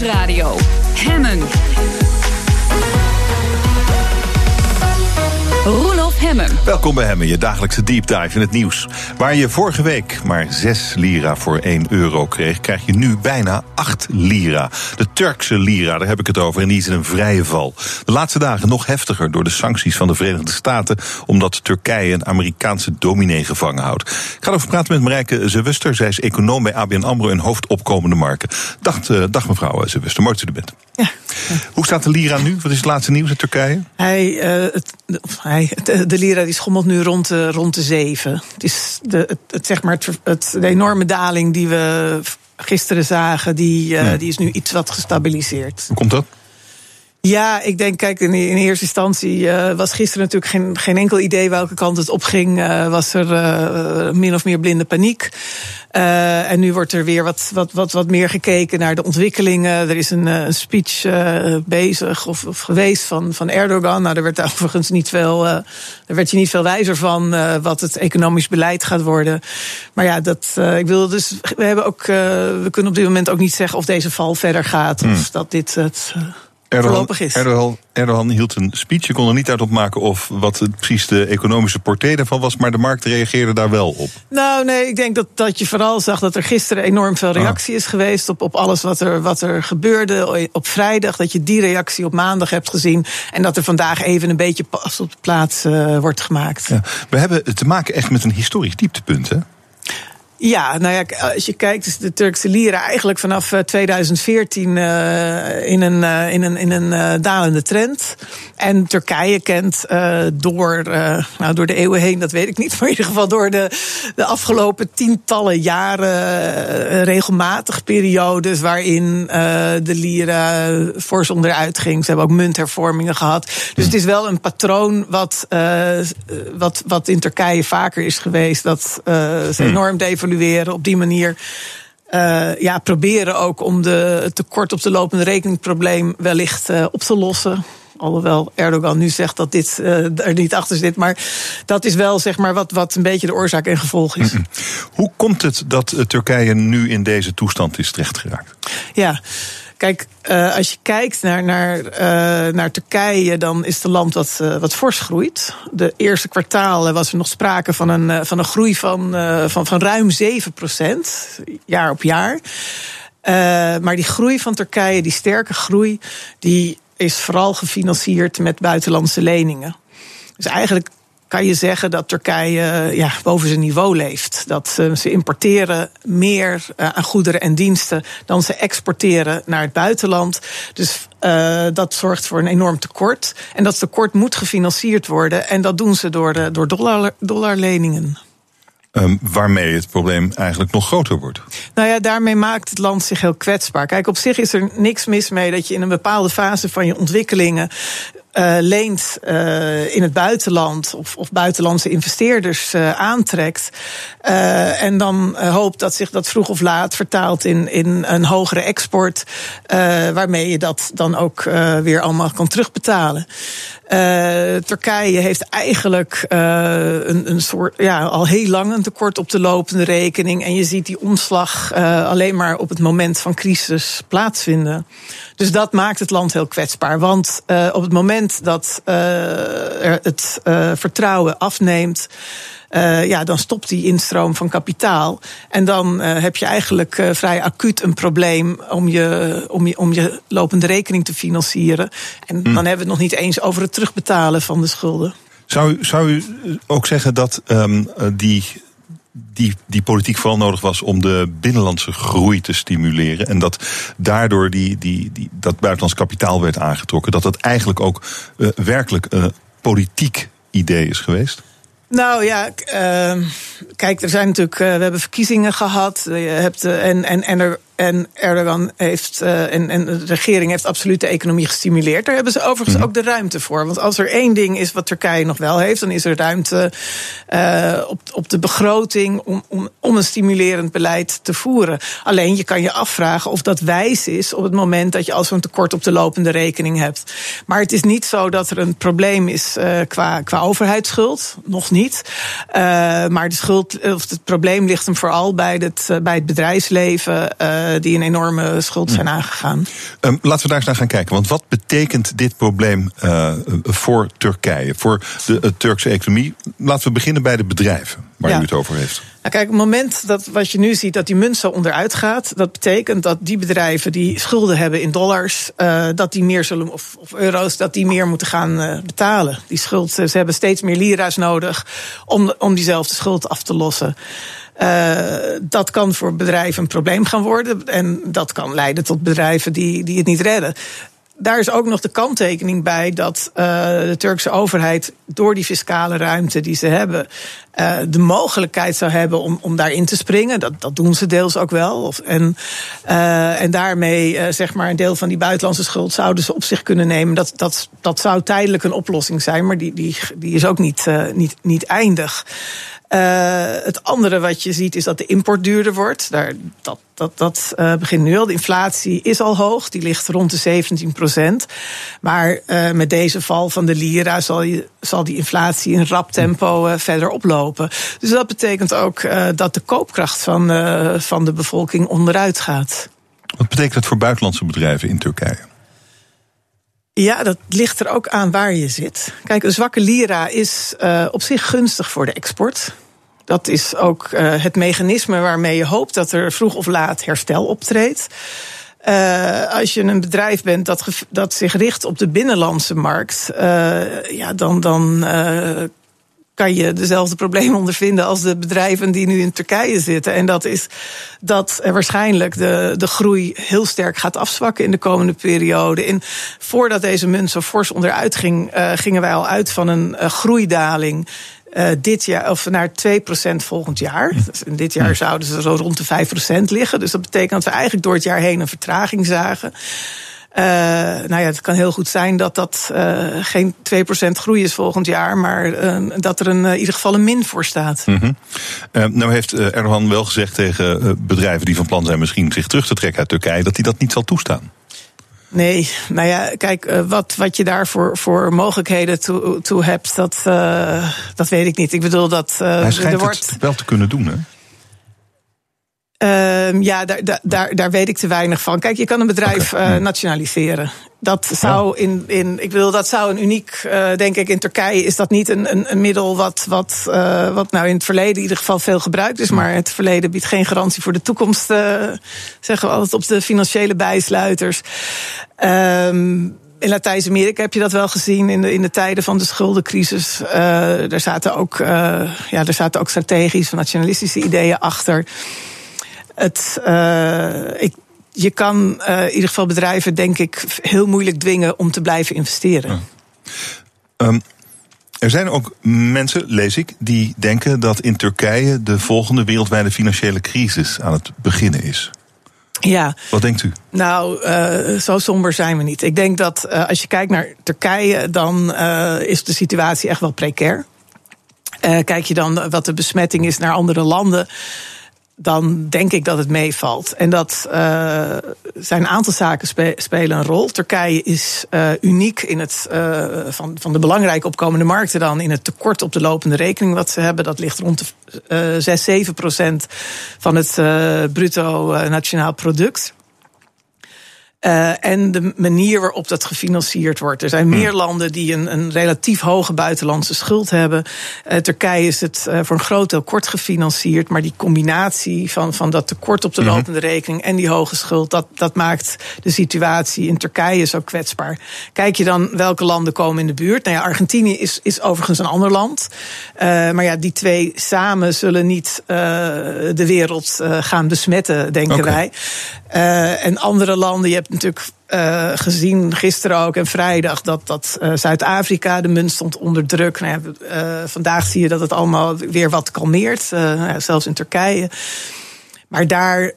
Nieuwsradio. Hemmen. Hemmen. Welkom bij Hemmen, je dagelijkse deep dive in het nieuws. Waar je vorige week maar 6 lira voor 1 euro kreeg, krijg je nu bijna 8 lira. De Turkse lira, daar heb ik het over, en die is in een vrije val. De laatste dagen nog heftiger door de sancties van de Verenigde Staten, omdat Turkije een Amerikaanse dominee gevangen houdt. Ik ga erover praten met Marijke Zewuster. Zij is econoom bij ABN AMRO en hoofdopkomende markten. Dag, uh, dag mevrouw Zewuster, mooi dat u er bent. Ja. Hoe staat de lira nu? Wat is het laatste nieuws in Turkije? Hij, uh, het, hij, de lira die schommelt nu rond de, rond de 7. Het is de, het, het zeg maar het, het, de enorme daling die we gisteren zagen, die, uh, ja. die is nu iets wat gestabiliseerd. Hoe komt dat? Ja, ik denk, kijk, in, in eerste instantie uh, was gisteren natuurlijk geen, geen enkel idee welke kant het opging. Uh, was er uh, min of meer blinde paniek. en nu wordt er weer wat, wat, wat, wat meer gekeken naar de ontwikkelingen. Er is een, een speech bezig of, of, geweest van, van Erdogan. Nou, daar werd overigens niet veel, daar werd je niet veel wijzer van wat het economisch beleid gaat worden. Maar ja, dat, ik wil dus, we hebben ook, we kunnen op dit moment ook niet zeggen of deze val verder gaat. Hmm. Of dat dit het. Erdogan, Erdogan, Erdogan, hield een speech. Je kon er niet uit opmaken of wat precies de economische portée daarvan was. Maar de markt reageerde daar wel op. Nou, nee, ik denk dat, dat je vooral zag dat er gisteren enorm veel reactie is geweest. Op, op alles wat er, wat er gebeurde op vrijdag. Dat je die reactie op maandag hebt gezien. En dat er vandaag even een beetje pas op de plaats uh, wordt gemaakt. Ja, we hebben te maken echt met een historisch dieptepunt, hè? Ja, nou ja, als je kijkt, is de Turkse lira eigenlijk vanaf 2014 uh, in een, uh, in een, in een uh, dalende trend. En Turkije kent door, nou, door de eeuwen heen, dat weet ik niet, maar in ieder geval door de, de afgelopen tientallen jaren regelmatig periodes waarin de lira fors onderuit ging. Ze hebben ook munthervormingen gehad. Dus het is wel een patroon wat, wat, wat in Turkije vaker is geweest, dat ze enorm devalueren op die manier. Uh, ja, proberen ook om de, het tekort op de lopende rekening probleem wellicht uh, op te lossen. Alhoewel Erdogan nu zegt dat dit uh, er niet achter zit. Maar dat is wel zeg maar, wat, wat een beetje de oorzaak en gevolg is. Hoe komt het dat Turkije nu in deze toestand is terechtgeraakt? Ja. Kijk, uh, als je kijkt naar, naar, uh, naar Turkije, dan is het land wat, uh, wat fors groeit. De eerste kwartalen was er nog sprake van een, van een groei van, van, van ruim 7 procent, jaar op jaar. maar die groei van Turkije, die sterke groei, die is vooral gefinancierd met buitenlandse leningen. Dus eigenlijk kan je zeggen dat Turkije ja, boven zijn niveau leeft. Dat uh, ze importeren meer uh, aan goederen en diensten dan ze exporteren naar het buitenland. Dus uh, dat zorgt voor een enorm tekort. En dat tekort moet gefinancierd worden. En dat doen ze door, de, door dollar, dollarleningen. Um, waarmee het probleem eigenlijk nog groter wordt. Nou ja, daarmee maakt het land zich heel kwetsbaar. Kijk, op zich is er niks mis mee dat je in een bepaalde fase van je ontwikkelingen uh, leent uh, in het buitenland of, of buitenlandse investeerders uh, aantrekt. en dan hoopt dat zich dat vroeg of laat vertaalt in, in een hogere export. waarmee je dat dan ook weer allemaal kan terugbetalen. Turkije heeft eigenlijk een, een soort, ja, al heel lang een tekort op de lopende rekening. En je ziet die omslag alleen maar op het moment van crisis plaatsvinden. Dus dat maakt het land heel kwetsbaar. Want op het moment dat het vertrouwen afneemt. Uh, ja, dan stopt die instroom van kapitaal. En dan uh, heb je eigenlijk uh, vrij acuut een probleem om je, om, je, om je lopende rekening te financieren. En hmm. dan hebben we het nog niet eens over het terugbetalen van de schulden. Zou, zou u ook zeggen dat um, die die, die politiek vooral nodig was om de binnenlandse groei te stimuleren. En dat daardoor die, die, die, dat buitenlands kapitaal werd aangetrokken. Dat dat eigenlijk ook uh, werkelijk een politiek idee is geweest? Nou ja, uh, kijk, er zijn natuurlijk, uh, we hebben verkiezingen gehad. Je hebt, en, en, en er en Erdogan heeft, uh, en, en de regering heeft absoluut de economie gestimuleerd. Daar hebben ze overigens mm. ook de ruimte voor. Want als er één ding is wat Turkije nog wel heeft, dan is er ruimte uh, op, op de begroting om, om, om een stimulerend beleid te voeren. Alleen je kan je afvragen of dat wijs is op het moment dat je al zo'n tekort op de lopende rekening hebt. Maar het is niet zo dat er een probleem is uh, qua, qua overheidsschuld. Nog niet. maar de schuld, of het probleem ligt hem vooral bij het, bij het bedrijfsleven die een enorme schuld zijn aangegaan. Um, laten we daar eens naar gaan kijken. Want wat betekent dit probleem uh, voor Turkije, voor de uh, Turkse economie? Laten we beginnen bij de bedrijven waar ja. u het over heeft. Nou, kijk, op het moment dat wat je nu ziet, dat die munt zo onderuit gaat, dat betekent dat die bedrijven die schulden hebben in dollars, uh, dat die meer zullen, of, of, euro's, dat die meer moeten gaan uh, betalen. Die schuld, ze hebben steeds meer lira's nodig om, om diezelfde schuld af te lossen. Uh, dat kan voor bedrijven een probleem gaan worden. En dat kan leiden tot bedrijven die, die het niet redden daar is ook nog de kanttekening bij dat uh, de Turkse overheid door die fiscale ruimte die ze hebben, uh, de mogelijkheid zou hebben om, om daarin te springen. Dat, dat doen ze deels ook wel. Of, en, en daarmee zeg maar een deel van die buitenlandse schuld zouden ze op zich kunnen nemen. Dat, dat, dat zou tijdelijk een oplossing zijn, maar die, die, die is ook niet, niet, niet eindig. Uh, het andere wat je ziet is dat de import duurder wordt. Daar, dat dat, dat uh, begint nu al. De inflatie is al hoog, die ligt rond de 17 procent. Maar uh, met deze val van de lira zal, je, zal die inflatie in rap tempo verder oplopen. Dus dat betekent ook dat de koopkracht van, van de bevolking onderuit gaat. Wat betekent dat voor buitenlandse bedrijven in Turkije? Ja, dat ligt er ook aan waar je zit. Kijk, een zwakke lira is uh, op zich gunstig voor de export. Dat is ook uh, het mechanisme waarmee je hoopt dat er vroeg of laat herstel optreedt. Uh, als je een bedrijf bent dat, dat zich richt op de binnenlandse markt, ja, dan, dan kan je dezelfde problemen ondervinden als de bedrijven die nu in Turkije zitten. En dat is dat er waarschijnlijk de, de groei heel sterk gaat afzwakken in de komende periode. En voordat deze munt zo fors onderuit ging, uh, gingen wij al uit van een uh, groeidaling. Uh, dit jaar, of naar 2% volgend jaar. Dus in dit jaar zouden ze zo rond de 5% liggen. Dus dat betekent dat we eigenlijk door het jaar heen een vertraging zagen. Uh, nou ja, het kan heel goed zijn dat dat uh, geen 2% groei is volgend jaar, maar uh, dat er een, in ieder geval een min voor staat. Mm -hmm. nou heeft Erdogan wel gezegd tegen bedrijven die van plan zijn misschien zich terug te trekken uit Turkije, dat hij dat niet zal toestaan. Nee, nou ja, kijk, wat, wat je daar voor, voor mogelijkheden toe, toe hebt, dat, dat weet ik niet. Ik bedoel dat. Hij schijnt er wordt... het wel te kunnen doen, hè? Uh, ja, daar, daar, daar weet ik te weinig van. Kijk, je kan een bedrijf okay. uh, nationaliseren. Dat zou in, in, ik wil, dat zou een uniek, uh, denk ik, in Turkije is dat niet een, een, een middel wat, wat, uh, wat nou in het verleden in ieder geval veel gebruikt is. Maar het verleden biedt geen garantie voor de toekomst, zeggen we altijd op de financiële bijsluiters. Um, in Latijns-Amerika heb je dat wel gezien in de, in de tijden van de schuldencrisis. Daar, zaten ook, ja, daar zaten ook strategische nationalistische ideeën achter het, uh, ik, je kan uh, in ieder geval bedrijven, denk ik, heel moeilijk dwingen om te blijven investeren. Ja. Um, er zijn ook mensen, lees ik, die denken dat in Turkije de volgende wereldwijde financiële crisis aan het beginnen is. Ja. Wat denkt u? Nou, uh, zo somber zijn we niet. Ik denk dat uh, als je kijkt naar Turkije, dan uh, is de situatie echt wel precair. kijk je dan wat de besmetting is naar andere landen dan denk ik dat het meevalt. En dat uh, zijn een aantal zaken spe spelen een rol. Turkije is uh, uniek in het uh, van, van de belangrijke opkomende markten dan in het tekort op de lopende rekening wat ze hebben. Dat ligt rond de 6, 7 procent van het bruto nationaal product. Uh, en de manier waarop dat gefinancierd wordt. Er zijn meer hmm. landen die een, een relatief hoge buitenlandse schuld hebben. Uh, Turkije is het uh, voor een groot deel kort gefinancierd. Maar die combinatie van, van dat tekort op de hmm. lopende rekening en die hoge schuld, dat, dat maakt de situatie in Turkije zo kwetsbaar. Kijk je dan welke landen komen in de buurt? Nou ja, Argentinië is, is overigens een ander land. maar ja, die twee samen zullen niet de wereld gaan besmetten, denken okay. wij. en andere landen, je hebt natuurlijk uh, gezien gisteren ook en vrijdag dat, dat uh, Zuid-Afrika de munt stond onder druk. Nou ja, uh, vandaag zie je dat het allemaal weer wat kalmeert, nou zelfs in Turkije. Maar daar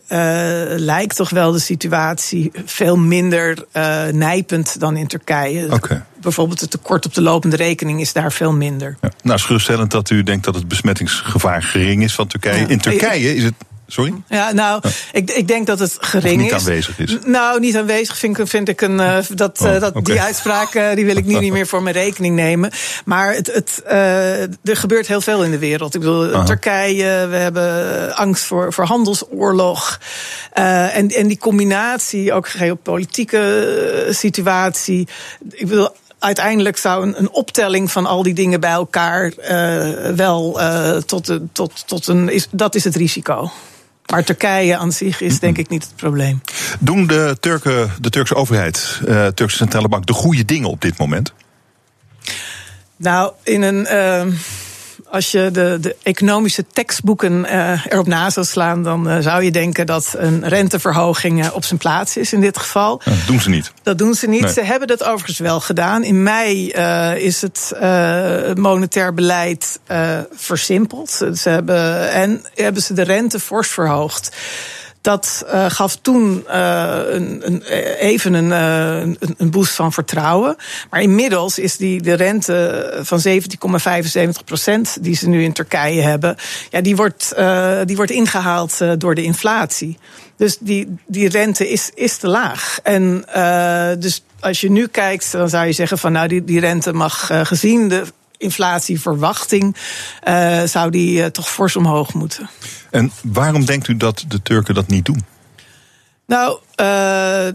lijkt toch wel de situatie veel minder nijpend dan in Turkije. Okay. Bijvoorbeeld het tekort op de lopende rekening is daar veel minder. Ja. Nou, is geruststellend dat u denkt dat het besmettingsgevaar gering is van Turkije. Ja. In Turkije is het Sorry? Ja, nou, ik, ik denk dat het gering niet is. aanwezig is. Nou, niet aanwezig vind ik, vind ik een. Uh, dat, uh, Oh, dat, oké. Die uitspraak uh, die wil ik nu niet meer voor mijn rekening nemen. Maar het, het, er gebeurt heel veel in de wereld. Ik bedoel, Aha. Turkije, we hebben angst voor, voor handelsoorlog. En, en die combinatie, ook geopolitieke situatie. Ik bedoel, uiteindelijk zou een, een, optelling van al die dingen bij elkaar uh, wel uh, tot, de, tot, tot een. Is, dat is het risico. Maar Turkije aan zich is denk ik niet het probleem. Doen de, Turken, de Turkse overheid, uh, Turkse centrale bank, de goede dingen op dit moment? Nou, in een. Uh, als je de, de economische tekstboeken uh, erop na zou slaan, dan uh, zou je denken dat een renteverhoging uh, op zijn plaats is in dit geval. Ja, dat doen ze niet. Dat doen ze niet. Nee. Ze hebben dat overigens wel gedaan. In mei is het monetair beleid versimpeld. Ze hebben, en hebben ze de rente fors verhoogd. Dat uh, gaf toen uh, een, een, even een, uh, een, een boost van vertrouwen. Maar inmiddels is die, de rente van 17,75 procent die ze nu in Turkije hebben, ja, die, wordt, die wordt ingehaald door de inflatie. Dus die, die rente is, is te laag. En dus als je nu kijkt, dan zou je zeggen van nou, die, die rente mag gezien de inflatieverwachting, uh, zou die uh, toch fors omhoog moeten. En waarom denkt u dat de Turken dat niet doen? Nou, uh,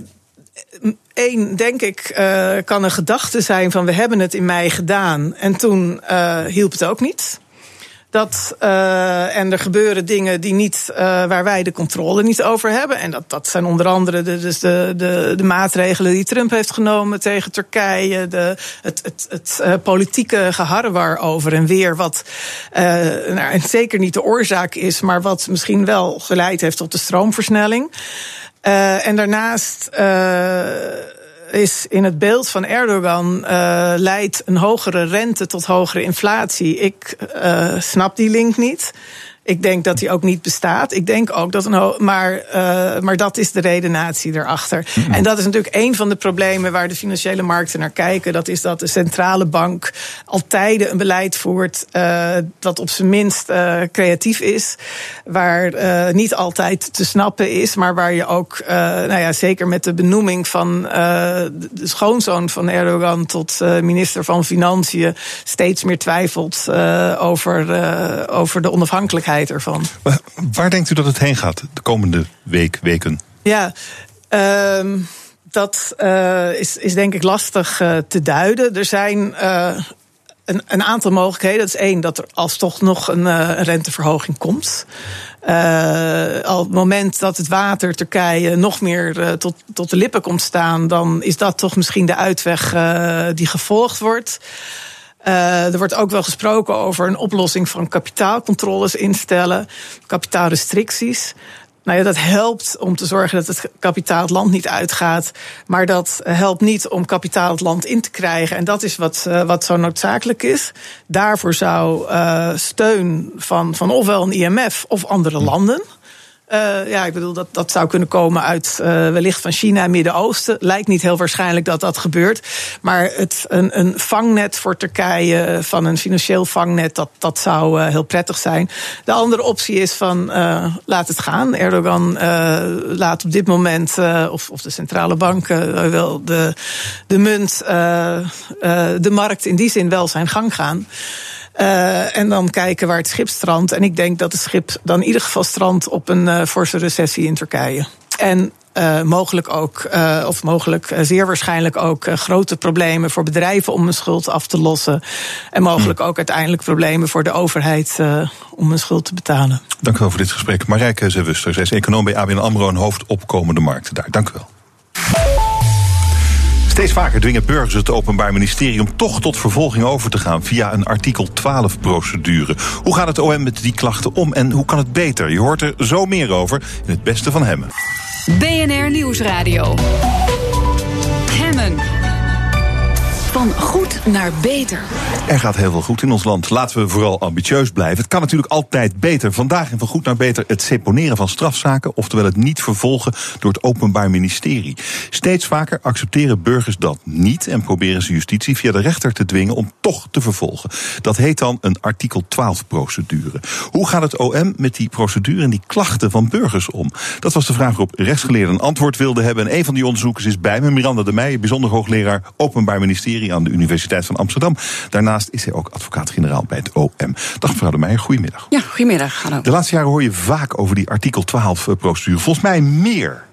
één, denk ik, kan een gedachte zijn van we hebben het in mei gedaan en toen hielp het ook niet. Dat, uh, en er gebeuren dingen die niet, uh, waar wij de controle niet over hebben. En dat, dat zijn onder andere de, dus de, de, de maatregelen die Trump heeft genomen tegen Turkije. De, het het, het uh, politieke geharrewar over en weer. Wat nou, zeker niet de oorzaak is, maar wat misschien wel geleid heeft tot de stroomversnelling. en daarnaast is in het beeld van Erdogan uh, leidt een hogere rente tot hogere inflatie. Ik uh, snap die link niet. Ik denk dat die ook niet bestaat. Ik denk ook dat een. Maar, uh, maar dat is de redenatie erachter. Mm -hmm. En dat is natuurlijk een van de problemen waar de financiële markten naar kijken. Dat is dat de centrale bank altijd een beleid voert. Uh, dat op zijn minst uh, creatief is. Waar niet altijd te snappen is. Maar waar je ook, nou ja, zeker met de benoeming van de schoonzoon van Erdogan tot minister van Financiën. steeds meer twijfelt over, over de onafhankelijkheid ervan. Waar denkt u dat het heen gaat de komende week, weken? Ja, uh, dat uh, is, is denk ik lastig uh, te duiden. Er zijn uh, een, een, aantal mogelijkheden. Dat is één, dat er als toch nog een, een renteverhoging komt. Uh, al het moment dat het water Turkije nog meer uh, tot, tot de lippen komt staan, dan is dat toch misschien de uitweg uh, die gevolgd wordt. Uh, er wordt ook wel gesproken over een oplossing van kapitaalcontroles instellen, kapitaalrestricties. Nou ja, dat helpt om te zorgen dat het kapitaal het land niet uitgaat. Maar dat helpt niet om kapitaal het land in te krijgen. En dat is wat, uh, wat zo noodzakelijk is. Daarvoor zou uh, steun van, van ofwel een IMF of andere landen. Uh, ja, ik bedoel, dat, dat zou kunnen komen uit uh, wellicht van China en Midden-Oosten. Lijkt niet heel waarschijnlijk dat dat gebeurt. Maar het, een, een vangnet voor Turkije, van een financieel vangnet, dat, dat zou uh, heel prettig zijn. De andere optie is van laat het gaan. Erdogan laat op dit moment, of, of de centrale bank, wel de, de munt, de markt in die zin wel zijn gang gaan. Uh, en dan kijken waar het schip strandt. En ik denk dat het schip dan in ieder geval strandt op een uh, forse recessie in Turkije. En uh, mogelijk ook, of mogelijk zeer waarschijnlijk ook grote problemen voor bedrijven om hun schuld af te lossen. En mogelijk ook uiteindelijk problemen voor de overheid om hun schuld te betalen. Dank u wel voor dit gesprek. Marijke Zewuster, zij is econoom bij ABN AMRO en hoofdopkomende markten daar. Dank u wel. Steeds vaker dwingen burgers het Openbaar Ministerie om toch tot vervolging over te gaan via een artikel 12-procedure. Hoe gaat het OM met die klachten om en hoe kan het beter? Je hoort er zo meer over in het beste van Hemmen. BNR Nieuwsradio. Hemmen. Van goed naar beter. Er gaat heel veel goed in ons land. Laten we vooral ambitieus blijven. Het kan natuurlijk altijd beter. Vandaag in Van Goed naar Beter het seponeren van strafzaken, oftewel het niet vervolgen door het Openbaar Ministerie. Steeds vaker accepteren burgers dat niet en proberen ze justitie via de rechter te dwingen om toch te vervolgen. Dat heet dan een artikel 12-procedure. Hoe gaat het OM met die procedure en die klachten van burgers om? Dat was de vraag waarop rechtsgeleerden een antwoord wilden hebben. En een van die onderzoekers is bij me, Miranda de Meijer, bijzonder hoogleraar Openbaar Ministerie aan de Universiteit van Amsterdam. Daarnaast is hij ook advocaat-generaal bij het OM. Dag mevrouw de Meijer, goedemiddag. Ja, goedemiddag. Hallo. De laatste jaren hoor je vaak over die artikel 12-procedure. Volgens mij meer.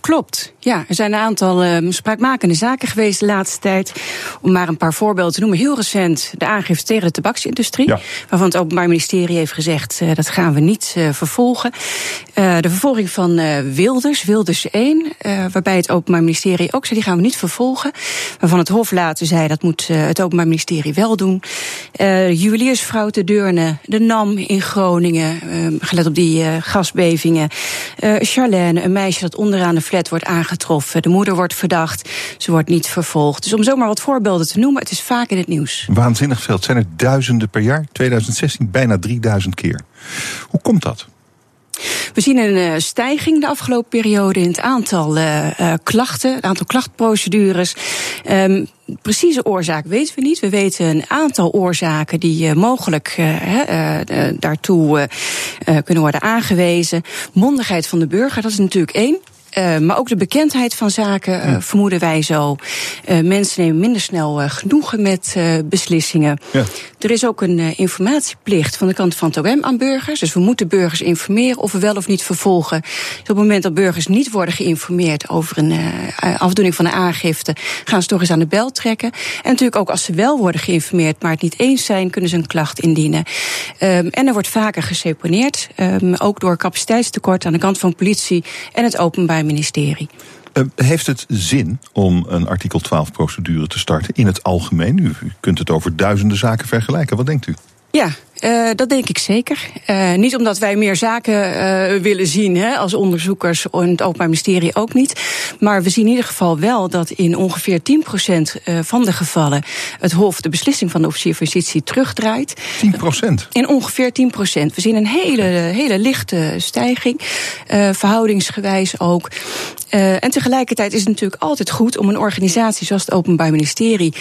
Klopt. Ja, er zijn een aantal uh, spraakmakende zaken geweest de laatste tijd. Om maar een paar voorbeelden te noemen. Heel recent de aangifte tegen de tabaksindustrie. Ja. Waarvan het Openbaar Ministerie heeft gezegd: uh, dat gaan we niet uh, vervolgen. de vervolging van Wilders, Wilders 1. waarbij het Openbaar Ministerie ook zei: die gaan we niet vervolgen. Waarvan het Hof later zei: dat moet het Openbaar Ministerie wel doen. juweliersvrouw te Deurne, de NAM in Groningen. gelet op die gasbevingen. Charlène, een meisje dat onderaan de flat wordt aangetroffen. De moeder wordt verdacht, ze wordt niet vervolgd. Dus om zomaar wat voorbeelden te noemen, het is vaak in het nieuws. Waanzinnig veel. Het zijn er duizenden per jaar. 2016 bijna 3000 keer. Hoe komt dat? We zien een uh, stijging de afgelopen periode in het aantal uh, uh, klachten, het aantal klachtprocedures. Um, precieze oorzaak weten we niet. We weten een aantal oorzaken die mogelijk daartoe kunnen worden aangewezen. Mondigheid van de burger, dat is natuurlijk één. Uh, maar ook de bekendheid van zaken uh, vermoeden wij zo. Uh, mensen nemen minder snel genoegen met beslissingen. Ja. Er is ook een informatieplicht van de kant van het OM aan burgers. Dus we moeten burgers informeren of we wel of niet vervolgen. Dus op het moment dat burgers niet worden geïnformeerd over een afdoening van een aangifte, gaan ze toch eens aan de bel trekken. En natuurlijk ook als ze wel worden geïnformeerd, maar het niet eens zijn, kunnen ze een klacht indienen. Um, en er wordt vaker geseponeerd, um, ook door capaciteitstekort aan de kant van politie en het openbaar ministerie. Uh, heeft het zin om een artikel 12-procedure te starten in het algemeen? U kunt het over duizenden zaken vergelijken. Wat denkt u? Ja, uh, dat denk ik zeker. Uh, niet omdat wij meer zaken uh, willen zien hè, als onderzoekers en het Openbaar Ministerie ook niet. Maar we zien in ieder geval wel dat in ongeveer 10% van de gevallen het Hof de beslissing van de officier van justitie terugdraait. 10%? In ongeveer 10%. We zien een hele, hele lichte stijging, verhoudingsgewijs ook. en tegelijkertijd is het natuurlijk altijd goed om een organisatie zoals het Openbaar Ministerie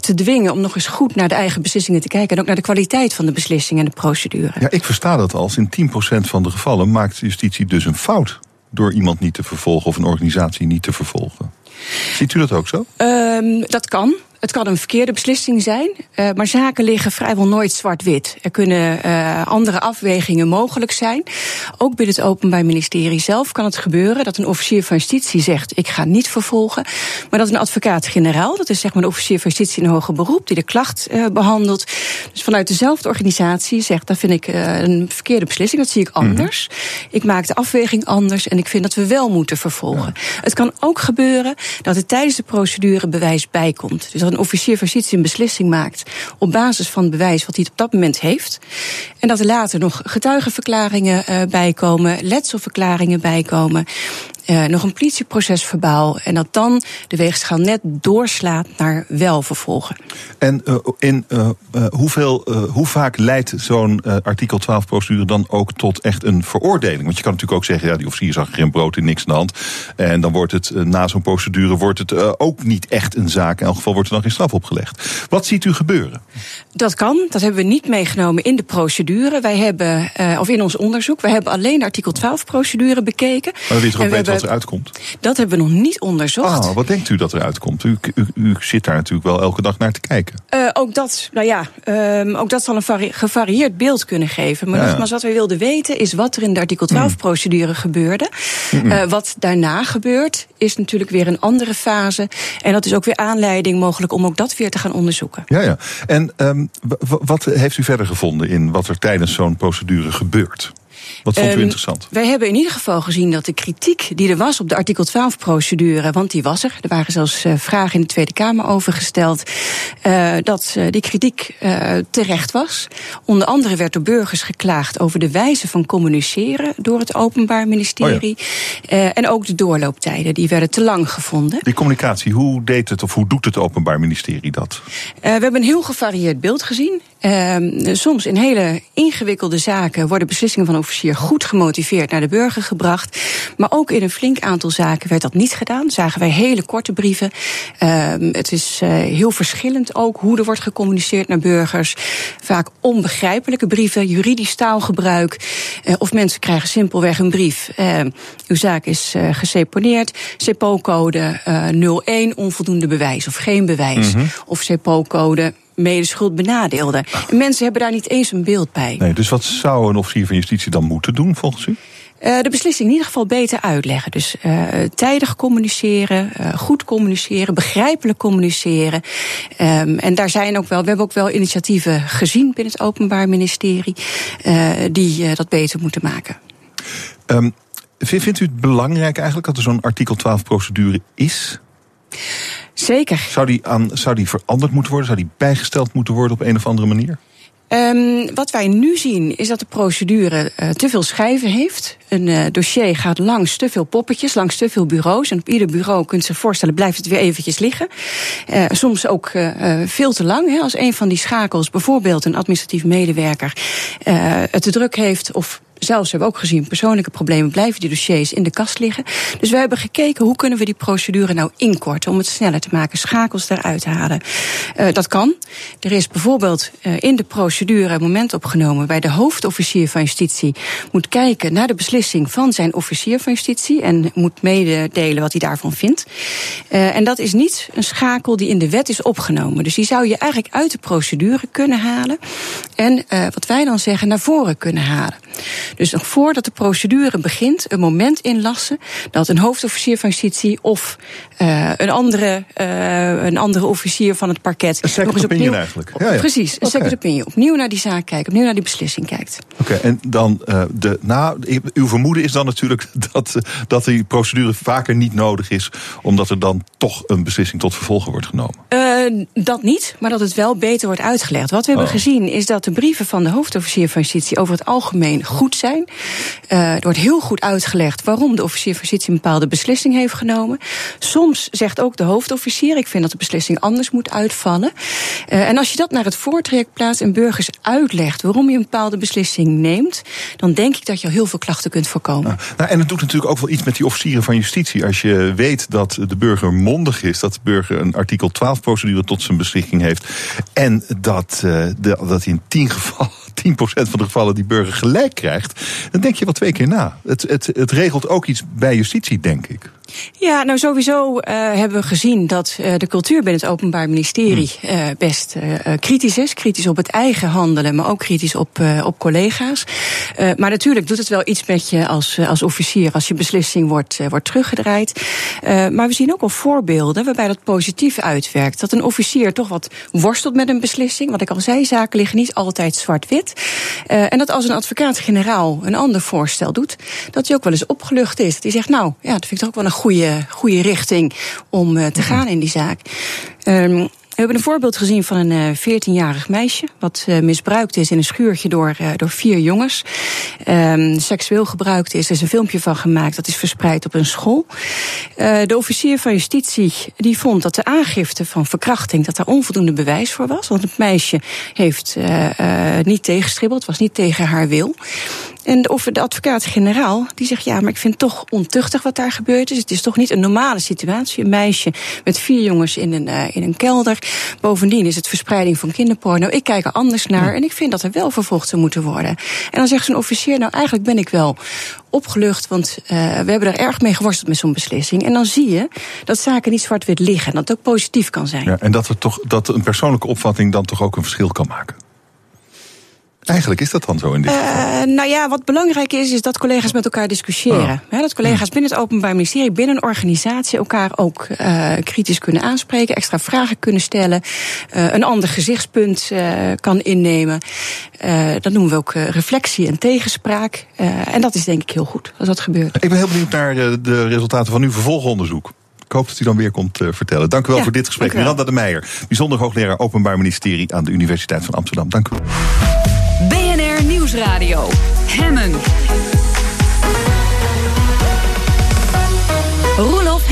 te dwingen om nog eens goed naar de eigen beslissingen te kijken en ook naar de kwaliteit van de beslissingen en de procedure. Ja, ik versta dat als in 10% van de gevallen maakt justitie dus een fout door iemand niet te vervolgen of een organisatie niet te vervolgen. Ziet u dat ook zo? Um, dat kan. Het kan een verkeerde beslissing zijn, uh, maar zaken liggen vrijwel nooit zwart-wit. Er kunnen uh, andere afwegingen mogelijk zijn. Ook binnen het Openbaar Ministerie zelf kan het gebeuren dat een officier van justitie zegt: ik ga niet vervolgen. Maar dat een advocaat-generaal, dat is zeg maar een officier van justitie in hoger beroep, die de klacht uh, behandelt, dus vanuit dezelfde organisatie zegt: dat vind ik een verkeerde beslissing, dat zie ik anders. Mm -hmm. Ik maak de afweging anders en ik vind dat we wel moeten vervolgen. Ja. Het kan ook gebeuren dat er tijdens de procedure bewijs bijkomt. Dus een officier van justitie een beslissing maakt op basis van bewijs wat hij op dat moment heeft. En dat er later nog getuigenverklaringen uh, bijkomen, letselverklaringen bijkomen. Uh, nog een politieproces verbaal. En dat dan de weegschaal net doorslaat naar wel vervolgen. En uh, in uh, hoeveel, hoe vaak leidt zo'n artikel 12 procedure dan ook tot echt een veroordeling? Want je kan natuurlijk ook zeggen, ja, die officier zag geen brood in niks aan de hand. En dan wordt het na zo'n procedure wordt het ook niet echt een zaak. In elk geval wordt er dan geen straf opgelegd. Wat ziet u gebeuren? Dat kan. Dat hebben we niet meegenomen in de procedure. Wij hebben, of in ons onderzoek, wij hebben alleen artikel 12 procedure bekeken. Maar ook wat eruit komt? Dat hebben we nog niet onderzocht. Ah, wat denkt u dat eruit komt? U, u, u zit daar natuurlijk wel elke dag naar te kijken. Uh, ook dat, nou ja, um, ook dat zal een vari gevarieerd beeld kunnen geven. Maar ja. nogmaals, wat wij wilden weten is wat er in de artikel 12-procedure mm. gebeurde. Mm uh, wat daarna gebeurt, is natuurlijk weer een andere fase. En dat is ook weer aanleiding mogelijk om ook dat weer te gaan onderzoeken. Ja, ja. En um, wat heeft u verder gevonden in wat er tijdens zo'n procedure gebeurt? Wat vond u um, interessant? Wij hebben in ieder geval gezien dat de kritiek die er was op de artikel 12-procedure, want die was er, er waren zelfs uh, vragen in de Tweede Kamer over gesteld, uh, dat uh, die kritiek terecht was. Onder andere werd door burgers geklaagd over de wijze van communiceren door het Openbaar Ministerie. Oh ja. en ook de doorlooptijden, die werden te lang gevonden. Die communicatie, hoe deed het of hoe doet het Openbaar Ministerie dat? we hebben een heel gevarieerd beeld gezien. Ehm, soms in hele ingewikkelde zaken worden beslissingen van officier goed gemotiveerd naar de burger gebracht. Maar ook in een flink aantal zaken werd dat niet gedaan. Zagen wij hele korte brieven. Ehm, het is uh, heel verschillend ook hoe er wordt gecommuniceerd naar burgers. Vaak onbegrijpelijke brieven, juridisch taalgebruik. Uh, of mensen krijgen simpelweg een brief. Uh, uw zaak is uh, geseponeerd. CEPO-code 01, onvoldoende bewijs of geen bewijs. Mm -hmm. Of CEPO-code medeschuld benadeelde. En mensen hebben daar niet eens een beeld bij. Nee, dus wat zou een officier van justitie dan moeten doen volgens u? Uh, de beslissing in ieder geval beter uitleggen. Dus uh, tijdig communiceren, uh, goed communiceren, begrijpelijk communiceren. Um, en daar zijn ook wel, we hebben ook wel initiatieven gezien binnen het Openbaar Ministerie die dat beter moeten maken. Um, vindt u het belangrijk eigenlijk dat er zo'n artikel 12 procedure is? Zeker. Zou die, aan, zou die veranderd moeten worden? Zou die bijgesteld moeten worden op een of andere manier? Um, wat wij nu zien is dat de procedure uh, te veel schijven heeft. Een uh, dossier gaat langs te veel poppetjes, langs te veel bureaus. En op ieder bureau kunt zich voorstellen, blijft het weer eventjes liggen. Uh, soms ook veel te lang. Hè, als een van die schakels, bijvoorbeeld een administratief medewerker, het te druk heeft of zelfs hebben we ook gezien, persoonlijke problemen blijven die dossiers in de kast liggen. Dus we hebben gekeken hoe kunnen we die procedure nou inkorten om het sneller te maken, schakels eruit te halen. Uh, dat kan. Er is bijvoorbeeld uh, in de procedure een moment opgenomen bij de hoofdofficier van justitie moet kijken naar de beslissing van zijn officier van justitie en moet mededelen wat hij daarvan vindt. Uh, en dat is niet een schakel die in de wet is opgenomen. Dus die zou je eigenlijk uit de procedure kunnen halen en wat wij dan zeggen naar voren kunnen halen. Dus nog voordat de procedure begint, een moment inlassen dat een hoofdofficier van justitie of uh, een, andere, uh, een andere officier van het parket. Een second nog eens opnieuw, eigenlijk. Ja, ja. Precies, een okay. second opinion. Opnieuw naar die zaak kijkt, opnieuw naar die beslissing kijkt. Oké, okay, en dan uh, de. Nou, uw vermoeden is dan natuurlijk dat, dat die procedure vaker niet nodig is, omdat er dan toch een beslissing tot vervolgen wordt genomen. dat niet, maar dat het wel beter wordt uitgelegd. Wat we oh. hebben gezien is dat de brieven van de hoofdofficier van justitie over het algemeen goed zijn. Uh, er wordt heel goed uitgelegd waarom de officier van justitie een bepaalde beslissing heeft genomen. Soms zegt ook de hoofdofficier: ik vind dat de beslissing anders moet uitvallen. Uh, en als je dat naar het voortraject plaatst en burgers uitlegt waarom je een bepaalde beslissing neemt, dan denk ik dat je al heel veel klachten kunt voorkomen. Nou, nou, en het doet natuurlijk ook wel iets met die officieren van justitie. Als je weet dat de burger mondig is, dat de burger een artikel 12 procedure tot zijn beschikking heeft. En dat, uh, dat in tien gevallen 10% van de gevallen die burger gelijk krijgt, dan denk je wel twee keer na. Het, het, het regelt ook iets bij justitie, denk ik. Ja, nou sowieso uh, hebben we gezien dat uh, de cultuur binnen het Openbaar Ministerie uh, best kritisch is. Kritisch op het eigen handelen, maar ook kritisch op, op collega's. maar natuurlijk doet het wel iets met je als, als officier als je beslissing wordt, wordt teruggedraaid. maar we zien ook al voorbeelden waarbij dat positief uitwerkt. Dat een officier toch wat worstelt met een beslissing. Wat ik al zei, zaken liggen niet altijd zwart-wit. en dat als een advocaat-generaal een ander voorstel doet, dat hij ook wel eens opgelucht is. Hij zegt, nou ja, dat vind ik toch ook wel een goede, goede richting om uh, te mhm. gaan in die zaak. Um, we hebben een voorbeeld gezien van een 14-jarig meisje. wat uh, misbruikt is in een schuurtje door, uh, door vier jongens. Um, seksueel gebruikt is. Er is een filmpje van gemaakt. Dat is verspreid op een school. Uh, de officier van justitie die vond dat de aangifte van verkrachting. dat daar onvoldoende bewijs voor was. Want het meisje heeft niet tegenstribbeld. was niet tegen haar wil. En of de advocaat-generaal die zegt: ja, maar ik vind het toch ontuchtig wat daar gebeurd is. Het is toch niet een normale situatie. Een meisje met vier jongens in een, uh, in een kelder. Bovendien is het verspreiding van kinderporno. Ik kijk er anders naar en ik vind dat er wel vervolgd zou moeten worden. En dan zegt zo'n officier: nou, eigenlijk ben ik wel opgelucht, want uh, we hebben er erg mee geworsteld met zo'n beslissing. En dan zie je dat zaken niet zwart-wit liggen en dat het ook positief kan zijn. Ja, en dat, er toch, dat een persoonlijke opvatting dan toch ook een verschil kan maken. Eigenlijk is dat dan zo in dit geval. nou ja, wat belangrijk is, is dat collega's met elkaar discussiëren. Oh. dat collega's binnen het Openbaar Ministerie, binnen een organisatie elkaar ook uh, kritisch kunnen aanspreken, extra vragen kunnen stellen, uh, een ander gezichtspunt kan innemen. dat noemen we ook reflectie en tegenspraak. en dat is denk ik heel goed als dat gebeurt. Ik ben heel benieuwd naar de resultaten van uw vervolgonderzoek. Ik hoop dat u dan weer komt vertellen. Dank u wel ja, voor dit gesprek. Miranda de Meijer, bijzonder hoogleraar Openbaar Ministerie aan de Universiteit van Amsterdam. Dank u. BNR Nieuwsradio. Hemmen.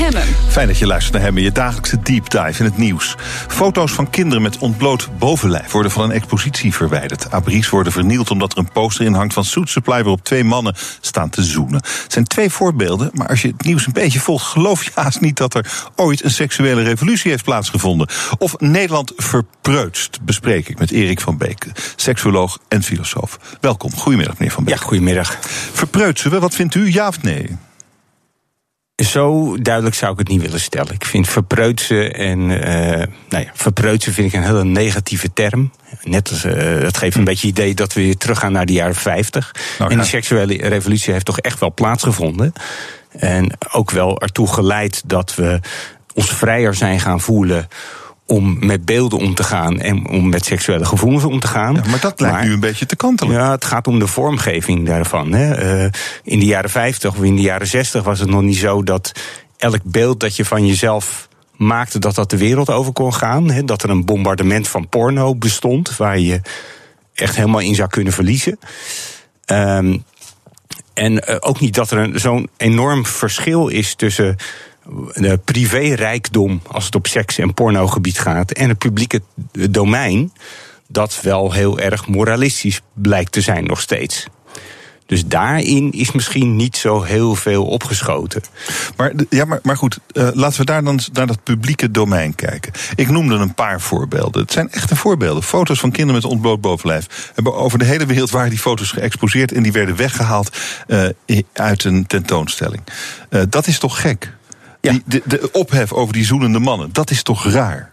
Hemmen. Fijn dat je luistert naar Hemmen, je dagelijkse deep dive in het nieuws. Foto's van kinderen met ontbloot bovenlijf worden van een expositie verwijderd. Abris worden vernield omdat er een poster in hangt van Suit Supply... waarop twee mannen staan te zoenen. Het zijn twee voorbeelden, maar als je het nieuws een beetje volgt... geloof je haast niet dat er ooit een seksuele revolutie heeft plaatsgevonden. Of Nederland verpreutst, bespreek ik met Erik van Beek... seksuoloog en filosoof. Welkom, goedemiddag meneer Van Beek. Ja, goedemiddag. Verpreutsen we, wat vindt u, ja of nee? Zo duidelijk zou ik het niet willen stellen. Ik vind verpreutsen en uh, nou ja, verpreutsen vind ik een hele negatieve term. Net als uh, het geeft een hm. beetje het idee dat we weer teruggaan naar de jaren 50. Nou, en die seksuele revolutie heeft toch echt wel plaatsgevonden. En ook wel ertoe geleid dat we ons vrijer zijn gaan voelen om met beelden om te gaan en om met seksuele gevoelens om te gaan. Ja, maar dat lijkt nu een beetje te kantelen. Ja, het gaat om de vormgeving daarvan. Hè. Uh, in de jaren 50 of in de jaren 60 was het nog niet zo dat elk beeld dat je van jezelf maakte, dat dat de wereld over kon gaan. Hè. Dat er een bombardement van porno bestond, waar je echt helemaal in zou kunnen verliezen. Um, en uh, ook niet dat er zo'n enorm verschil is tussen privérijkdom als het op seks- en pornogebied gaat en het publieke domein, dat wel heel erg moralistisch blijkt te zijn nog steeds. Dus daarin is misschien niet zo heel veel opgeschoten. Maar, ja, maar, maar goed, uh, laten we daar dan naar dat publieke domein kijken. Ik noemde een paar voorbeelden. Het zijn echte voorbeelden. Foto's van kinderen met ontbloot bovenlijf. Hebben over de hele wereld waren die foto's geëxposeerd en die werden weggehaald uh, uit een tentoonstelling. Dat is toch gek? Ja. Die, de, de ophef over die zoenende mannen, dat is toch raar?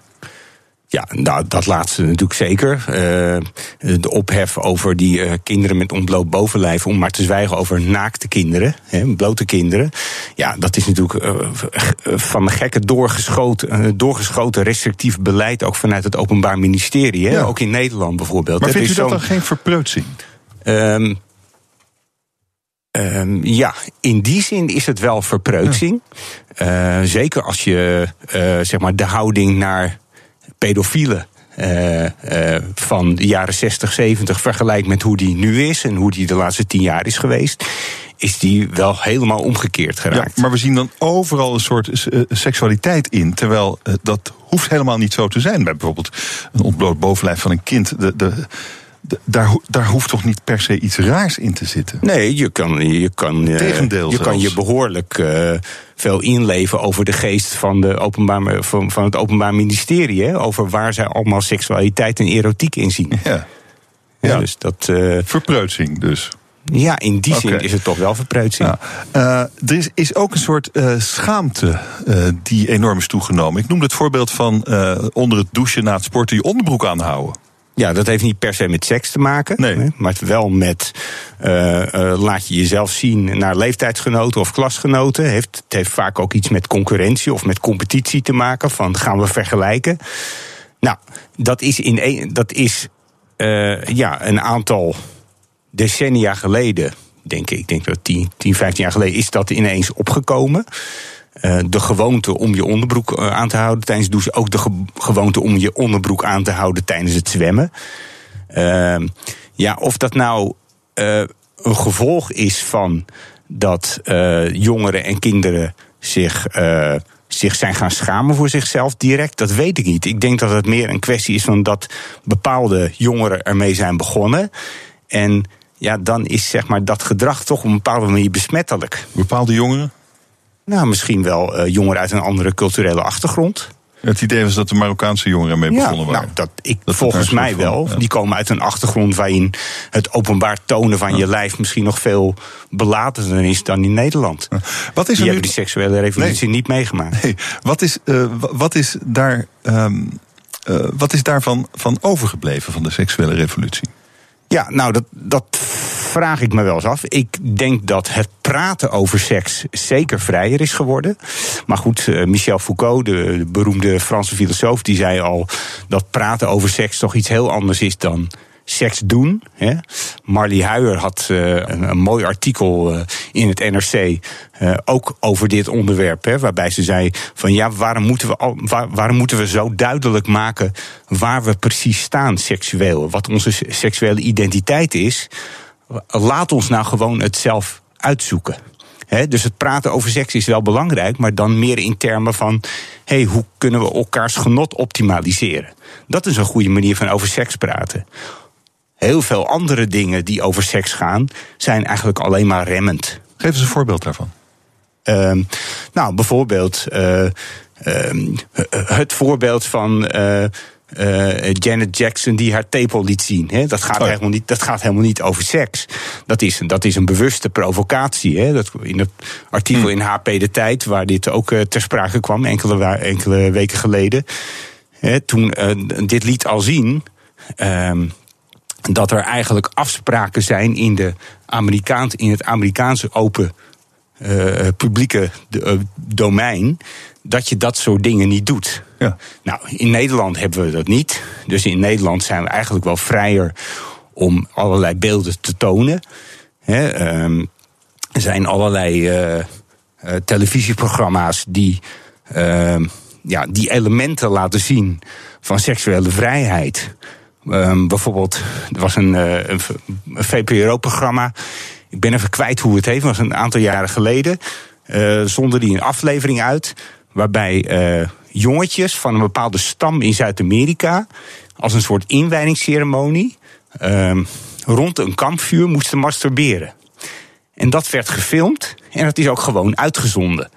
Ja, nou, dat laatste natuurlijk zeker. Uh, de ophef over die uh, kinderen met ontbloot bovenlijf, om maar te zwijgen over naakte kinderen, hè, blote kinderen. Ja, dat is natuurlijk uh, van de gekke doorgeschoten, doorgeschoten restrictief beleid, ook vanuit het Openbaar Ministerie. Hè, ja. Ook in Nederland bijvoorbeeld. Maar vindt u dat dan geen verpreutsing? Um, Um, ja, in die zin is het wel verpreutsing. Ja. Uh, zeker als je uh, zeg maar de houding naar pedofielen uh, van de jaren 60, 70 vergelijkt met hoe die nu is en hoe die de laatste tien jaar is geweest is die wel helemaal omgekeerd geraakt. Ja, maar we zien dan overal een soort seksualiteit in. Terwijl dat hoeft helemaal niet zo te zijn. Bij bijvoorbeeld een ontbloot bovenlijf van een kind. De, de, daar, daar hoeft toch niet per se iets raars in te zitten? Nee, je kan je, kan, eh, Tegendeel je, kan je behoorlijk uh, veel inleven over de geest van, de openbaar, van, van het Openbaar Ministerie. Hè? Over waar zij allemaal seksualiteit en erotiek in zien. Ja. ja, Dus dat, uh, Verpreutsing dus. Ja, in die zin is het toch wel verpreutsing. Ja. Uh, er is, is, ook een soort uh, schaamte uh, die enorm is toegenomen. Ik noemde het voorbeeld van onder het douchen na het sporten je onderbroek aanhouden. Ja, dat heeft niet per se met seks te maken. Nee. Maar wel met uh, uh, laat je jezelf zien naar leeftijdsgenoten of klasgenoten. Heeft, het heeft vaak ook iets met concurrentie of met competitie te maken. Van gaan we vergelijken? Nou, dat is, in een, dat is uh, ja, een aantal decennia geleden, denk ik. Ik denk dat 10, 10 15 jaar geleden is dat ineens opgekomen. Uh, de gewoonte om je onderbroek uh, aan te houden tijdens het douchen. Ook de ge gewoonte om je onderbroek aan te houden tijdens het zwemmen. Uh, ja, of dat nou uh, een gevolg is van dat jongeren en kinderen zich, zich zijn gaan schamen voor zichzelf direct, dat weet ik niet. Ik denk dat het meer een kwestie is van dat bepaalde jongeren ermee zijn begonnen. En ja, dan is zeg maar dat gedrag toch op een bepaalde manier besmettelijk. Bepaalde jongeren? Nou, misschien wel uh, jongeren uit een andere culturele achtergrond. Het idee was dat de Marokkaanse jongeren mee begonnen waren. Nou, dat, ik, volgens mij wel. Die komen uit een achtergrond waarin het openbaar tonen van je lijf misschien nog veel belaterder is dan in Nederland. Wat is die hebben die seksuele revolutie niet meegemaakt. Nee. Wat, is, uh, wat is daar. Um, uh, wat is daarvan van overgebleven van de seksuele revolutie? Ja, nou, dat, dat vraag ik me wel eens af. Ik denk dat het praten over seks zeker vrijer is geworden. Maar goed, eh, Michel Foucault, de, beroemde Franse filosoof, die zei al dat praten over seks toch iets heel anders is dan seks doen. Hè. Marley Huijer had uh, een, mooi artikel uh, in het NRC ook over dit onderwerp. Hè, waarbij ze zei van ja, waarom moeten, we al, waar, waarom moeten we zo duidelijk maken waar we precies staan seksueel? Wat onze seksuele identiteit is. Laat ons nou gewoon het zelf uitzoeken. He, dus het praten over seks is wel belangrijk, maar dan meer in termen van: hey, hoe kunnen we elkaars genot optimaliseren? Dat is een goede manier van over seks praten. Heel veel andere dingen die over seks gaan, zijn eigenlijk alleen maar remmend. Geef eens een voorbeeld daarvan. Uh, nou, bijvoorbeeld uh, uh, het voorbeeld van. Uh, Janet Jackson die haar tepel liet zien. Hè? Dat, gaat oh. helemaal niet, dat gaat helemaal niet over seks. Dat is, dat is een bewuste provocatie. Hè? Dat, in het artikel hm. in HP De Tijd, waar dit ook ter sprake kwam, enkele, enkele weken geleden. Hè, toen dit liet al zien. Ehm, dat er eigenlijk afspraken zijn in, de Amerikaans, in het Amerikaanse open publieke domein. Dat je dat soort dingen niet doet. Ja. Nou, in Nederland hebben we dat niet. Dus in Nederland zijn we eigenlijk wel vrijer om allerlei beelden te tonen. He, um, er zijn allerlei uh, televisieprogramma's die, ehm, ja, die elementen laten zien van seksuele vrijheid. Um, bijvoorbeeld, er was een, uh, een VPRO-programma. Ik ben even kwijt hoe het heet, was een aantal jaren geleden. Zonder die een aflevering uit. Waarbij uh, jongetjes van een bepaalde stam in Zuid-Amerika. als een soort inwijdingsceremonie. Uh, rond een kampvuur moesten masturberen. En dat werd gefilmd en dat is ook gewoon uitgezonden.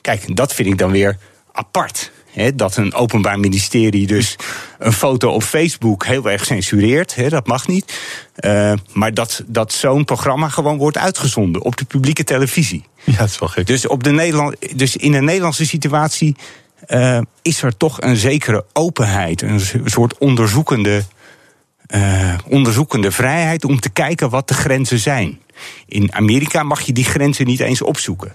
Kijk, dat vind ik dan weer apart dat een openbaar ministerie dus een foto op Facebook heel erg censureert. dat mag niet. Uh, maar dat, dat zo'n programma gewoon wordt uitgezonden op de publieke televisie. Ja, dat is wel gek. Dus, op de Nederland, dus in de Nederlandse situatie uh, is er toch een zekere openheid. Een soort onderzoekende, uh, onderzoekende vrijheid om te kijken wat de grenzen zijn. In Amerika mag je die grenzen niet eens opzoeken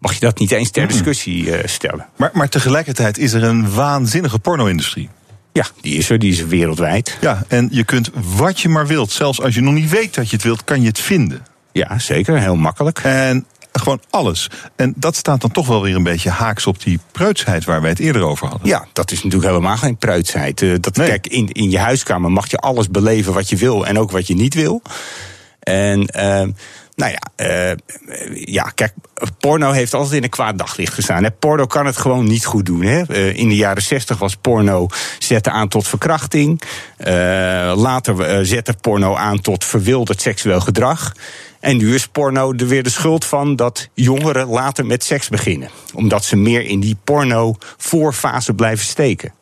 mag je dat niet eens ter discussie uh, stellen. Maar, maar tegelijkertijd is er een waanzinnige porno-industrie. Ja, die is er, die is wereldwijd. Ja, en je kunt wat je maar wilt, zelfs als je nog niet weet dat je het wilt, kan je het vinden. Ja, zeker, heel makkelijk. En gewoon alles. En dat staat dan toch wel weer een beetje haaks op die preutsheid waar wij het eerder over hadden. Ja, dat is natuurlijk helemaal geen preutsheid. Uh, dat, Kijk, in, in je huiskamer mag je alles beleven wat je wil en ook wat je niet wil. En uh, nou ja, uh, ja, kijk, porno heeft altijd in een kwaad daglicht gestaan. Porno kan het gewoon niet goed doen. Hè. Uh, in de jaren zestig was porno zette aan tot verkrachting. Uh, later zette porno aan tot verwilderd seksueel gedrag. En nu is porno er weer de schuld van dat jongeren later met seks beginnen. Omdat ze meer in die porno-voorfase blijven steken.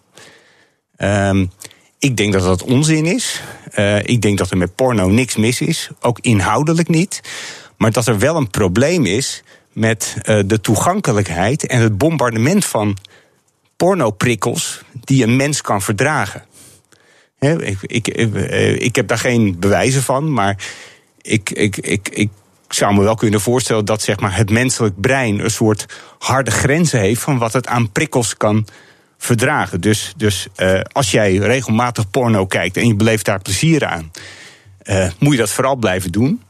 Um, ik denk dat dat onzin is. Uh, ik denk dat er met porno niks mis is, ook inhoudelijk niet. Maar dat er wel een probleem is met uh, de toegankelijkheid en het bombardement van pornoprikkels die een mens kan verdragen. Ik, ik, eh, ik, heb daar geen bewijzen van, maar ik, ik, ik, ik zou me wel kunnen voorstellen dat zeg maar, het menselijk brein een soort harde grenzen heeft van wat het aan prikkels kan verdragen. Dus, dus uh, als jij regelmatig porno kijkt en je beleeft daar plezier aan, uh, moet je dat vooral blijven doen.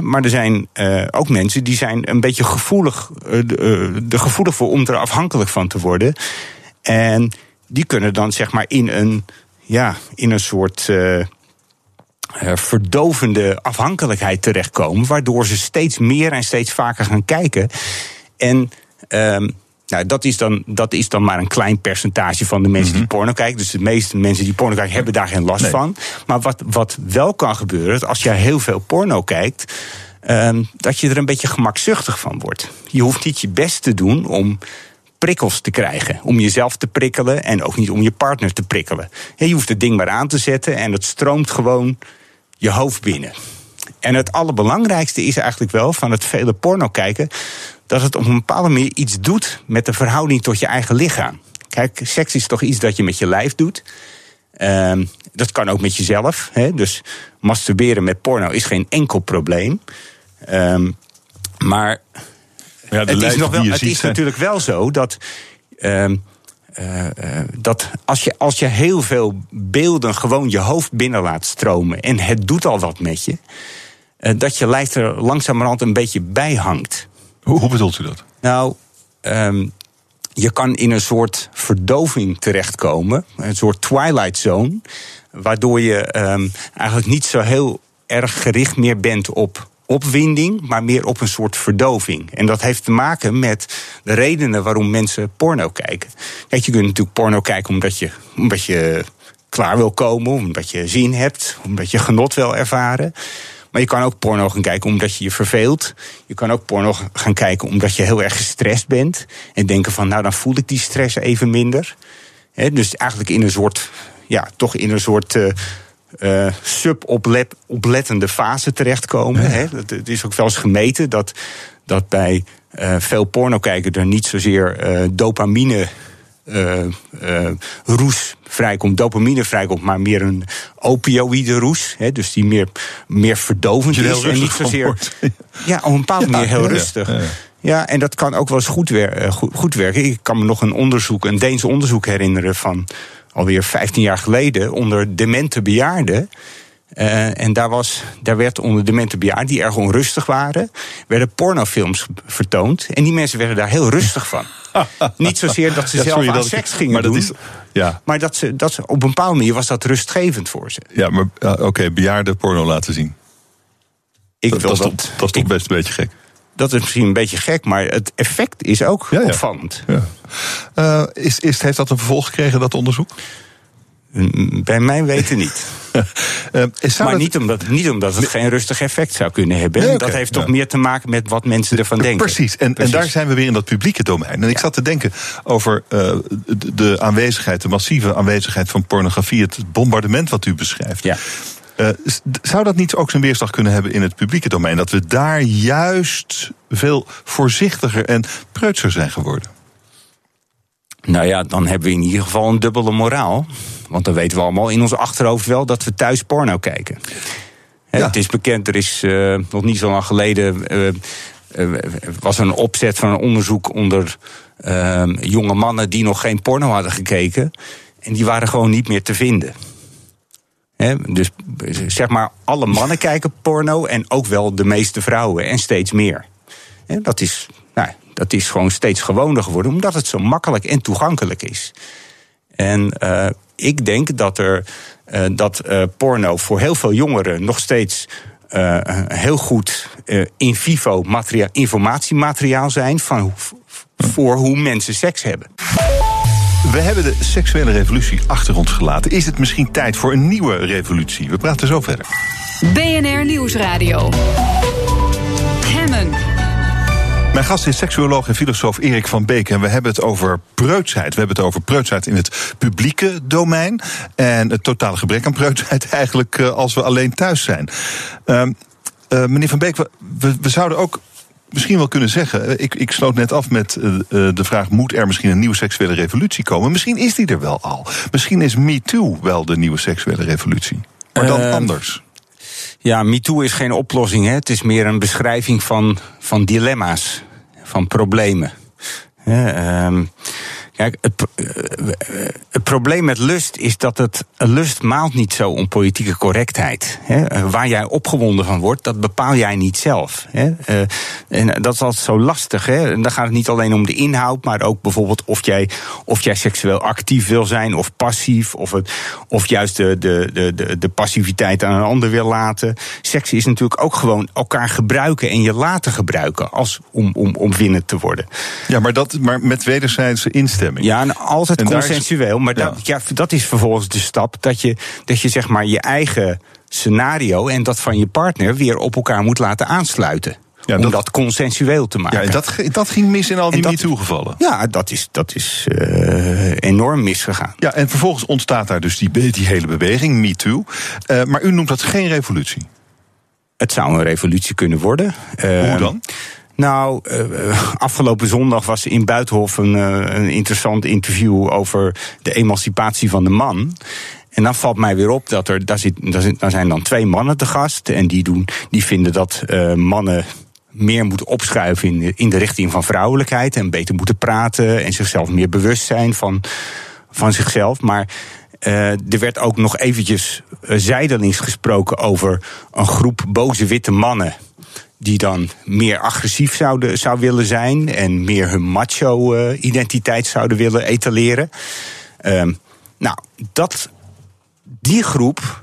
maar er zijn uh, ook mensen die zijn een beetje gevoelig, de, gevoelig voor om er afhankelijk van te worden. En die kunnen dan zeg maar in een, ja, in een soort verdovende afhankelijkheid terechtkomen, waardoor ze steeds meer en steeds vaker gaan kijken. En ehm, nou, dat is, dan, dat is dan maar een klein percentage van de mensen die mhm. porno kijken. Dus de meeste mensen die porno kijken hebben daar geen last van. Maar wat, wat wel kan gebeuren, als jij heel veel porno kijkt. Um, dat je er een beetje gemakzuchtig van wordt. Je hoeft niet je best te doen om prikkels te krijgen. Om jezelf te prikkelen en ook niet om je partner te prikkelen. Je hoeft het ding maar aan te zetten en het stroomt gewoon je hoofd binnen. En het allerbelangrijkste is eigenlijk wel van het vele porno kijken dat het op een bepaalde manier iets doet met de verhouding tot je eigen lichaam. Kijk, seks is toch iets dat je met je lijf doet. Ehm, dat kan ook met jezelf. Hè? Dus masturberen met porno is geen enkel probleem. Ehm, maar ja, het is, nog wel, het is natuurlijk wel zo dat. Uh, uh, dat als je, als je heel veel beelden gewoon je hoofd binnen laat stromen en het doet al wat met je, uh, dat je lijf er langzamerhand een beetje bij hangt. Hoe, bedoelt u dat? Nou, um, je kan in een soort verdoving terechtkomen, een soort twilight zone, waardoor je um, eigenlijk niet zo heel erg gericht meer bent op opwinding, maar meer op een soort verdoving. En dat heeft te maken met de redenen waarom mensen porno kijken. Kijk, je kunt natuurlijk porno kijken omdat je, omdat je klaar wil komen, omdat je zin hebt, omdat je genot wil ervaren. Maar je kan ook porno gaan kijken omdat je je verveelt. Je kan ook porno gaan kijken omdat je heel erg gestrest bent. En denken van, nou dan voel ik die stress even minder. dus eigenlijk in een soort, ja, toch in een soort. Uh, uh, sub-oplettende fase terechtkomen. Ja. Het is ook wel eens gemeten dat, dat bij uh, veel pornokijkers er niet zozeer dopamine uh, uh, roes vrijkomt, dopamine vrijkomt, maar meer een opioïde roes. Hè, dus die meer, meer verdovend is. En niet zozeer. Ja, op een bepaalde manier heel rustig. Ja, ja, en dat kan ook wel eens goed, wer goed, goed, werken. Ik kan me nog een onderzoek, een Deens onderzoek herinneren van alweer 15 jaar geleden onder demente bejaarden. Uh, en daar, was, daar werd onder demente bejaarden die erg onrustig waren, werden pornofilms vertoond. En die mensen werden daar heel rustig van. Niet zozeer dat ze ja, zelf sorry, aan dat seks gingen maar doen. Dat is, ja. Maar dat ze, dat ze, op een bepaalde manier was dat rustgevend voor ze. Ja, maar uh, oké, okay, bejaarden porno laten zien. Ik dat, wil dat, dat, dat is toch best een beetje gek. Dat is misschien een beetje gek, maar het effect is ook ja, opvallend. Ja. Uh, is, is, heeft dat een vervolg gekregen, dat onderzoek? Bij mij weten niet. uh, maar niet, omdat, niet omdat het geen rustig effect zou kunnen hebben. Nee, okay, dat heeft toch meer te maken met wat mensen ervan denken. Precies. En, Precies. en daar zijn we weer in dat publieke domein. En ik zat te denken over uh, de aanwezigheid, de massieve aanwezigheid van pornografie, het bombardement wat u beschrijft. Ja. Uh, zou dat niet ook zijn weerslag kunnen hebben in het publieke domein? Dat we daar juist veel voorzichtiger en preutser zijn geworden? Nou ja, dan hebben we in ieder geval een dubbele moraal. Want dan weten we allemaal in ons achterhoofd wel dat we thuis porno kijken. Ja. Het is bekend, er is uh, nog niet zo lang geleden. Uh, was een opzet van een onderzoek onder ehm, jonge mannen die nog geen porno hadden gekeken. En die waren gewoon niet meer te vinden. He, dus zeg maar, alle mannen kijken porno en ook wel de meeste vrouwen en steeds meer. He, dat is nou, dat is gewoon steeds gewoner geworden, omdat het zo makkelijk en toegankelijk is. En uh, ik denk dat, er, uh, dat uh, porno voor heel veel jongeren nog steeds heel goed in vivo materia informatiemateriaal zijn van, voor hoe mensen seks hebben. We hebben de seksuele revolutie achter ons gelaten. Is het misschien tijd voor een nieuwe revolutie? We praten zo verder. BNR Nieuwsradio. Mijn gast is seksuoloog en filosoof Erik van Beek. En we hebben het over preutsheid. We hebben het over preutsheid in het publieke domein. En het totale gebrek aan preutsheid eigenlijk uh, als we alleen thuis zijn. Uh, uh, meneer van Beek, we, we, we, zouden ook misschien wel kunnen zeggen. Eh, ik, ik sloot net af met de vraag: moet er misschien een nieuwe seksuele revolutie komen? Misschien is die er wel al. Misschien is MeToo wel de nieuwe seksuele revolutie. Maar dan ehm, anders. Ja, MeToo is geen oplossing. Hè. Het is meer een beschrijving van, van dilemma's, van problemen. Um, Kijk, het, eh, het, probleem met lust is dat het lust maalt niet zo om politieke correctheid. Hè. Waar jij opgewonden van wordt, dat bepaal jij niet zelf. Hè. Eh, en dat is altijd zo lastig. Hè. En dan gaat het niet alleen om de inhoud, maar ook bijvoorbeeld of jij, of jij seksueel actief wil zijn of passief, of, het, of juist de, de, de, de passiviteit aan een ander wil laten. Seks is natuurlijk ook gewoon elkaar gebruiken en je laten gebruiken als om, om, om winnen te worden. Ja, maar, dat, maar met wederzijdse Ja, en altijd consensueel. maar dat, ja. dat is vervolgens de stap dat je, dat je zeg maar je eigen scenario en dat van je partner weer op elkaar moet laten aansluiten. Ja, om dat, consensueel te maken. Ja, dat, dat ging mis in al die MeToo-gevallen. Ja, dat is, dat is uh, enorm misgegaan. Ja, en vervolgens ontstaat daar dus die, die hele beweging, MeToo. Uh, maar u noemt dat geen revolutie. Het zou een revolutie kunnen worden. Hoe dan? Nou, uh, afgelopen zondag was in Buitenhof een, uh, een interessant interview over de emancipatie van de man. En dan valt mij weer op dat er, daar, zit, daar, zijn dan twee mannen te gast. En die, doen, die vinden dat uh, mannen meer moeten opschuiven in de, in de richting van vrouwelijkheid. En beter moeten praten en zichzelf meer bewust zijn van, van zichzelf. Maar er werd ook nog eventjes zijdelings gesproken over een groep boze witte mannen die dan meer agressief zouden zou willen zijn en meer hun macho-identiteit zouden willen etaleren. Uh, nou, dat, die groep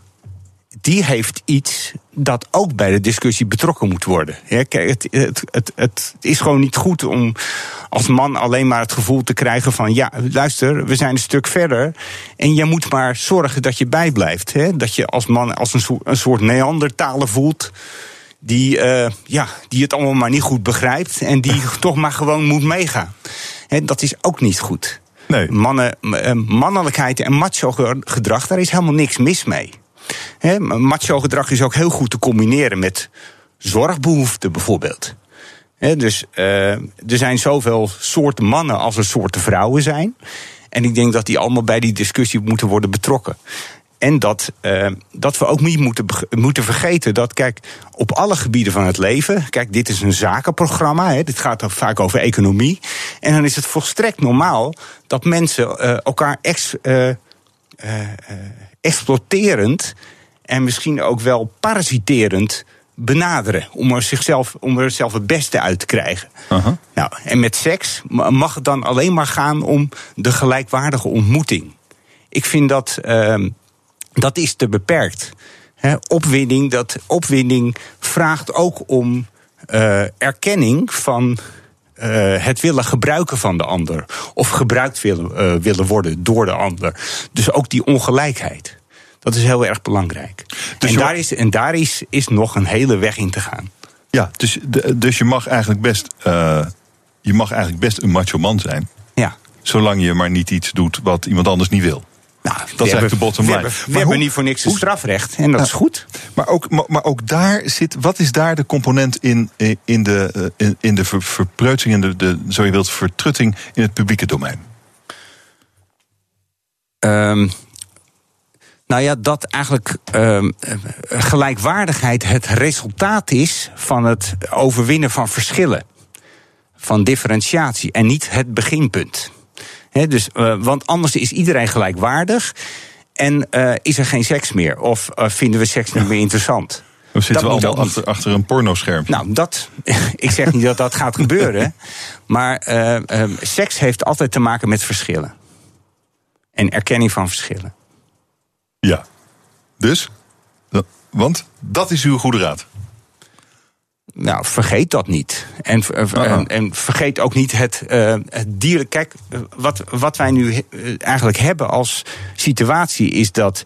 die heeft iets dat ook bij de discussie betrokken moet worden. kijk, het, het, het, is gewoon niet goed om als man alleen maar het gevoel te krijgen van... ja, luister, we zijn een stuk verder en je moet maar zorgen dat je bijblijft. Hè? Dat je als man als een soort, een soort Neandertaler voelt... Die, uh, ja, die het allemaal maar niet goed begrijpt en die toch maar gewoon moet meegaan. Dat is ook niet goed. Nee. Mannen, eh, mannelijkheid en macho gedrag, daar is helemaal niks mis mee. He, macho gedrag is ook heel goed te combineren met zorgbehoeften bijvoorbeeld. dus uh, er zijn zoveel soorten mannen als er soorten vrouwen zijn. En ik denk dat die allemaal bij die discussie moeten worden betrokken. En dat, uh, dat we ook niet moeten, moeten vergeten dat, kijk, op alle gebieden van het leven. Kijk, dit is een zakenprogramma. Hè, dit gaat vaak over economie. En dan is het volstrekt normaal dat mensen uh, elkaar ex, uh, exploiterend en misschien ook wel parasiterend benaderen. Om er, zichzelf, om er zelf het beste uit te krijgen. nou, en met seks mag het dan alleen maar gaan om de gelijkwaardige ontmoeting. Ik vind dat, uh, dat is te beperkt. He, opwinding, dat, opwinding vraagt ook om uh, erkenning van uh, het willen gebruiken van de ander. Of gebruikt willen, uh, willen worden door de ander. Dus ook die ongelijkheid. Dat is heel erg belangrijk. Dus en daar, is, en daar is, is nog een hele weg in te gaan. Ja, dus, dus je mag eigenlijk best. Uh, je mag eigenlijk best een macho man zijn. Ja. Zolang je maar niet iets doet wat iemand anders niet wil. Nou, dat is eigenlijk de bottom line. We hebben, we hebben niet voor niks een strafrecht en dat is goed. Maar ook, maar, maar, ook daar zit, wat is daar de component in, in de, in, in de ver, verpreutsing, in de, de, zo je wilt, vertrutting in het publieke domein? Um, nou ja, dat eigenlijk uh, gelijkwaardigheid het resultaat is van het overwinnen van verschillen. Van differentiatie en niet het beginpunt. Dus, uh, want anders is iedereen gelijkwaardig en uh, is er geen seks meer. Of vinden we seks niet meer interessant. Of zitten we allemaal achter, achter, een pornoscherm? Nou, dat, ik zeg niet dat dat gaat gebeuren. Maar seks heeft altijd te maken met verschillen. En erkenning van verschillen. Ja. Dus? Want dat is uw goede raad. Nou, vergeet dat niet. En, en, en vergeet ook niet het, uh, het dieren. Kijk, wat, wat wij nu eigenlijk hebben als situatie is dat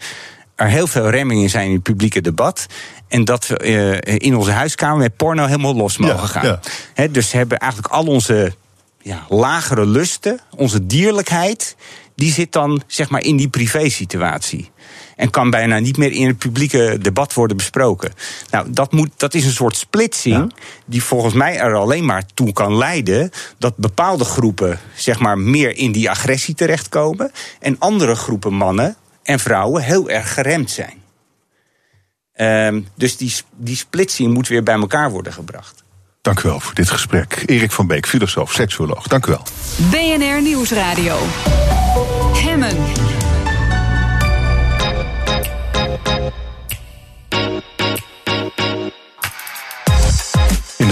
er heel veel remmingen zijn in het publieke debat. En dat we uh, in onze huiskamer met porno helemaal los mogen gaan. Ja. He, dus we hebben eigenlijk al onze ja, lagere lusten, onze dierlijkheid, die zit dan zeg maar in die privé-situatie. En kan bijna niet meer in het publieke debat worden besproken. Nou, dat, moet, dat is een soort splitsing die volgens mij er alleen maar toe kan leiden dat bepaalde groepen zeg maar, meer in die agressie terechtkomen. En andere groepen mannen en vrouwen heel erg geremd zijn. Um, dus die, die splitsing moet weer bij elkaar worden gebracht. Dank u wel voor dit gesprek. Erik van Beek, filosoof, seksuoloog. Dank u wel. BNR Nieuwsradio. Hemmen.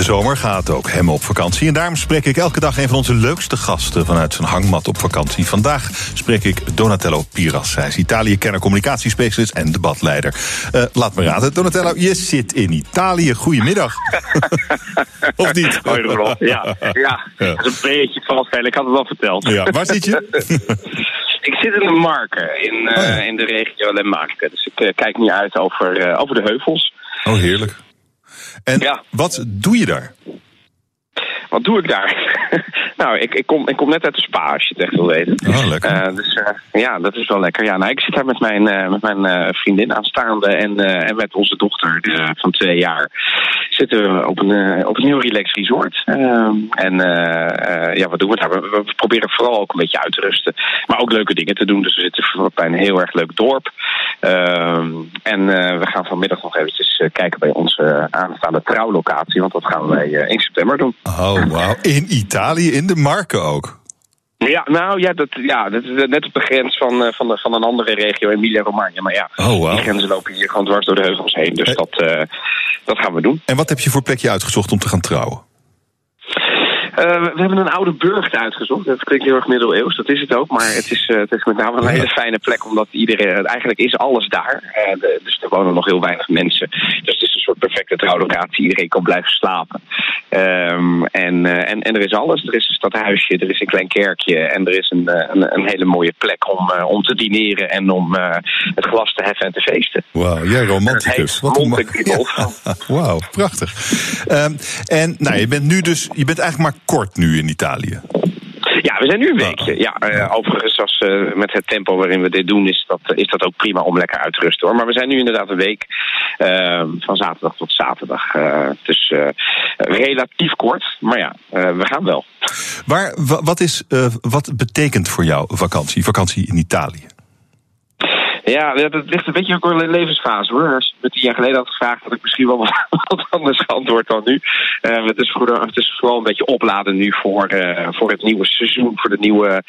Zomer gaat ook hem op vakantie. En daarom spreek ik elke dag een van onze leukste gasten vanuit zijn hangmat op vakantie. Vandaag spreek ik Donatello Piras. Hij is Italië-kenner, communicatiespecialist en debatleider. Uh, laat me raden, Donatello, je zit in Italië. Goedemiddag. of niet? Hoi. Ja, ja, dat is een beetje vals. Ik had het al verteld. Ja, waar zit je? Ik zit in de Marken, in, uh, oh ja. in de regio Le Marken. Dus ik uh, kijk nu uit over, over de heuvels. Oh, heerlijk. En ja. wat doe je daar? Wat doe ik daar? nou, ik, ik, kom, ik kom net uit de spa, als je het echt wil weten. Oh, lekker. Uh, dus uh, ja, dat is wel lekker. Ja, nou, ik zit daar met mijn, uh, met mijn vriendin aanstaande en, en met onze dochter van twee jaar. Zitten we op een, op een heel relaxed resort. Ehm, en ja, wat doen we daar? We, we, proberen vooral ook een beetje uit te rusten. Maar ook leuke dingen te doen. Dus we zitten bij een heel erg leuk dorp. Ehm, en we gaan vanmiddag nog eventjes kijken bij onze aanstaande trouwlocatie. Want dat gaan wij 1 september doen. Oh, wauw. In Italië, in de Marken ook? Ja, nou ja, dat, ja, dat is net op de grens van, uh, van, van een andere regio, Emilia-Romagna. Maar ja, oh, wow. die grenzen lopen hier gewoon dwars door de heuvels heen. Dus dat, uh, dat gaan we doen. En wat heb je voor plekje uitgezocht om te gaan trouwen? Uh, we hebben een oude burcht uitgezocht. Dat klinkt heel erg middeleeuws, dat is het ook. Maar het is, het is met name een hele fijne plek, omdat iedereen, eigenlijk is alles daar. De, dus er wonen nog heel weinig mensen. Dus het is een soort perfecte trouwlocatie. Iedereen kan blijven slapen. Um, en, en, en er is alles. Er is een stadhuisje, er is een klein kerkje en er is een, een, een hele mooie plek om, om te dineren en om het glas te heffen en te feesten. Wauw, jij romanticus. Wat een ja. Wauw, prachtig. Um, en nou, je bent nu dus, je bent eigenlijk maar kort nu in Italië. Ja, we zijn nu een weekje. Ja, uh, overigens, als, uh, met het tempo waarin we dit doen, is dat, is dat ook prima om lekker uit te rusten hoor. Maar we zijn nu inderdaad een week uh, van zaterdag tot zaterdag. dus relatief kort, maar ja, we gaan wel. Waar, wat, is, wat betekent voor jou vakantie, vakantie in Italië? Ja, dat ligt een beetje ook in de levensfase hoor. Als je me tien jaar geleden had gevraagd, had ik misschien wel wat anders geantwoord dan nu. Uh, het, is voor, het is vooral een beetje opladen nu voor, uh, voor het nieuwe seizoen, voor, de nieuwe,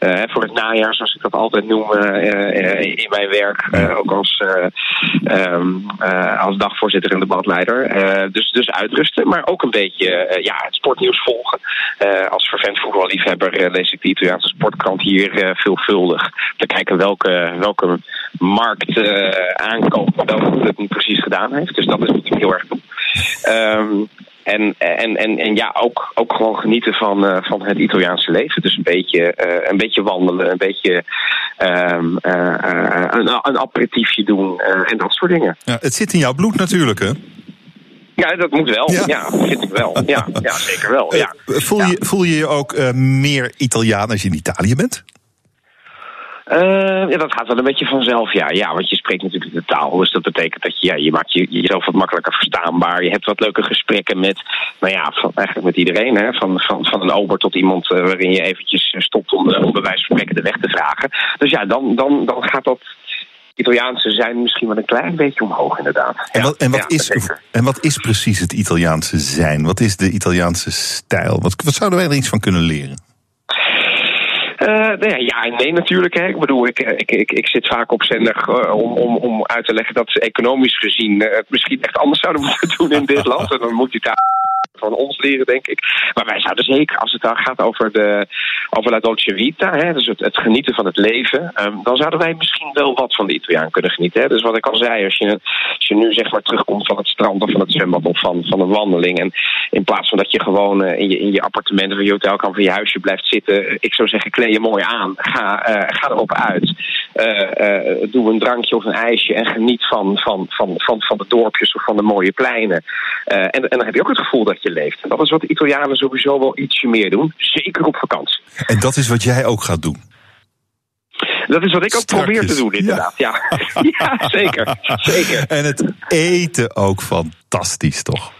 uh, voor het najaar, zoals ik dat altijd noem in mijn werk. ook als, um, als dagvoorzitter en debatleider. dus, dus uitrusten, maar ook een beetje ja, het sportnieuws volgen. als vervent voetballiefhebber lees ik de Italiaanse sportkrant hier veelvuldig. Te kijken welke, welke markt uh, aankopen welke het niet precies gedaan heeft. Dus dat is natuurlijk heel erg goed. Um, en, en, en, en ja, ook, ook gewoon genieten van, uh, van het Italiaanse leven. Dus een beetje, uh, een beetje wandelen, een beetje um, uh, een, een aperitiefje doen en dat soort dingen. Ja, het zit in jouw bloed natuurlijk, hè? Ja, dat moet wel. Ja, ja vind ik wel. Ja, ja zeker wel. Ja. voel, je, voel je je ook meer Italiaan als je in Italië bent? Uh, ja, dat gaat wel een beetje vanzelf, ja. Ja, want je spreekt natuurlijk de taal. Dus dat betekent dat je, ja, je maakt je, jezelf wat makkelijker verstaanbaar. Je hebt wat leuke gesprekken met, nou ja, van, eigenlijk met iedereen. Hè? Van, van, van een ober tot iemand uh, waarin je eventjes stopt om, om bij wijze van spreken de weg te vragen. Dus ja, dan, dan, dan gaat dat Italiaanse zijn misschien wel een klein beetje omhoog, inderdaad. En wat, en wat, is, en wat is precies het Italiaanse zijn? Wat is de Italiaanse stijl? Wat, wat zouden wij er iets van kunnen leren? Uh, nou ja, en nee natuurlijk. Hè. Ik bedoel, ik, ik, ik, ik zit vaak op zender uh, om, om, om uit te leggen dat ze economisch gezien het misschien echt anders zouden moeten doen in dit land. En dan moet je daar van ons leren, denk ik. Maar wij zouden zeker, als het dan gaat over, de, over la dolce vita, hè, dus het, genieten van het leven, um, dan zouden wij misschien wel wat van de Italiaan kunnen genieten. Hè. Dus wat ik al zei, als je, als je nu zeg maar terugkomt van het strand of van het zwembad of van, van een wandeling, en in plaats van dat je gewoon uh, in, je, in je appartement of in je hotel kan van je huisje blijft zitten, ik zou zeggen, kleed je mooi aan, ga, uh, ga erop uit. Doe een drankje of een ijsje en geniet van, van, van, van, van de dorpjes of van de mooie pleinen. en, en dan heb je ook het gevoel dat je leeft. En dat is wat de Italianen sowieso wel ietsje meer doen. Zeker op vakantie. En dat is wat jij ook gaat doen? Dat is wat ik ook probeer te doen, inderdaad. Ja, ja. ja zeker, zeker. En het eten ook fantastisch, toch?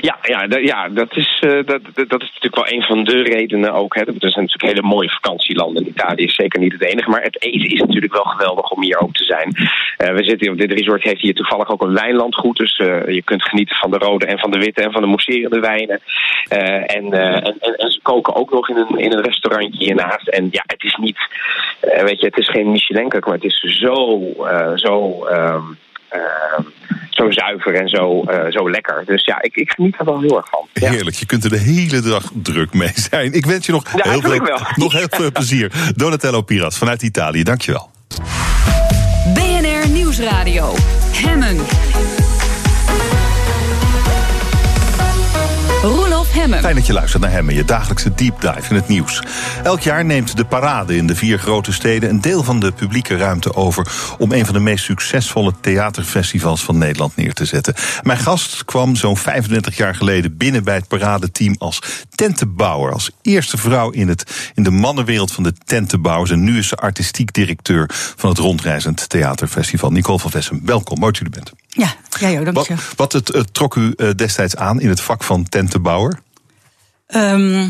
Ja, ja, ja dat, is, uh, dat, dat is natuurlijk wel een van de redenen ook. Hè. Er zijn natuurlijk hele mooie vakantielanden. Italië is zeker niet het enige. Maar het eten is natuurlijk wel geweldig om hier ook te zijn. Uh, we zitten op dit resort heeft hier toevallig ook een wijnlandgoed. Dus uh, je kunt genieten van de rode en van de witte en van de mousserende wijnen. En, en, en, ze koken ook nog in een, in een restaurantje hiernaast. En ja, het is niet, weet je, het is geen Michelin maar het is zo, zo... Um, zo zuiver en zo, uh, zo lekker. Dus ja, ik, ik geniet er wel heel erg van. Heerlijk, je kunt er de hele dag druk mee zijn. Ik wens je nog, heel, veel, nog heel veel plezier. Donatello Piras vanuit Italië, dankjewel. BNR Nieuwsradio, Hemmen. Fijn dat je luistert naar Hemmen, je dagelijkse deep dive in het nieuws. Elk jaar neemt de parade in de vier grote steden een deel van de publieke ruimte over om een van de meest succesvolle theaterfestivals van Nederland neer te zetten. Mijn gast kwam zo'n 35 jaar geleden binnen bij het paradeteam als tentenbouwer. Als eerste vrouw in, het, in de mannenwereld van de tentenbouwers. En nu is ze artistiek directeur van het rondreizend theaterfestival. Nicole van Vessen, welkom, mooi dat jullie bent. Ja, jij ook, dank je. Wat, wat het, het, trok u eh, destijds aan in het vak van tentenbouwer? Um,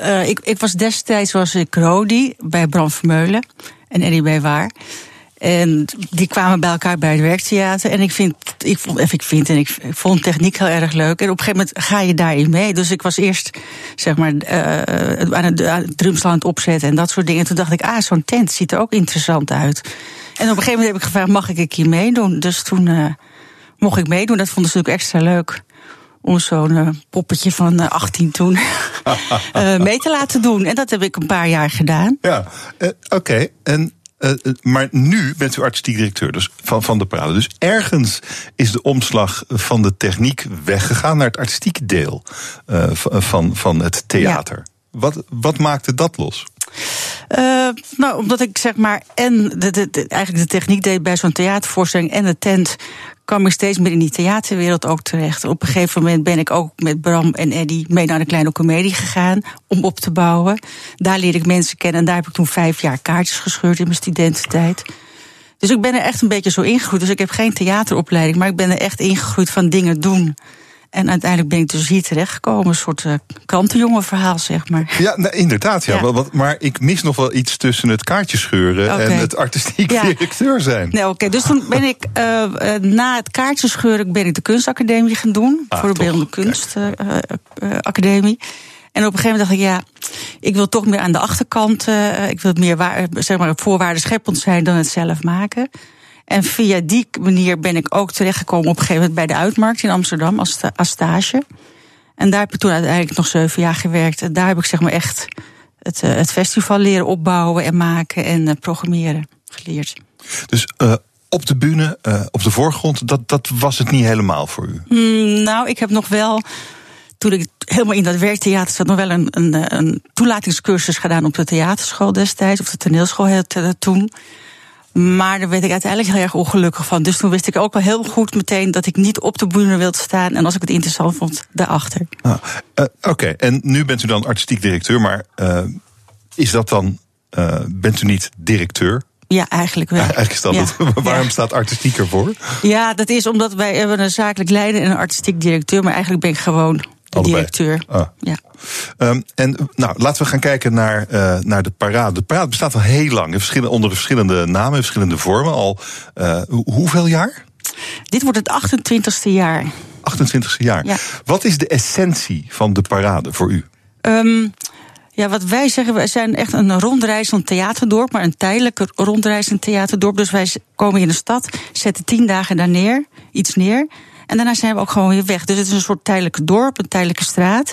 uh, ik, ik, was destijds was ik Rodi bij Bram Vermeulen en Eddie bij Waar. En die kwamen bij elkaar bij het werktheater. En ik vind, ik vond, ik vind en ik vond techniek heel erg leuk. En op een gegeven moment ga je daarin mee. Dus ik was eerst, zeg maar, uh, aan het, aan het opzetten en dat soort dingen. En toen dacht ik, ah, zo'n tent ziet er ook interessant uit. En op een gegeven moment heb ik gevraagd, mag ik een keer meedoen? Dus toen uh, mocht ik meedoen. Dat vonden ze natuurlijk extra leuk om zo'n uh, poppetje van uh, 18 toen uh, mee te laten doen. En dat heb ik een paar jaar gedaan. Ja, oké. Okay. En maar nu bent u artistiek directeur dus van, van de parade. Dus ergens is de omslag van de techniek weggegaan naar het artistieke deel van, van het theater. Ja. Wat, wat maakte dat los? Uh, nou, omdat ik zeg maar en de, eigenlijk de techniek deed bij zo'n theatervoorstelling en de tent kwam ik steeds meer in die theaterwereld ook terecht. Op een gegeven moment ben ik ook met Bram en Eddy mee naar de kleine comedie gegaan om op te bouwen. Daar leerde ik mensen kennen en daar heb ik toen vijf jaar kaartjes gescheurd in mijn studententijd. Dus ik ben er echt een beetje zo ingegroeid. Dus ik heb geen theateropleiding, maar ik ben er echt ingegroeid van dingen doen. En uiteindelijk ben ik dus hier terechtgekomen. Een soort uh, krantenjongen verhaal, zeg maar. Ja, nou, inderdaad. Ja. ja. Maar ik mis nog wel iets tussen het kaartje scheuren okay. en het artistiek ja. directeur zijn. Nee, oké. Dus toen ben ik uh, na het kaartje scheuren ben ik de kunstacademie gaan doen. Ah, voor de beeldende kunstacademie. En op een gegeven moment dacht ik, ja, ik wil toch meer aan de achterkant. ik wil meer waar, zeg maar, voorwaarden scheppend zijn dan het zelf maken. En via die manier ben ik ook terechtgekomen op een gegeven moment bij de Uitmarkt in Amsterdam als, als stage. En daar heb ik toen uiteindelijk nog zeven jaar gewerkt. En daar heb ik zeg maar echt het, eh, het festival leren opbouwen en maken en uh, programmeren geleerd. Dus uh, op de bühne, uh, op de voorgrond, dat, dat was het niet helemaal voor u? Mm, nou, ik heb nog wel toen ik helemaal in dat werktheater zat, nog wel een, een, een toelatingscursus gedaan op de theaterschool destijds, of de toneelschool toen. Maar daar werd ik uiteindelijk heel erg ongelukkig van. Dus toen wist ik ook wel heel goed meteen dat ik niet op de bühne wilde staan. En als ik het interessant vond, daarachter. Ah, uh, Oké, en nu bent u dan artistiek directeur. Maar uh, is dat dan. Uh, bent u niet directeur? Ja, eigenlijk wel. Eigenlijk is dat ja. het. Waarom ja. staat artistiek ervoor? Ja, dat is omdat wij hebben een zakelijk leider en een artistiek directeur. Maar eigenlijk ben ik gewoon directeur. Ah. Ja. Um, en nou, laten we gaan kijken naar, uh, naar de parade. De parade bestaat al heel lang, onder de verschillende namen, verschillende vormen. Al uh, hoeveel jaar? Dit wordt het 28ste jaar. 28ste jaar. Ja. Wat is de essentie van de parade voor u? Um, ja, wat wij zeggen, wij zijn echt een rondreizend theaterdorp, maar een tijdelijk rondreizend theaterdorp. Dus wij komen in de stad, zetten tien dagen daar neer, iets neer. En daarna zijn we ook gewoon weer weg. Dus het is een soort tijdelijke dorp, een tijdelijke straat.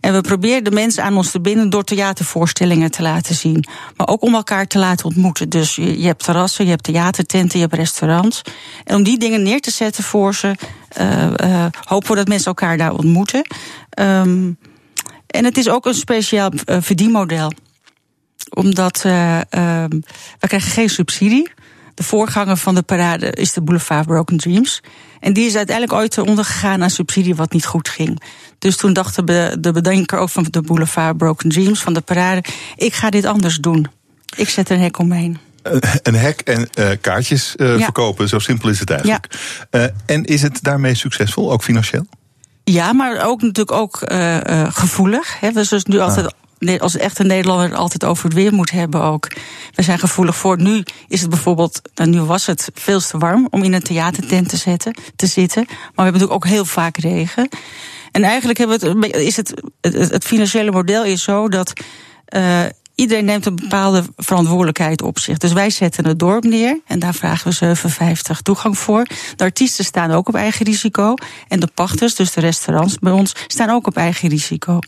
En we proberen de mensen aan ons te binden door theatervoorstellingen te laten zien. Maar ook om elkaar te laten ontmoeten. Dus je, je hebt terrassen, je hebt theatertenten, je hebt restaurants. En om die dingen neer te zetten voor ze, uh, uh, hopen we dat mensen elkaar daar ontmoeten. Um, en het is ook een speciaal uh, verdienmodel. Omdat uh, we krijgen geen subsidie. De voorganger van de parade is de Boulevard Broken Dreams. En die is uiteindelijk ooit ondergegaan aan subsidie wat niet goed ging. Dus toen dacht de, de bedenker ook van de Boulevard Broken Dreams, van de parade... ik ga dit anders doen. Ik zet een hek omheen. Een hek en uh, kaartjes uh, ja. verkopen, zo simpel is het eigenlijk. Ja. Uh, en is het daarmee succesvol, ook financieel? Ja, maar ook natuurlijk ook gevoelig. Hè. We zullen nu altijd... Als echte Nederlander altijd over het weer moet hebben ook. We zijn gevoelig voor. Nu is het bijvoorbeeld, nou, nu was het veel te warm om in een theatertent te, zetten, te zitten. Maar we hebben natuurlijk ook heel vaak regen. En eigenlijk hebben we het, is het, het, financiële model is zo dat uh, iedereen neemt een bepaalde verantwoordelijkheid op zich. Dus wij zetten het dorp neer en daar vragen we 57 toegang voor. De artiesten staan ook op eigen risico. En de pachters, dus de restaurants bij ons, staan ook op eigen risico.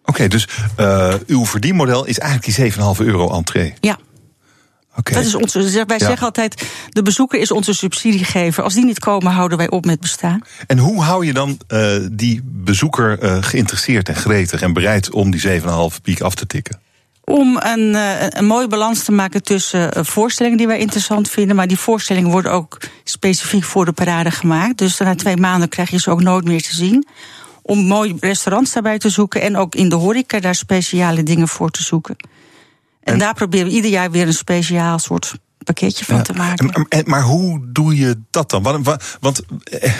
Oké, okay, dus uh, uw verdienmodel is eigenlijk die 7,5 euro entree? Ja. Okay. Dat is onze, wij ja. zeggen altijd, de bezoeker is onze subsidiegever. Als die niet komen, houden wij op met bestaan. En hoe hou je dan uh, die bezoeker uh, geïnteresseerd en gretig... en bereid om die 7,5 piek af te tikken? Om een, een mooie balans te maken tussen voorstellingen die wij interessant vinden... maar die voorstellingen worden ook specifiek voor de parade gemaakt. Dus na twee maanden krijg je ze ook nooit meer te zien om mooie restaurants daarbij te zoeken en ook in de horeca daar speciale dingen voor te zoeken. En, en daar proberen we ieder jaar weer een speciaal soort pakketje van ja, te maken. En, en, maar hoe doe je dat dan? Want, want eh,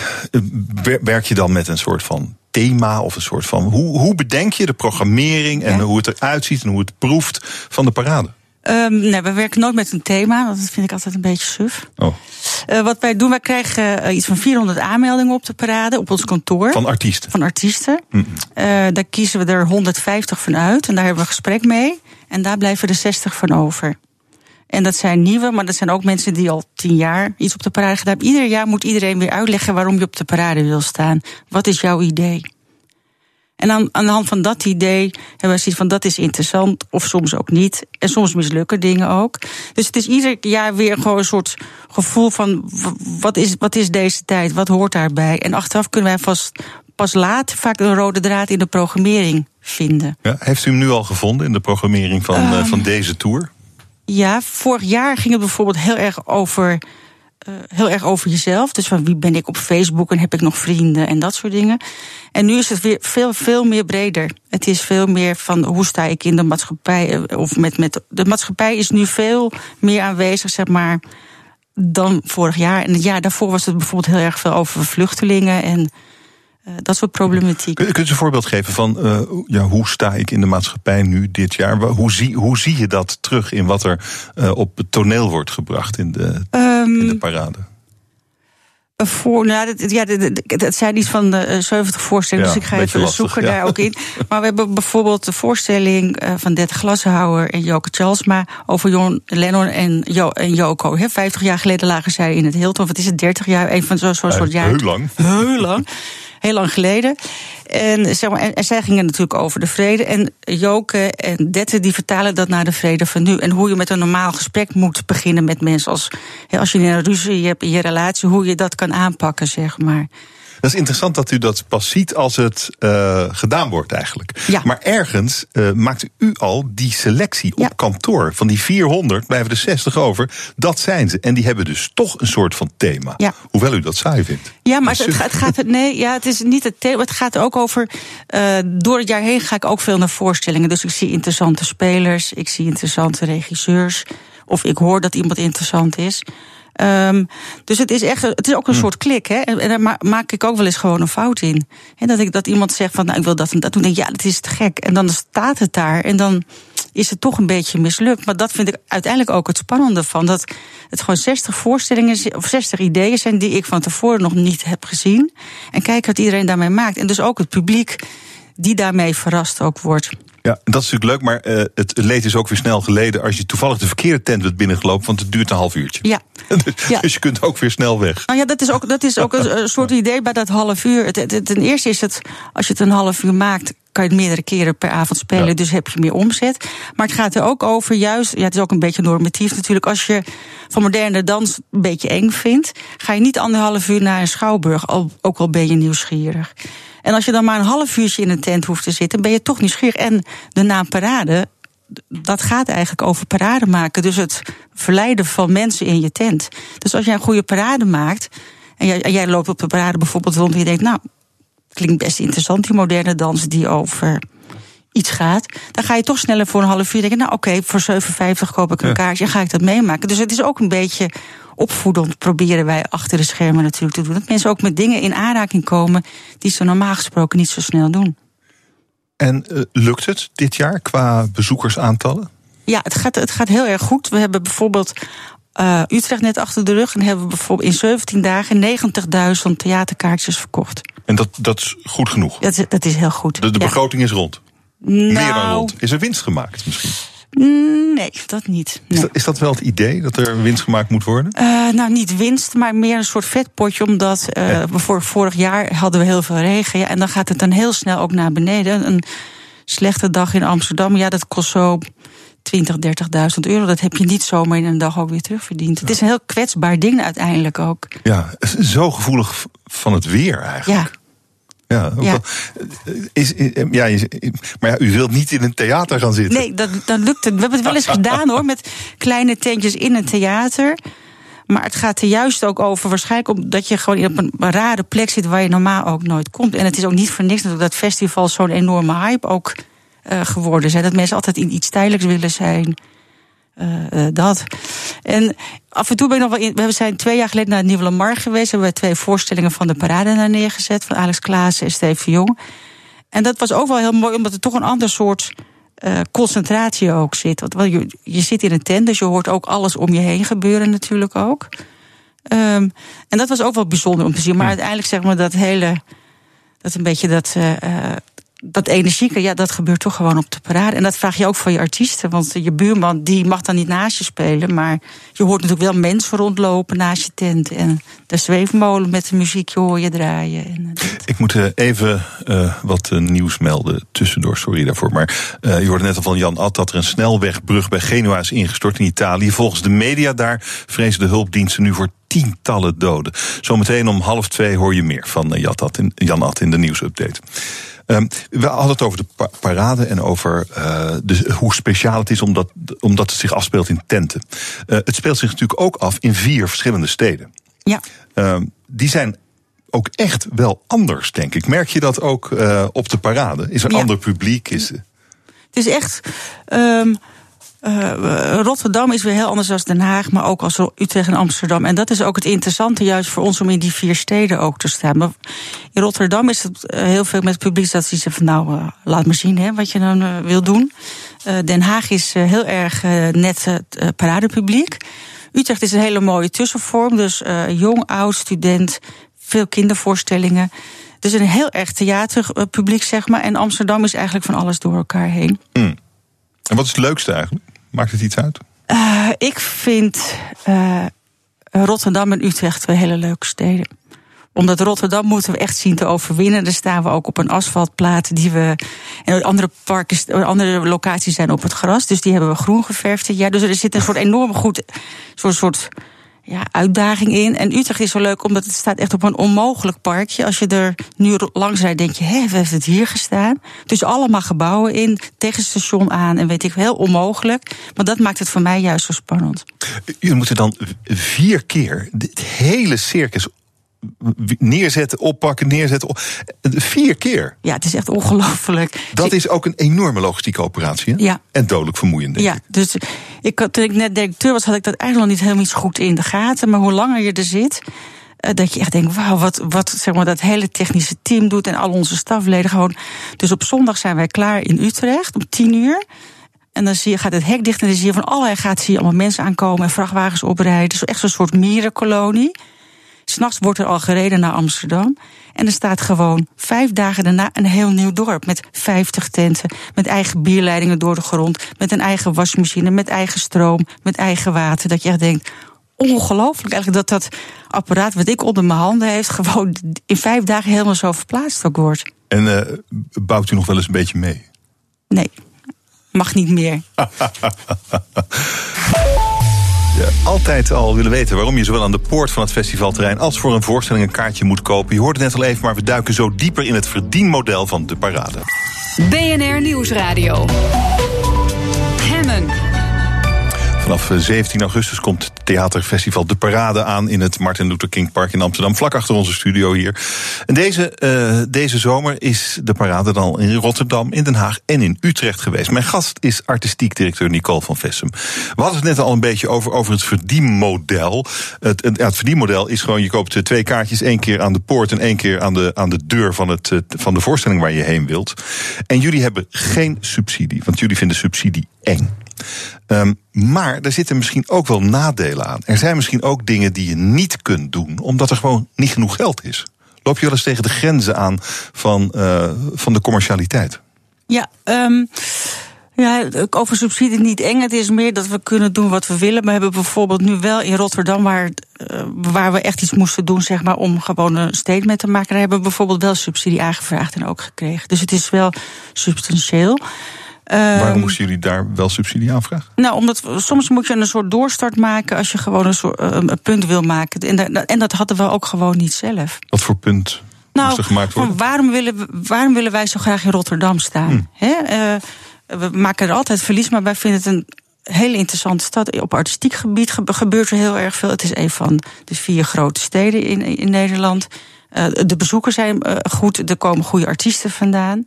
werk je dan met een soort van thema of een soort van. Hoe, hoe bedenk je de programmering en ja. hoe het eruit ziet en hoe het proeft van de parade? Um, nee, we werken nooit met een thema. Dat vind ik altijd een beetje suf. Oh. Uh, wat wij doen, wij krijgen uh, iets van 400 aanmeldingen op de parade op ons kantoor. Van artiesten? Van artiesten. Mm uh, daar kiezen we er 150 van uit en daar hebben we een gesprek mee. En daar blijven er 60 van over. En dat zijn nieuwe, maar dat zijn ook mensen die al tien jaar iets op de parade gedaan hebben. Ieder jaar moet iedereen weer uitleggen waarom je op de parade wil staan. Wat is jouw idee? En aan, aan de hand van dat idee hebben we zoiets van dat is interessant, of soms ook niet. En soms mislukken dingen ook. Dus het is ieder jaar weer gewoon een soort gevoel van wat is, wat is deze tijd, wat hoort daarbij. En achteraf kunnen wij vast pas laat vaak een rode draad in de programmering vinden. Ja, heeft u hem nu al gevonden in de programmering van, um, van deze tour? Ja, vorig jaar ging het bijvoorbeeld heel erg over. Uh, heel erg over jezelf. Dus van wie ben ik op Facebook en heb ik nog vrienden en dat soort dingen. En nu is het weer veel, veel meer breder. Het is veel meer van hoe sta ik in de maatschappij. Eh, of met, met, de maatschappij is nu veel meer aanwezig, zeg maar, dan vorig jaar. En het jaar daarvoor was het bijvoorbeeld heel erg veel over vluchtelingen en uh, dat soort problematiek. Kun, kunt u een voorbeeld geven van uh, ja, hoe sta ik in de maatschappij nu dit jaar? Hoe zie, hoe zie je dat terug in wat er uh, op het toneel wordt gebracht in de, um, in de parade? Voor, nou, dat, ja, het zijn iets van de 70 voorstellingen, ja, dus ik ga even lastig, zoeken ja. daar ook in. Maar we hebben bijvoorbeeld de voorstelling van Dette Glashouwer en Joke Charlesma over John Lennon en, jo en Joko. He, 50 jaar geleden lagen zij in het Hilton. Wat is het, 30 jaar? Een van zo'n soort jaar. Heel lang. Heel lang heel lang geleden. En, zeg maar, en, zij gingen natuurlijk over de vrede. En Joke en Dette die vertalen dat naar de vrede van nu. En hoe je met een normaal gesprek moet beginnen met mensen. Als, als je een ruzie hebt in je relatie, hoe je dat kan aanpakken, zeg maar. Dat is interessant dat u dat pas ziet als het uh, gedaan wordt eigenlijk. Ja. Maar ergens uh, maakt u al die selectie op ja. kantoor. Van die 400 blijven er 60 over. Dat zijn ze. En die hebben dus toch een soort van thema. Ja. Hoewel u dat saai vindt. Ja, maar het, het, gaat... Nee, ja, het is niet het thema. Het gaat ook over... Uh, door het jaar heen ga ik ook veel naar voorstellingen. Dus ik zie interessante spelers. Ik zie interessante regisseurs. Of ik hoor dat iemand interessant is. Um, dus het is echt, het is ook een hm. soort klik, hè? En, en daar maak ik ook wel eens gewoon een fout in. En dat ik dat iemand zegt van, nou, ik wil dat en dat doen. Denk ja, dat is te gek. En dan staat het daar en dan is het toch een beetje mislukt. Maar dat vind ik uiteindelijk ook het spannende van. Dat het gewoon 60 voorstellingen of 60 ideeën zijn die ik van tevoren nog niet heb gezien. En kijk wat iedereen daarmee maakt. En dus ook het publiek die daarmee verrast ook wordt. Ja, dat is natuurlijk leuk, maar uh, het leed is ook weer snel geleden als je toevallig de verkeerde tent bent binnengelopen, want het duurt een half uurtje. Ja. dus, ja. dus je kunt ook weer snel weg. Nou ja, dat is ook, dat is ook een, soort idee bij dat half uur. Het, het, ten eerste is het, als je het een half uur maakt, kan je het meerdere keren per avond spelen, ja. dus heb je meer omzet. Maar het gaat er ook over, juist, ja, het is ook een beetje normatief natuurlijk, als je van moderne dans een beetje eng vindt, ga je niet anderhalf uur naar een schouwburg, ook al ben je nieuwsgierig. En als je dan maar een half uurtje in een tent hoeft te zitten, ben je toch nieuwsgierig. En de naam parade, dat gaat eigenlijk over parade maken. Dus het verleiden van mensen in je tent. Dus als jij een goede parade maakt. En jij, en jij loopt op de parade bijvoorbeeld rond en je denkt, nou, klinkt best interessant, die moderne dans die over iets gaat, dan ga je toch sneller voor een half uur denken, nou oké, okay, voor 7,50 koop ik een ja. kaartje en ga ik dat meemaken. Dus het is ook een beetje opvoedend, proberen wij achter de schermen natuurlijk te doen. Dat mensen ook met dingen in aanraking komen die ze normaal gesproken niet zo snel doen. En uh, lukt het dit jaar qua bezoekersaantallen? Ja, het gaat, het gaat heel erg goed. We hebben bijvoorbeeld uh, Utrecht net achter de rug en hebben we bijvoorbeeld in 17 dagen 90.000 theaterkaartjes verkocht. En dat, dat is goed genoeg? Dat is, dat is heel goed. De, de ja. begroting is rond? Nou, Meer dan rond. Is er winst gemaakt misschien? Nee, dat niet. Is, dat, is, dat, wel het idee, dat er winst gemaakt moet worden? Uh, nou, niet winst, maar meer een soort vetpotje. Omdat uh, ja. vorig jaar hadden we heel veel regen. Ja, en dan gaat het dan heel snel ook naar beneden. Een slechte dag in Amsterdam, ja, dat kost zo 20, 30.000 euro. Dat heb je niet zomaar in een dag ook weer terugverdiend. Ja. Het is een heel kwetsbaar ding uiteindelijk ook. Ja, zo gevoelig van het weer eigenlijk. Ja. Ja, Ja. Wel, is, is, ja, je- maar ja, u wilt niet in een theater gaan zitten. Nee, dat, dat lukt het. We hebben het wel eens gedaan hoor, met kleine tentjes in een theater. Maar het gaat er juist ook over, waarschijnlijk omdat je gewoon op een rare plek zit waar je normaal ook nooit komt. En het is ook niet voor niks dat dat festival zo'n enorme hype ook uh, geworden zijn. Dat mensen altijd in iets tijdelijks willen zijn. Uh, uh, dat. En af en toe ben ik nog wel in. We zijn twee jaar geleden naar Nieuwe Lamar geweest. Hebben we twee voorstellingen van de parade daar neergezet. Van Alex Klaassen en Steve de Jong. En dat was ook wel heel mooi, omdat het toch een ander soort concentratie ook zit. Want je, je zit in een tent, dus je hoort ook alles om je heen gebeuren natuurlijk ook. Um, en dat was ook wel bijzonder om te zien. Maar uiteindelijk zeg maar dat hele. Dat een beetje dat. Uh, dat energieke, ja, dat gebeurt toch gewoon op de parade. En dat vraag je ook van je artiesten. Want je buurman die mag dan niet naast je spelen. Maar je hoort natuurlijk wel mensen rondlopen naast je tent. En de zweefmolen met de muziekje hoor je draaien. En Ik moet even uh, wat nieuws melden tussendoor. Sorry daarvoor. Maar je hoorde net al van Jan Ad dat er een snelwegbrug bij Genua is ingestort in Italië. Volgens de media daar vrezen de hulpdiensten nu voor tientallen doden. Zometeen om half twee hoor je meer van Jan Ad in de nieuwsupdate. Um, we hadden het over de parade en over uh, de, hoe speciaal het is omdat, omdat het zich afspeelt in tenten. Uh, het speelt zich natuurlijk ook af in vier verschillende steden. Ja. Um, die zijn ook echt wel anders, denk ik. Merk je dat ook uh, op de parade? Is er ja. ander publiek? Is... Het is echt. Um, uh, Rotterdam is weer heel anders dan Den Haag, maar ook als Utrecht en Amsterdam. En dat is ook het interessante juist voor ons om in die vier steden ook te staan. In Rotterdam is het heel veel met publiek dat ze zeggen van nou, uh, laat maar zien hè, wat je dan wil doen. Den Haag is heel erg net het paradepubliek. Utrecht is een hele mooie tussenvorm, dus jong, oud, student, veel kindervoorstellingen. Dus een heel erg theaterpubliek, zeg maar. En Amsterdam is eigenlijk van alles door elkaar heen. Mm. En wat is het leukste eigenlijk? Maakt het iets uit? Uh, ik vind uh, Rotterdam en Utrecht twee hele leuke steden. Omdat Rotterdam moeten we echt zien te overwinnen. Daar staan we ook op een asfaltplaat die we. En andere parken, andere locaties zijn op het gras. Dus die hebben we groen geverfd. Ja, dus er zit een soort enorm goed. Soort ja, uitdaging in. En Utrecht is zo leuk omdat het staat echt op een onmogelijk parkje. Als je er nu langs rijdt, denk je, hé, we heeft het hier gestaan? Dus allemaal gebouwen in, tegen station aan en weet ik, heel onmogelijk. Maar dat maakt het voor mij juist zo spannend. Jullie moeten dan vier keer het hele circus neerzetten, oppakken, neerzetten. Op, vier keer. Ja, het is echt ongelooflijk. Dat is ook een enorme logistieke operatie. Hè? Ja. En dodelijk vermoeiend. ja, ik. dus ik, toen ik net directeur was, had ik dat eigenlijk nog niet helemaal goed in de gaten. Maar hoe langer je er zit, dat je echt denkt, wauw, wat, wat zeg maar, dat hele technische team doet en al onze stafleden gewoon. Dus op zondag zijn wij klaar in Utrecht om tien uur. En dan zie je, gaat het hek dicht en dan zie je van allerlei gaat zie je allemaal mensen aankomen en vrachtwagens oprijden. Dus echt zo'n soort mierenkolonie. S'nachts wordt er al gereden naar Amsterdam. En er staat gewoon vijf dagen daarna een heel nieuw dorp. Met vijftig tenten, met eigen bierleidingen door de grond. Met een eigen wasmachine, met eigen stroom, met eigen water. Dat je echt denkt, ongelooflijk eigenlijk dat dat apparaat wat ik onder mijn handen heeft... gewoon in vijf dagen helemaal zo verplaatst ook wordt. En uh, bouwt u nog wel eens een beetje mee? Nee, mag niet meer. altijd al willen weten waarom je zowel aan de poort van het festivalterrein als voor een voorstelling een kaartje moet kopen. Je hoorde het net al even, maar we duiken zo dieper in het verdienmodel van de parade. BNR Nieuwsradio. Vanaf 17 augustus komt theaterfestival De Parade aan in het Martin Luther King Park in Amsterdam, vlak achter onze studio hier. En deze, uh, deze zomer is de parade dan in Rotterdam, in Den Haag en in Utrecht geweest. Mijn gast is artistiek directeur Nicole van Vessem. We hadden het net al een beetje over, over het verdienmodel. Het, het, het verdienmodel is gewoon, je koopt twee kaartjes, één keer aan de poort en één keer aan de, aan de deur van, het, van de voorstelling waar je heen wilt. En jullie hebben geen subsidie, want jullie vinden subsidie eng. Um, maar er zitten misschien ook wel nadelen aan. Er zijn misschien ook dingen die je niet kunt doen, omdat er gewoon niet genoeg geld is. Loop je wel eens tegen de grenzen aan van, uh, van de commercialiteit? Ja, um, ja, over subsidie niet eng. Het is meer dat we kunnen doen wat we willen. We hebben bijvoorbeeld nu wel in Rotterdam, waar, uh, waar we echt iets moesten doen, zeg maar, om gewoon een statement te maken. Daar hebben we bijvoorbeeld wel subsidie aangevraagd en ook gekregen. Dus het is wel substantieel. Waarom moesten jullie daar wel subsidie aanvragen? Nou, omdat soms moet je een soort doorstart maken als je gewoon een, soort, een punt wil maken. En, en dat hadden we ook gewoon niet zelf. Wat voor punt nou, er worden? Waarom willen, waarom willen wij zo graag in Rotterdam staan? Hm. uh, we maken er altijd verlies, maar wij vinden het een hele interessante stad. Op artistiek gebied gebeurt er heel erg veel. Het is een van de vier grote steden in, in Nederland. Uh, de bezoekers zijn uh, goed, er komen goede artiesten vandaan.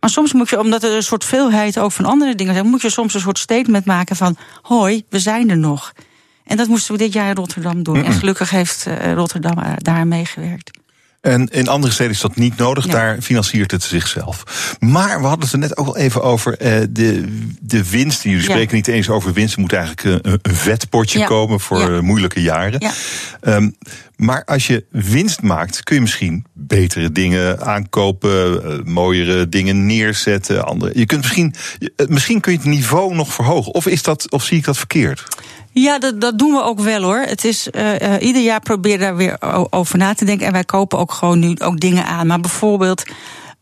Maar soms moet je, omdat er een soort veelheid ook van andere dingen zijn, moet je soms een soort statement maken van: hoi, we zijn er nog. En dat moesten we dit jaar in Rotterdam doen. En gelukkig heeft uh, Rotterdam daar meegewerkt. En in andere steden is dat niet nodig, daar financiert het zichzelf. Maar we hadden het er net ook al even over uh, de, de winst. Jullie spreken niet eens over winst, er moet eigenlijk een, een vetpotje komen voor moeilijke jaren. Um, maar als je winst maakt, kun je misschien betere dingen aankopen, mooiere dingen neerzetten. Andere. Je kunt misschien, misschien kun je het niveau nog verhogen. Of, is dat, of zie ik dat verkeerd? Ja, dat, dat doen we ook wel hoor. Het is, uh, ieder jaar proberen daar weer over na te denken. En wij kopen ook gewoon nu ook dingen aan. Maar bijvoorbeeld,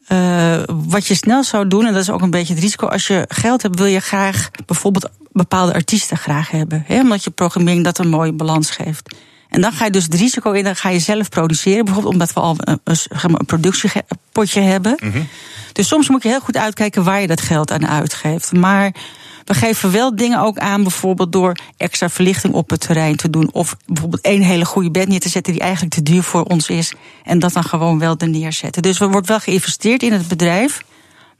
uh, wat je snel zou doen, en dat is ook een beetje het risico. Als je geld hebt, wil je graag bijvoorbeeld bepaalde artiesten graag hebben. Hè, omdat je programmering dat een mooie balans geeft. En dan ga je dus het risico in, dan ga je zelf produceren. Bijvoorbeeld omdat we al een, productiepotje hebben. Mm -hmm. Dus soms moet je heel goed uitkijken waar je dat geld aan uitgeeft. Maar we geven wel dingen ook aan, bijvoorbeeld door extra verlichting op het terrein te doen. Of bijvoorbeeld één hele goede bed neer te zetten die eigenlijk te duur voor ons is. En dat dan gewoon wel er neerzetten. Dus er wordt wel geïnvesteerd in het bedrijf.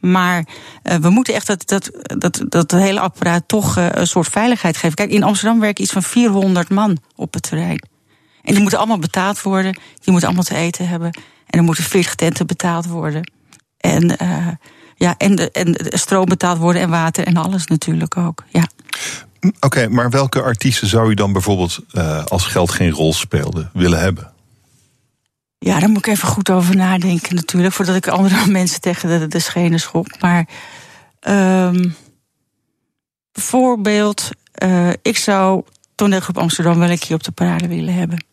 Maar uh, we moeten echt dat, dat, dat, dat hele apparaat toch uh, een soort veiligheid geven. Kijk, in Amsterdam werken iets van 400 man op het terrein. En die moeten allemaal betaald worden. Die moeten allemaal te eten hebben. En er moeten 40 tenten betaald worden. En uh, ja, en, de, en de stroom betaald worden en water en alles natuurlijk ook. Ja. Oké, okay, maar welke artiesten zou u dan bijvoorbeeld, uh, als geld geen rol speelde, willen hebben? Ja, daar moet ik even goed over nadenken natuurlijk, voordat ik andere mensen tegen de, de schenen schop. Maar um, bijvoorbeeld, uh, ik zou toneelgroep Amsterdam wel een keer op de parade willen hebben.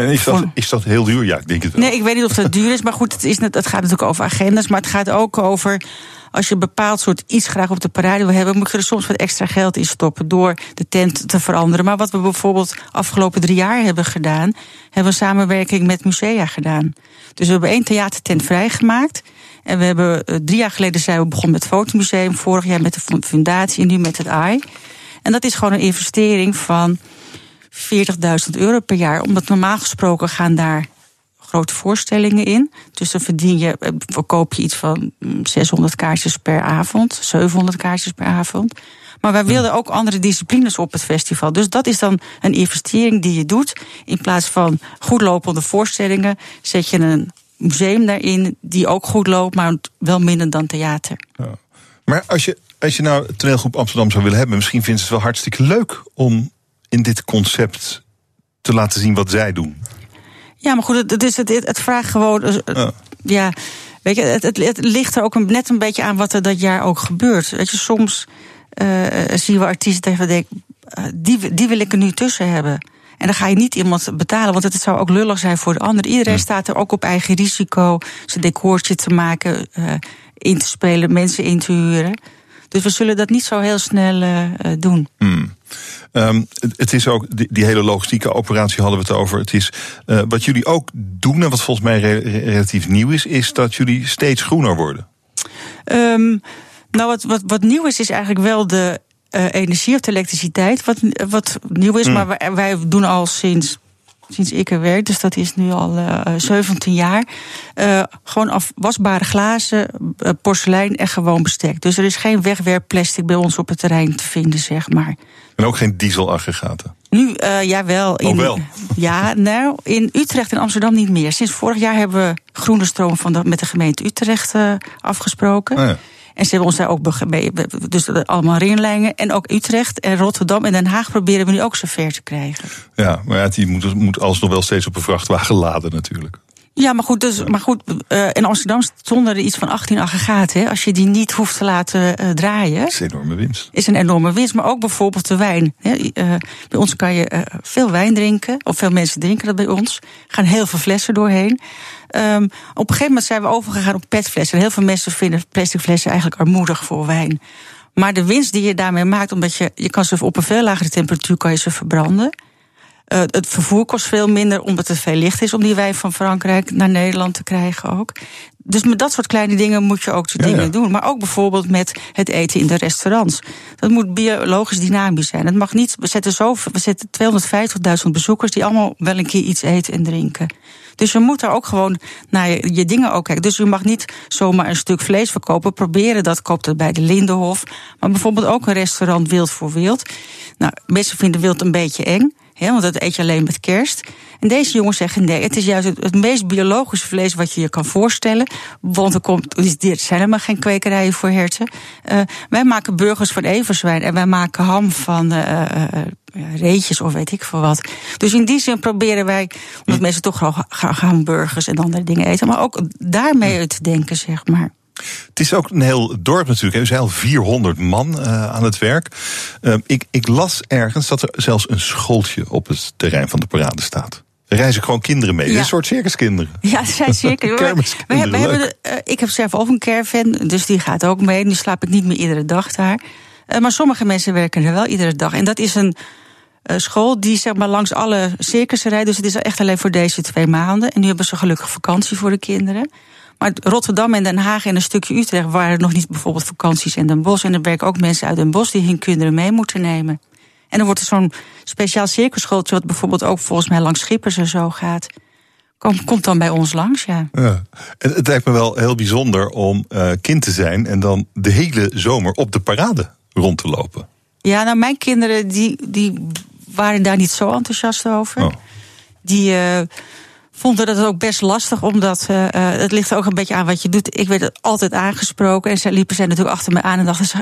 En is dat, is dat heel duur? Ja, ik denk het wel. Nee, ik weet niet of dat duur is. Maar goed, het, is net, het gaat natuurlijk over agendas. Maar het gaat ook over. Als je een bepaald soort iets graag op de parade wil hebben, moet je er soms wat extra geld in stoppen door de tent te veranderen. Maar wat we bijvoorbeeld afgelopen drie jaar hebben gedaan, hebben we samenwerking met musea gedaan. Dus we hebben één theatertent vrijgemaakt. En we hebben eh, drie jaar geleden zijn we begonnen met het Fotomuseum, vorig jaar met de fundatie en nu met het AI. En dat is gewoon een investering van 40.000 euro per jaar. Omdat normaal gesproken gaan daar grote voorstellingen in. Dus dan verdien je, eh, verkoop je iets van 600 mm, kaartjes per avond, 700 kaartjes per avond. Maar wij wilden ook andere disciplines op het festival. Dus dat is dan een investering die je doet. In plaats van goed lopende voorstellingen, zet je een museum daarin die ook goed loopt, maar wel minder dan theater. Ja. Maar als je, als je nou toneelgroep Amsterdam zou willen hebben, misschien vindt ze het wel hartstikke leuk om in dit concept te laten zien wat zij doen. Ja, maar goed, het, is het, het vraagt gewoon. Dus, ja. ja. weet je, het, het, ligt er ook een, net een beetje aan wat er dat jaar ook gebeurt. Weet je, soms uh, zien we artiesten tegen denken, uh, die, die wil ik er nu tussen hebben. En dan ga je niet iemand betalen, want het zou ook lullig zijn voor de ander. Iedereen staat er ook op eigen risico zijn decoortje te maken, uh, in te spelen, mensen in te huren. Dus we zullen dat niet zo heel snel uh, doen. Hmm. Um, het is ook, die, die, hele logistieke operatie hadden we het over. Het is, uh, wat jullie ook doen, en wat volgens mij re relatief nieuw is, is dat jullie steeds groener worden. Um, nou, wat, wat, wat nieuw is, is eigenlijk wel de uh, energie of de elektriciteit. Wat, wat nieuw is, mm. maar wij, wij doen al sinds sinds ik er werk, dus dat is nu al uh, eh, 17 jaar. Uh, gewoon afwasbare glazen, uh, porselein en gewoon bestek. Dus er is geen wegwerpplastic bij ons op het terrein te vinden, zeg maar. En ook geen dieselaggregaten? Nu, uh, jawel. In, oh, wel? Ja, nou, in Utrecht en Amsterdam niet meer. Sinds vorig jaar hebben we groene stroom van de, met de gemeente Utrecht afgesproken. Oh ja. En ze hebben ons daar ook mee, dus allemaal rinlijnen. En ook Utrecht en Rotterdam en Den Haag proberen we nu ook zover te krijgen. Ja, maar ja, die moet, moet alsnog wel steeds op een vrachtwagen laden natuurlijk. Ja, maar goed, dus, maar goed uh, in Amsterdam stonden er iets van 18 aggregaten. Als je die niet hoeft te laten uh, draaien. is een enorme winst. Is een enorme winst. Maar ook bijvoorbeeld de wijn. Hè. Uh, bij ons kan je veel wijn drinken. Of veel mensen drinken dat bij ons. Er gaan heel veel flessen doorheen. Um, op een gegeven moment zijn we overgegaan op petflessen. En heel veel mensen vinden plastic flessen eigenlijk armoedig voor wijn. Maar de winst die je daarmee maakt, omdat je, je kan ze op een veel lagere temperatuur kan je ze verbranden. Uh, het vervoer kost veel minder omdat het veel licht is om die wijn van Frankrijk naar Nederland te krijgen ook. Dus met dat soort kleine dingen moet je ook de dingen ja, doen. Maar ook bijvoorbeeld met het eten in de restaurants. Dat moet biologisch dynamisch zijn. Het mag niet, we zetten, zo, we zetten 250.000 bezoekers die allemaal wel een keer iets eten en drinken. Dus je moet daar ook gewoon naar je, je, dingen ook kijken. Dus je mag niet zomaar een stuk vlees verkopen. Proberen dat, koopt het bij de Lindenhof. Maar bijvoorbeeld ook een restaurant Wild voor Wild. Nou, mensen vinden wild een beetje eng want dat eet je alleen met kerst. En deze jongens zeggen nee, het is juist het, meest biologische vlees wat je je kan voorstellen. Want er, komt, er zijn helemaal geen kwekerijen voor herten. Uh, wij maken burgers van everzwijn en wij maken ham van uh, reetjes of weet ik veel wat. Dus in die zin proberen wij, omdat mensen toch graag hamburgers en andere dingen eten, maar ook daarmee te denken, zeg maar. Het is ook een heel dorp natuurlijk. Er zijn al 400 man uh, aan het werk. Uh, ik, ik las ergens dat er zelfs een schooltje op het terrein van de parade staat. Er reizen gewoon kinderen mee. Ja. Een soort circuskinderen. Ja, ze zijn zeker. we, hebben, we hebben de, uh, ik heb zelf ook een caravan, dus die gaat ook mee. Nu slaap ik niet meer iedere dag daar. maar sommige mensen werken er wel iedere dag. En dat is een school die zeg maar langs alle circussen rijdt. Dus het is echt alleen voor deze twee maanden. En nu hebben ze gelukkig vakantie voor de kinderen. Maar Rotterdam en Den Haag en een stukje Utrecht waren nog niet bijvoorbeeld vakanties in Den Bosch. En er werken ook mensen uit Den Bosch die hun kinderen mee moeten nemen. En dan wordt er zo'n speciaal circusschooltje, wat bijvoorbeeld ook volgens mij langs Schippers en zo gaat. Komt, komt dan bij ons langs, ja. ja. En het lijkt me wel heel bijzonder om uh, kind te zijn en dan de hele zomer op de parade rond te lopen. Ja, nou, mijn kinderen die, die waren daar niet zo enthousiast over. Oh. Die. Uh, vonden dat ook best lastig, omdat uh, het ligt ook een beetje aan wat je doet. Ik werd altijd aangesproken en ze liepen zij natuurlijk achter me aan en dachten ze: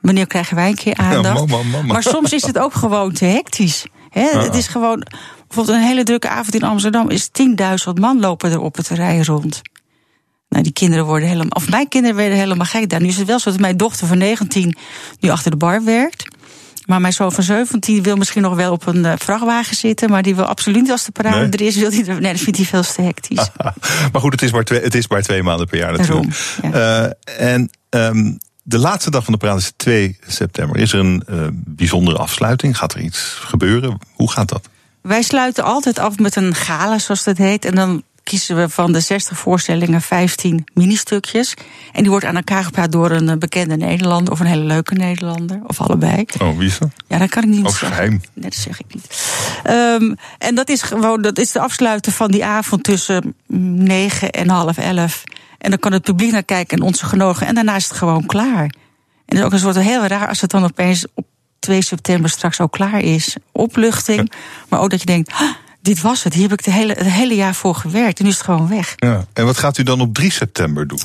wanneer krijgen wij een keer aandacht? Ja, mama, mama. Maar soms is het ook gewoon te hectisch. He, Het is gewoon, bijvoorbeeld een hele drukke avond in Amsterdam is 10.000 man lopen er op het terrein rond. Nou, die kinderen worden helemaal, of mijn kinderen werden helemaal gek daar. Nu is het wel zo dat mijn dochter van 19 nu achter de bar werkt. Maar mijn zoon van 17 wil misschien nog wel op een uh, vrachtwagen zitten. Maar die wil absoluut niet als de parade nee. er is. Wil die er, nee, dat vindt hij veel te hectisch. maar goed, het is maar, twee, het is maar twee maanden per jaar natuurlijk. Daarom, ja. uh, en um, de laatste dag van de parade is 2 september. Is er een uh, bijzondere afsluiting? Gaat er iets gebeuren? Hoe gaat dat? Wij sluiten altijd af met een gala, zoals dat heet. En dan kiezen we van de 60 voorstellingen 15 ministukjes. En die wordt aan elkaar gepraat door een bekende Nederlander of een hele leuke Nederlander. Of allebei. Oh, wie is dat? Ja, dat kan ik niet oh, zeggen. geheim. Nee, dat zeg ik niet. Um, en dat is gewoon dat is de afsluiten van die avond tussen 9 en half 11. En dan kan het publiek naar kijken en onze genogen. En daarna is het gewoon klaar. En het is ook een soort heel raar als het dan opeens op 2 september straks ook klaar is. Opluchting. Maar ook dat je denkt. Dit was het. Hier heb ik de hele, het hele jaar voor gewerkt. En nu is het gewoon weg. Ja. En wat gaat u dan op 3 september doen?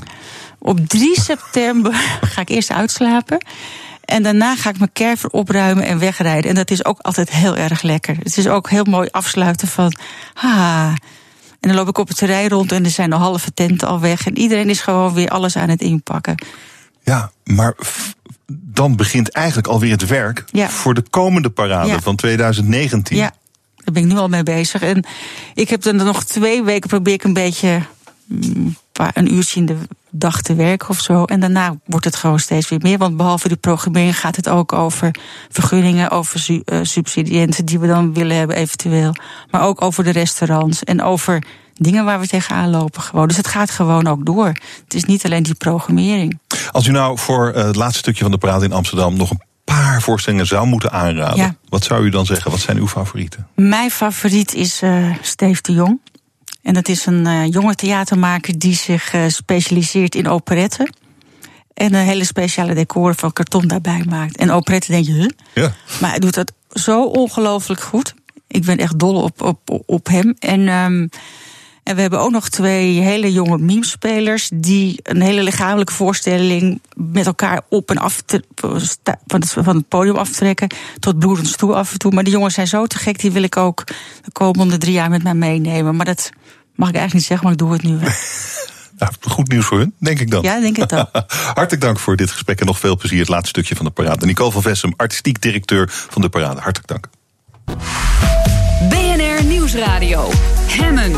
Op 3 september ga ik eerst uitslapen. En daarna ga ik mijn kerver opruimen en wegrijden. En dat is ook altijd heel erg lekker. Het is ook heel mooi afsluiten van. Ha. En dan loop ik op het terrein rond en er zijn de halve tenten al weg. En iedereen is gewoon weer alles aan het inpakken. Ja, maar dan begint eigenlijk alweer het werk ja. voor de komende parade ja. van 2019. Ja, daar ben ik nu al mee bezig. En ik heb dan nog twee weken probeer ik een beetje mm, een uurtje in de dag te werken of zo. En daarna wordt het gewoon steeds weer meer. Want behalve de programmering gaat het ook over vergunningen, over uh, subsidiënten die we dan willen hebben, eventueel. Maar ook over de restaurants en over dingen waar we tegenaan lopen. Gewoon. Dus het gaat gewoon ook door. Het is niet alleen die programmering. Als u nou voor uh, het laatste stukje van de praat in Amsterdam nog een paar voorstellingen zou moeten aanraden, ja. wat zou u dan zeggen? Wat zijn uw favorieten? Mijn favoriet is uh, Steve de Jong. En dat is een uh, jonge theatermaker die zich uh, specialiseert in operetten. En een hele speciale decoren van karton daarbij maakt. En operetten denk je, huh? Ja. Maar hij doet dat zo ongelooflijk goed. Ik ben echt dol op, op, op hem. En um, en we hebben ook nog twee hele jonge memespelers die een hele lichamelijke voorstelling met elkaar op en af te, van, het, van het podium aftrekken. Tot bloedens toe af en toe. Maar die jongens zijn zo te gek, die wil ik ook de komende drie jaar met mij meenemen. Maar dat mag ik eigenlijk niet zeggen, maar ik doe het nu wel. Nou, goed nieuws voor hun, denk ik dan. Ja, denk ik dan. Hartelijk dank voor dit gesprek en nog veel plezier. Het laatste stukje van de parade. Nicole van Vessem, artistiek directeur van de parade. Hartelijk dank. BNR Nieuwsradio. Hemmen.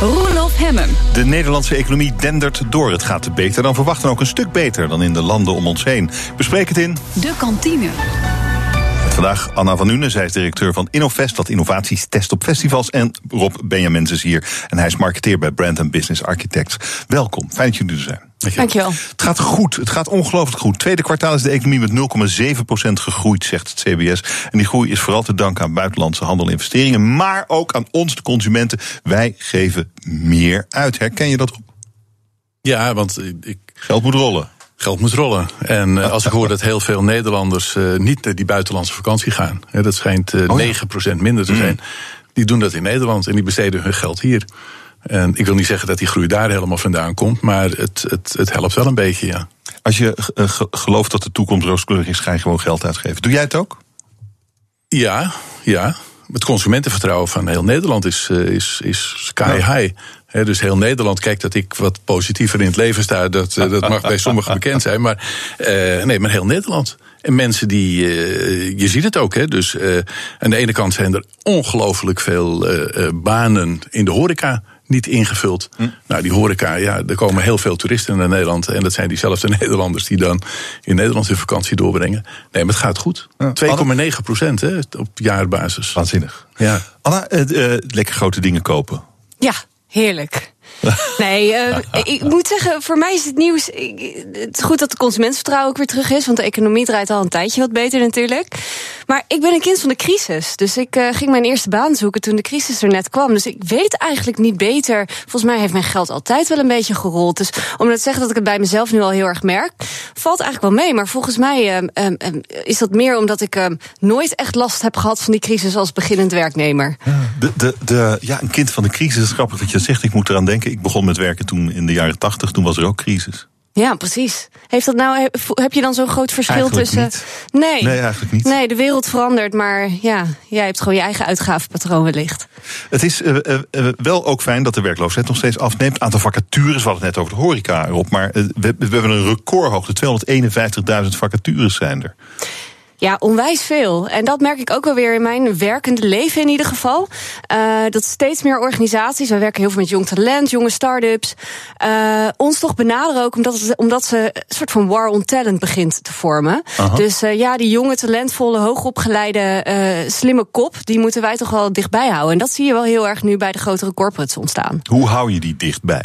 Roelof Hemmen. De Nederlandse economie dendert door. Het gaat beter dan verwacht en ook een stuk beter dan in de landen om ons heen. Bespreek het in... De kantine. Vandaag Anna van Nuenen, zij is directeur van Innovest, dat innovaties test op festivals. En Rob Benjamins is hier en hij is marketeer bij Brand Business Architects. Welkom, fijn dat jullie er zijn. Dankjewel. Het gaat goed, het gaat ongelooflijk goed. Tweede kwartaal is de economie met 0,7% gegroeid, zegt het CBS. En die groei is vooral te danken aan buitenlandse handel en investeringen, maar ook aan ons, de consumenten. Wij geven meer uit. Herken je dat? Ja, want ik. Geld moet rollen. geld moet rollen. En als ik hoor dat heel veel Nederlanders niet naar die buitenlandse vakantie gaan, hè, dat schijnt uh, oh, 9% minder te zijn, die doen dat in Nederland en die besteden hun geld hier. En ik wil niet zeggen dat die groei daar helemaal vandaan komt, maar het, het, het helpt wel een beetje, ja. Als je gelooft dat de toekomst rooskleurig is, ga je gewoon geld uitgeven. Doe jij het ook? Ja, ja. Het consumentenvertrouwen van heel Nederland is, is, is sky high dus heel Nederland kijkt dat ik wat positiever in het leven sta. Dat, eh, dat mag bij sommigen bekend zijn. Maar, uh, nee, maar heel Nederland. En mensen die. Uh, je ziet het ook, hè? Dus uh, aan de ene kant zijn er ongelooflijk veel banen in de horeca niet ingevuld. Hm. Nou, die horeca, ja, er komen heel veel toeristen naar Nederland. En dat zijn diezelfde Nederlanders die dan in Nederland hun vakantie doorbrengen. Nee, maar het gaat goed. 2,9 procent op jaarbasis. Waanzinnig. Ja. Anna, lekker grote dingen kopen. Ja, Heerlijk. Nee, uh, ik moet zeggen, voor mij is het nieuws. het is goed dat de consumentenvertrouwen ook weer terug is. Want de economie draait al een tijdje wat beter natuurlijk. Maar ik ben een kind van de crisis. Dus ik uh, ging mijn eerste baan zoeken toen de crisis er net kwam. Dus ik weet eigenlijk niet beter. Volgens mij heeft mijn geld altijd wel een beetje gerold. Dus om te zeggen dat ik het bij mezelf nu al heel erg merk, valt eigenlijk wel mee. Maar volgens mij uh, is dat meer omdat ik nooit echt last heb gehad van die crisis als beginnend werknemer. De, de, de, ja, een kind van de crisis. Grappig dat je zegt. Ik moet eraan denken. Ik begon met werken toen in de jaren tachtig. Toen was er ook crisis. Ja, precies. Heeft dat nou, heb je dan zo'n groot verschil eigenlijk tussen. Niet. Nee. nee, eigenlijk niet. Nee, de wereld verandert, maar ja, jij hebt gewoon je eigen uitgavenpatroon wellicht. Het is uh, uh, wel ook fijn dat de werkloosheid nog steeds afneemt. Het aantal vacatures, we hadden het net over de horeca erop, maar we, we, hebben een recordhoogte. 251.000 vacatures zijn er. Ja, onwijs veel. En dat merk ik ook wel weer in mijn werkende leven in ieder geval. Uh, dat steeds meer organisaties, wij werken heel veel met jong talent, jonge start-ups, uh, ons toch benaderen ook omdat, het, omdat ze een soort van war on talent begint te vormen. Dus uh, ja, die jonge, talentvolle, hoogopgeleide, slimme kop, die moeten wij toch wel dichtbij houden. En dat zie je wel heel erg nu bij de grotere corporates ontstaan. Hoe hou je die dichtbij?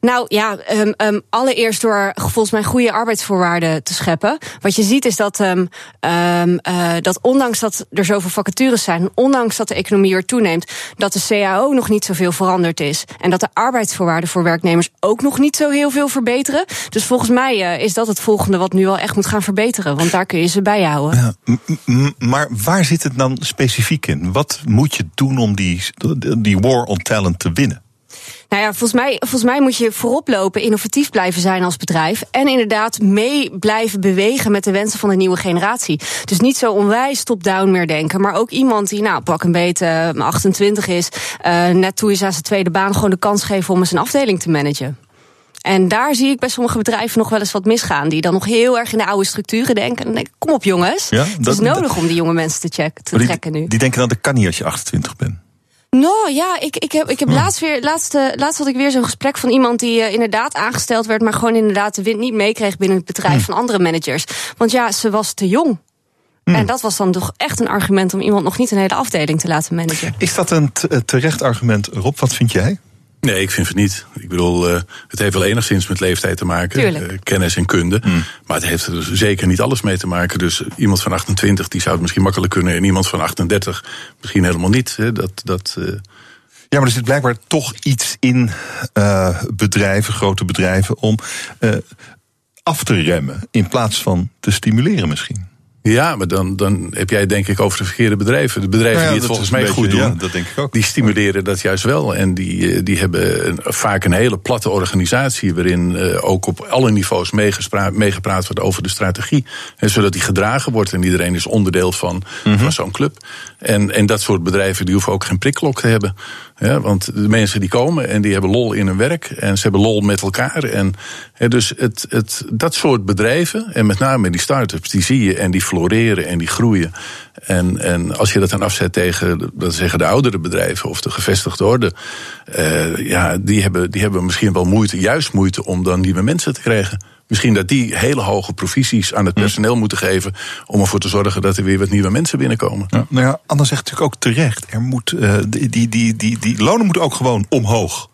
Nou ja, um, um, allereerst door volgens mij goede arbeidsvoorwaarden te scheppen. Wat je ziet is dat, um, uh, dat ondanks dat er zoveel vacatures zijn, ondanks dat de economie weer toeneemt, dat de CAO nog niet zoveel veranderd is. En dat de arbeidsvoorwaarden voor werknemers ook nog niet zo heel veel verbeteren. Dus volgens mij uh, is dat het volgende wat nu wel echt moet gaan verbeteren. Want daar kun je ze bij houden. Ja, maar waar zit het dan specifiek in? Wat moet je doen om die, die war on talent te winnen? Nou ja, volgens mij, volgens mij moet je voorop lopen, innovatief blijven zijn als bedrijf. En inderdaad mee blijven bewegen met de wensen van de nieuwe generatie. Dus niet zo onwijs top-down meer denken. Maar ook iemand die, nou, pak een beetje 28 is, uh, net toe is aan zijn tweede baan, gewoon de kans geven om eens een afdeling te managen. En daar zie ik bij sommige bedrijven nog wel eens wat misgaan. Die dan nog heel erg in de oude structuren denken. En dan denk ik, kom op jongens. Ja, het is nodig om die jonge mensen te, checken, te trekken nu. Die denken dan, dat kan niet als je 28 bent. Nou ja, ik, ik heb, ik heb laatst weer, laatst, laatst had ik weer zo'n gesprek van iemand die uh, inderdaad aangesteld werd, maar gewoon inderdaad de wind niet meekreeg binnen het bedrijf hm. van andere managers. Want ja, ze was te jong. Hm. En dat was dan toch echt een argument om iemand nog niet een hele afdeling te laten managen. Is dat een terecht argument, Rob? Wat vind jij? Nee, ik vind het niet. Ik bedoel, uh, het heeft wel enigszins met leeftijd te maken. Uh, kennis en kunde. Mm. Maar het heeft er dus zeker niet alles mee te maken. Dus iemand van 28 die zou het misschien makkelijk kunnen. En iemand van 38 misschien helemaal niet. Hè. Dat, dat, uh... Ja, maar er zit blijkbaar toch iets in bedrijven, grote bedrijven, om af te remmen. In plaats van te stimuleren misschien. Ja, maar dan, dan heb jij denk ik over de verkeerde bedrijven. De bedrijven nou die het volgens mij goed doen, dat denk ik ook. die stimuleren dat juist wel. En die, eh, die hebben vaak een hele platte organisatie... waarin uh, ook op alle niveaus meegepraat wordt over de strategie. En zodat die gedragen wordt en iedereen is onderdeel van, mm van zo'n club. En, en dat soort bedrijven die hoeven ook geen prikklok te hebben. Ja, want de mensen die komen en die hebben lol in hun werk en ze hebben lol met elkaar. En dus het, het, dat soort bedrijven, en met name die start-ups, die zie je en die floreren en die groeien. En, en als je dat dan afzet tegen dat zeggen de oudere bedrijven of de gevestigde orde, uh, ja, die hebben, die hebben misschien wel moeite, juist moeite om dan nieuwe mensen te krijgen. Misschien dat die hele hoge provisies aan het personeel moeten geven. om ervoor te zorgen dat er weer wat nieuwe mensen binnenkomen. Ja, nou ja, Anna zegt natuurlijk ook terecht. Er moet, uh, die, die, die, die, die lonen moeten ook gewoon omhoog.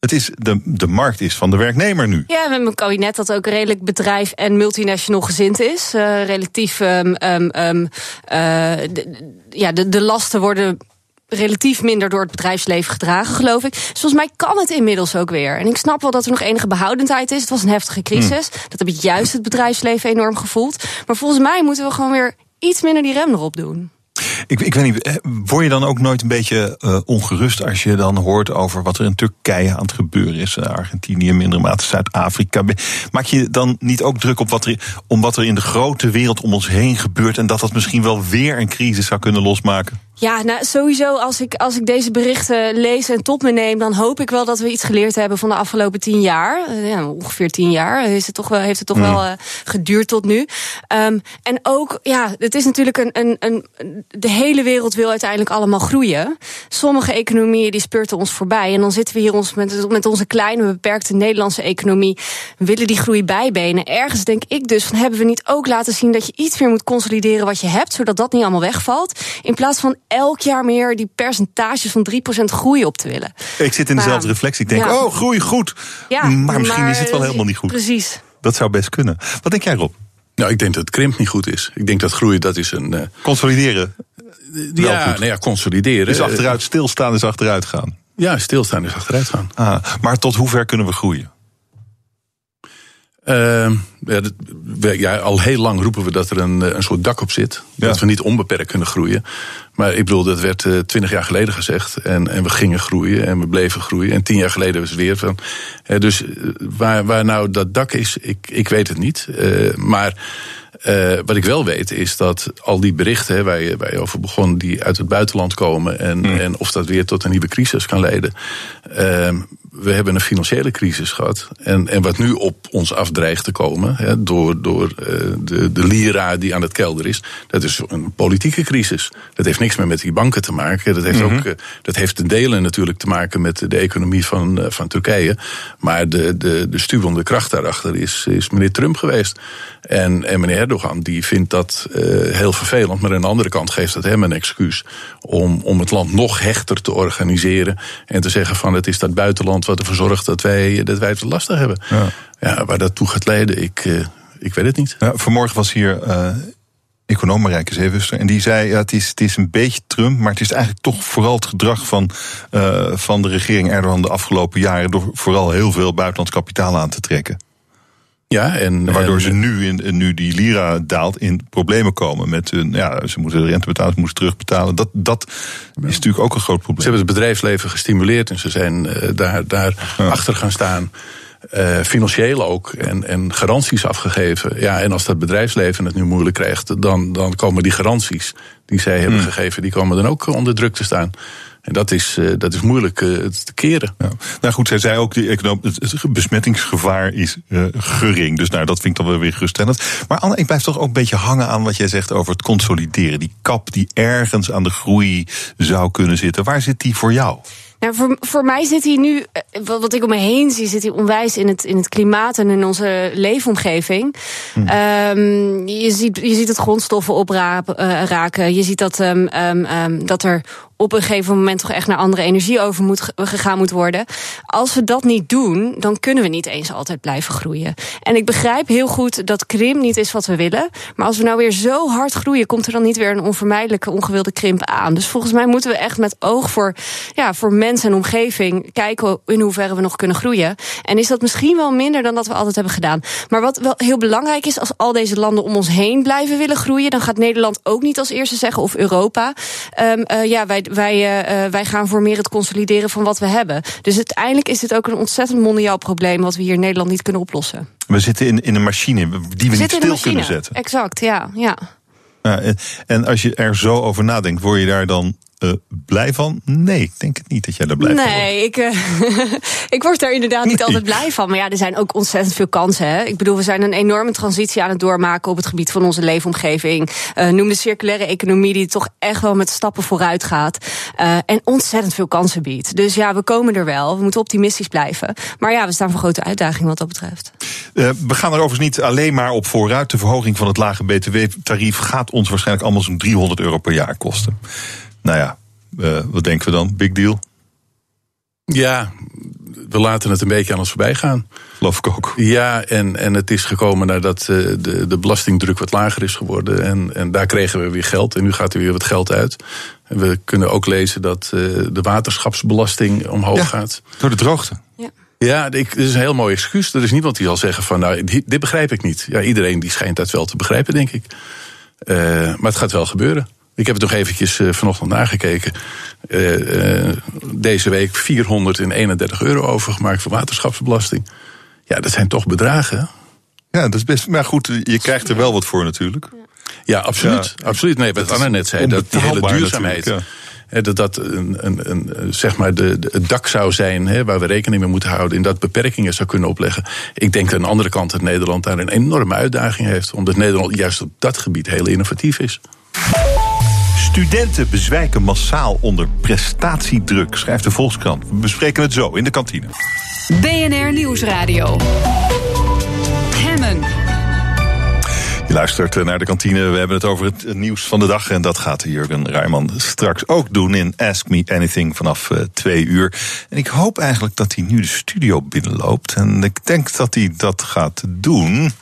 Het is de, de markt is van de werknemer nu. Ja, we hebben een kabinet dat ook redelijk bedrijf en multinational gezind is. Uh, relatief. Um, um, uh, de, ja, de, de lasten worden relatief minder door het bedrijfsleven gedragen, geloof ik. Dus volgens mij kan het inmiddels ook weer. En ik snap wel dat er nog enige behoudendheid is. Het was een heftige crisis. Hmm. Dat heb ik juist het bedrijfsleven enorm gevoeld. Maar volgens mij moeten we gewoon weer iets minder die rem erop doen. Ik, ik weet niet, eh, word je dan ook nooit een beetje uh, ongerust als je dan hoort over wat er in Turkije aan het gebeuren is, uh, Argentinië, minder mate Zuid-Afrika? Maak je dan niet ook druk op wat er, om wat er in de grote wereld om ons heen gebeurt en dat dat misschien wel weer een crisis zou kunnen losmaken? Ja, nou sowieso als ik, als ik deze berichten lees en tot me neem, dan hoop ik wel dat we iets geleerd hebben van de afgelopen tien jaar. Eh, ja, ongeveer tien jaar is het toch wel, heeft het toch wel uh, geduurd tot nu. Um, en ook, ja, het is natuurlijk een, een, een. De hele wereld wil uiteindelijk allemaal groeien. Sommige economieën die spurten ons voorbij. En dan zitten we hier ons met, met onze kleine, beperkte Nederlandse economie. willen die groei bijbenen. Ergens denk ik dus van hebben we niet ook laten zien dat je iets meer moet consolideren wat je hebt, zodat dat niet allemaal wegvalt. In plaats van elk jaar meer die percentages van 3% groei op te willen. Ik zit in dezelfde reflectie. Ik denk, oh, groei goed. Ja, maar misschien is het wel helemaal niet goed. Precies. Dat zou best kunnen. Wat denk jij, Rob? Nou, ik denk dat krimp niet goed is. Ik denk dat groei, dat is een... Uh... Consolideren? ja, nou ja, consolideren. Dus achteruit, stilstaan is achteruit gaan? Ja, stilstaan is achteruit gaan. Ah, maar tot hoe ver kunnen we groeien? Uh, ja, ja, al heel lang roepen we dat er een, een soort dak op zit. Dat we niet onbeperkt kunnen groeien. Maar ik bedoel, dat werd uh, twintig jaar geleden gezegd. En, en we gingen groeien en we bleven groeien. En tien jaar geleden was het weer van. Uh, dus eh, waar, waar nou dat dak is, ik, ik weet het niet. Uh, maar uh, wat ik wel weet is dat al die berichten hè, waar, je, waar je over begon, die uit het buitenland komen en, hmm. en of dat weer tot een nieuwe crisis kan leiden. We hebben een financiële crisis gehad. En, en wat nu op ons afdreigt te komen, hè, door, door uh, de, de lira die aan het kelder is, dat is een politieke crisis. Dat heeft niks meer met die banken te maken. Dat heeft, mm -hmm. ook, uh, dat heeft ten dele natuurlijk te maken met de economie van, uh, van Turkije. Maar de, de, de stuwende kracht daarachter is, is meneer Trump geweest. En, en meneer Erdogan die vindt dat heel vervelend. Maar aan de andere kant geeft dat hem een excuus om, om het land nog hechter te organiseren. En te zeggen van het is dat buitenland wat ervoor zorgt dat wij, dat wij het lastig hebben. Ja. ja waar dat toe gaat leiden, ik, uh, ik weet het niet. Ja, vanmorgen was hier uh, econoom Marijke Zeewuster. En die zei, ja, het, is, het is een beetje Trump... maar het is eigenlijk toch vooral het gedrag van, uh, van de regering Erdogan... de afgelopen jaren door vooral heel veel buitenlands kapitaal aan te trekken. Ja, en, waardoor en, ze nu, in, nu die lira daalt in problemen komen met hun. Ja, ze moeten de rente betalen, ze moeten terugbetalen. Dat, dat is natuurlijk ook een groot probleem. Ze hebben het bedrijfsleven gestimuleerd en ze zijn uh, daar, daar ja. achter gaan staan. Uh, financieel ook. En, en garanties afgegeven. Ja, en als dat bedrijfsleven het nu moeilijk krijgt, dan, dan komen die garanties die zij hebben hmm. gegeven, die komen dan ook onder druk te staan. En dat is, uh, dat is moeilijk uh, te keren. Ja. Nou goed, zij zei ook, de het besmettingsgevaar is uh, gering. Dus nou, dat vind ik dan wel weer geruststellend. Maar Anne, ik blijf toch ook een beetje hangen aan wat jij zegt over het consolideren. Die kap die ergens aan de groei zou kunnen zitten. Waar zit die voor jou? Nou, voor, voor mij zit hij nu, wat ik om me heen zie, zit hij onwijs in het, in het klimaat en in onze leefomgeving. Hm. Um, je, ziet, je ziet het grondstoffen opraken. Je ziet dat, um, um, dat er op een gegeven moment toch echt naar andere energie over moet, gegaan moet worden. Als we dat niet doen, dan kunnen we niet eens altijd blijven groeien. En ik begrijp heel goed dat krimp niet is wat we willen. Maar als we nou weer zo hard groeien, komt er dan niet weer een onvermijdelijke ongewilde krimp aan. Dus volgens mij moeten we echt met oog voor, ja, voor mens en omgeving kijken in hoeverre we nog kunnen groeien. En is dat misschien wel minder dan dat we altijd hebben gedaan. Maar wat wel heel belangrijk is, als al deze landen om ons heen blijven willen groeien, dan gaat Nederland ook niet als eerste zeggen, of Europa. Um, uh, ja, wij wij, uh, wij gaan voor meer het consolideren van wat we hebben. Dus uiteindelijk is dit ook een ontzettend mondiaal probleem... wat we hier in Nederland niet kunnen oplossen. We zitten in, in een machine die we, we niet stil kunnen zetten. Exact, ja. ja. ja en, en als je er zo over nadenkt, word je daar dan uh, blij van? Nee, ik denk het niet dat jij daar blij nee, van. Nee, ik, uh, ik word daar inderdaad niet altijd blij van. Maar ja, er zijn ook ontzettend veel kansen. Hè? Ik bedoel, we zijn een enorme transitie aan het doormaken op het gebied van onze leefomgeving. Uh, noem de circulaire economie, die toch echt wel met stappen vooruit gaat. en ontzettend veel kansen biedt. Dus ja, we komen er wel. We moeten optimistisch blijven. Maar ja, we staan voor grote uitdagingen wat dat betreft. we gaan er overigens niet alleen maar op vooruit. De verhoging van het lage btw-tarief gaat ons waarschijnlijk allemaal zo'n 300 euro per jaar kosten. Nou ja, uh, wat denken we dan? Big deal? Ja, we laten het een beetje aan ons voorbij gaan. Geloof ik ook. Ja, en, en het is gekomen nadat de, de belastingdruk wat lager is geworden. En, en daar kregen we weer geld. En nu gaat er weer wat geld uit. En we kunnen ook lezen dat de waterschapsbelasting omhoog gaat. Door de droogte. Ja. Ja, ik, dit is een heel mooi excuus. Er is niemand die zal zeggen van, nou, dit begrijp ik niet. Ja, iedereen die schijnt dat wel te begrijpen, denk ik. Uh, maar het gaat wel gebeuren. Ik heb het nog eventjes uh, vanochtend nagekeken. Uh, deze week 431 euro overgemaakt voor waterschapsbelasting. Ja, dat zijn toch bedragen. Ja, dat is best. Maar goed, je krijgt er wel wat voor natuurlijk. Ja, absoluut. Ja, absoluut. Nee, wat Anna net zei, dat die hele duurzaamheid. Ja dat dat een, een, een, zeg maar de, de, het dak zou zijn hè, waar we rekening mee moeten houden. En dat beperkingen zou kunnen opleggen. Ik denk aan de andere kant dat Nederland daar een enorme uitdaging heeft. Omdat Nederland juist op dat gebied heel innovatief is. Studenten bezwijken massaal onder prestatiedruk, schrijft de Volkskrant. We bespreken het zo in de kantine. BNR Nieuwsradio. Hemmen. Je luistert eh, naar de kantine. We hebben het over het nieuws van de dag. En dat gaat Jurgen Rijman straks ook doen in Ask Me Anything vanaf uh, twee uur. En ik hoop eigenlijk dat hij nu de studio binnenloopt. En ik denk dat hij dat gaat doen.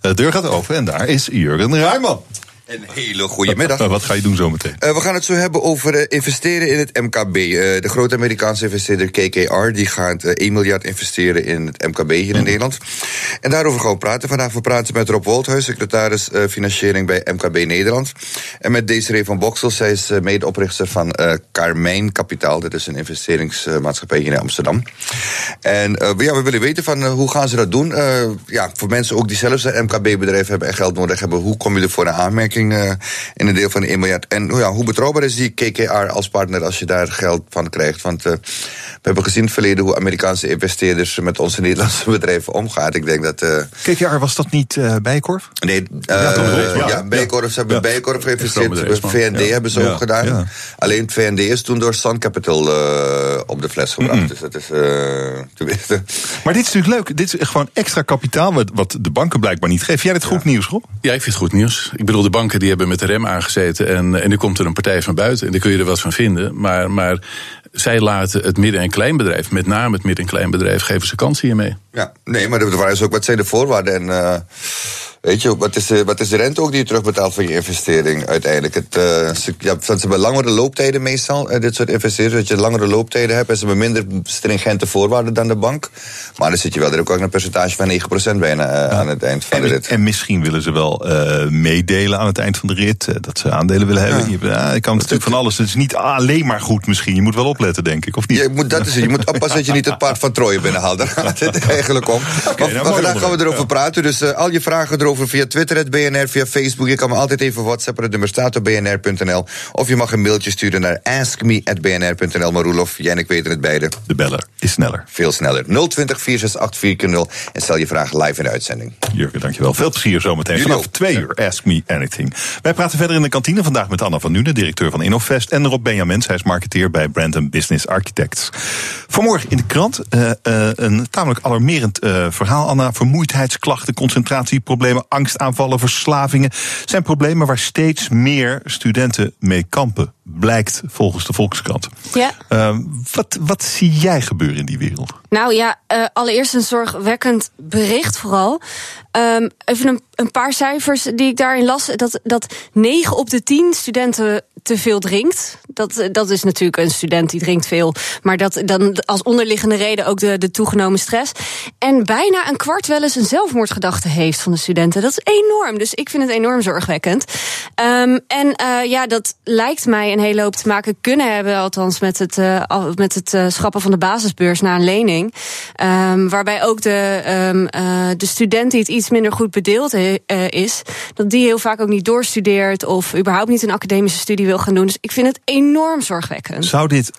De deur gaat open en daar is Jurgen Rijman. Een hele goede middag. Wat ga je doen zometeen? Uh, we gaan het zo hebben over uh, investeren in het MKB. Uh, de grote Amerikaanse investeerder KKR die gaat 1 miljard investeren in het MKB hier in Nederland. En daarover gaan we praten. Vandaag we praten met Rob Wolthuis, secretaris financiering bij MKB Nederland. En met Desiree van Boksel, zij is medeoprichter van Carmijn Kapitaal. Dat is een investeringsmaatschappij hier in Amsterdam. En ja, we willen weten van hoe gaan ze dat doen. ja, voor mensen ook die zelfs een MKB-bedrijf hebben en geld nodig hebben. Hoe kom je er voor een aanmerking? Uh, in een deel van de 1 miljard. En ja, hoe betrouwbaar is die KKR als partner als je daar geld van krijgt? Want uh, we hebben gezien in het verleden hoe Amerikaanse investeerders met onze Nederlandse bedrijven omgaan. Ik denk dat. Uh, KKR was dat niet Bijenkorf? Nee, ja, Bijenkorf, ze hebben ja. Bijenkorf geïnvesteerd. VND hebben ze ook gedaan. Alleen het VND is toen door Sun Capital op de fles gebracht. Mm -hmm. Dus dat is te weten. Maar dit is natuurlijk leuk. Dit is gewoon extra kapitaal wat, wat de banken blijkbaar niet geven. Jij dit goed nieuws, Rob? Ja, ik vind het goed nieuws. Ik bedoel, de die hebben met de rem aangezeten. En, en nu komt er een partij van buiten. En daar kun je er wat van vinden. Maar, maar zij laten het midden- en kleinbedrijf, met name het midden- en kleinbedrijf, geven ze kansen hiermee. Ja, nee, maar de vraag is ook, wat zijn de voorwaarden? En uh, Weet je, wat is, de, wat is de rente ook die je terugbetaalt voor je investering uiteindelijk? Het, uh, ze, ja, ze hebben langere looptijden meestal, uh, dit soort investeerders. Dat je langere looptijden hebt en ze hebben minder stringente voorwaarden dan de bank. Maar dan zit je wel er ook een percentage van 9% bijna uh, ja. aan het eind van en, de rit. En misschien willen ze wel meedelen aan het eind van de rit. dat ze aandelen willen hebben. Ja. Je, ja, je kan natuurlijk van alles. Het is niet alleen maar goed misschien. Je moet wel opletten, denk ik. Of niet? Je moet, dat is het. Je moet oppassen dat je niet het paard van Troje binnenhaalt. Daar gaat het eigenlijk om. Okay, maar, nou, vandaag gaan we erover praten. Dus al je vragen erover via Twitter, het BNR, via Facebook. Je kan me altijd even whatsappen. Het nummer staat op bnr.nl. Of je mag een mailtje sturen naar askme.bnr.nl. Maar Roelof, jij en ik weten het beide. De beller is sneller. Veel sneller. 020 468 En stel je vraag live in de uitzending. Jurgen, dankjewel. Veel plezier zometeen. Vanaf twee uur, Ask Me Anything. Wij praten verder in de kantine vandaag met Anna van Nuenen, directeur van Innovest. En Rob Benjamins, hij is marketeer bij Brandon Business Architects. Vanmorgen in de krant uh, uh, een tamelijk alarmerend uh, verhaal, Anna. Vermoeidheidsklachten, concentratieproblemen, angstaanvallen, verslavingen. zijn problemen waar steeds meer studenten mee kampen, blijkt volgens de Volkskrant. Ja. Uh, wat, wat zie jij gebeuren in die wereld? Nou ja, uh, allereerst een zorgwekkend bericht vooral. Um, even een, een, paar cijfers die ik daarin las. Dat, dat 9 op de 10 studenten te veel drinkt. Dat, dat is natuurlijk een student die drinkt veel. Maar dat dan als onderliggende reden ook de, de toegenomen stress. En bijna een kwart wel eens een zelfmoordgedachte heeft van de studenten. Dat is enorm. Dus ik vind het enorm zorgwekkend. Um, en uh, ja, dat lijkt mij een hele hoop te maken kunnen hebben. Althans met het, uh, met het schrappen van de basisbeurs na een lening. Um, waarbij ook de, um, de student die het iets minder goed bedeeld is, dat die heel vaak ook niet doorstudeert of überhaupt niet een academische studie wil gaan doen. Dus ik vind het enorm zorgwekkend. Zou dit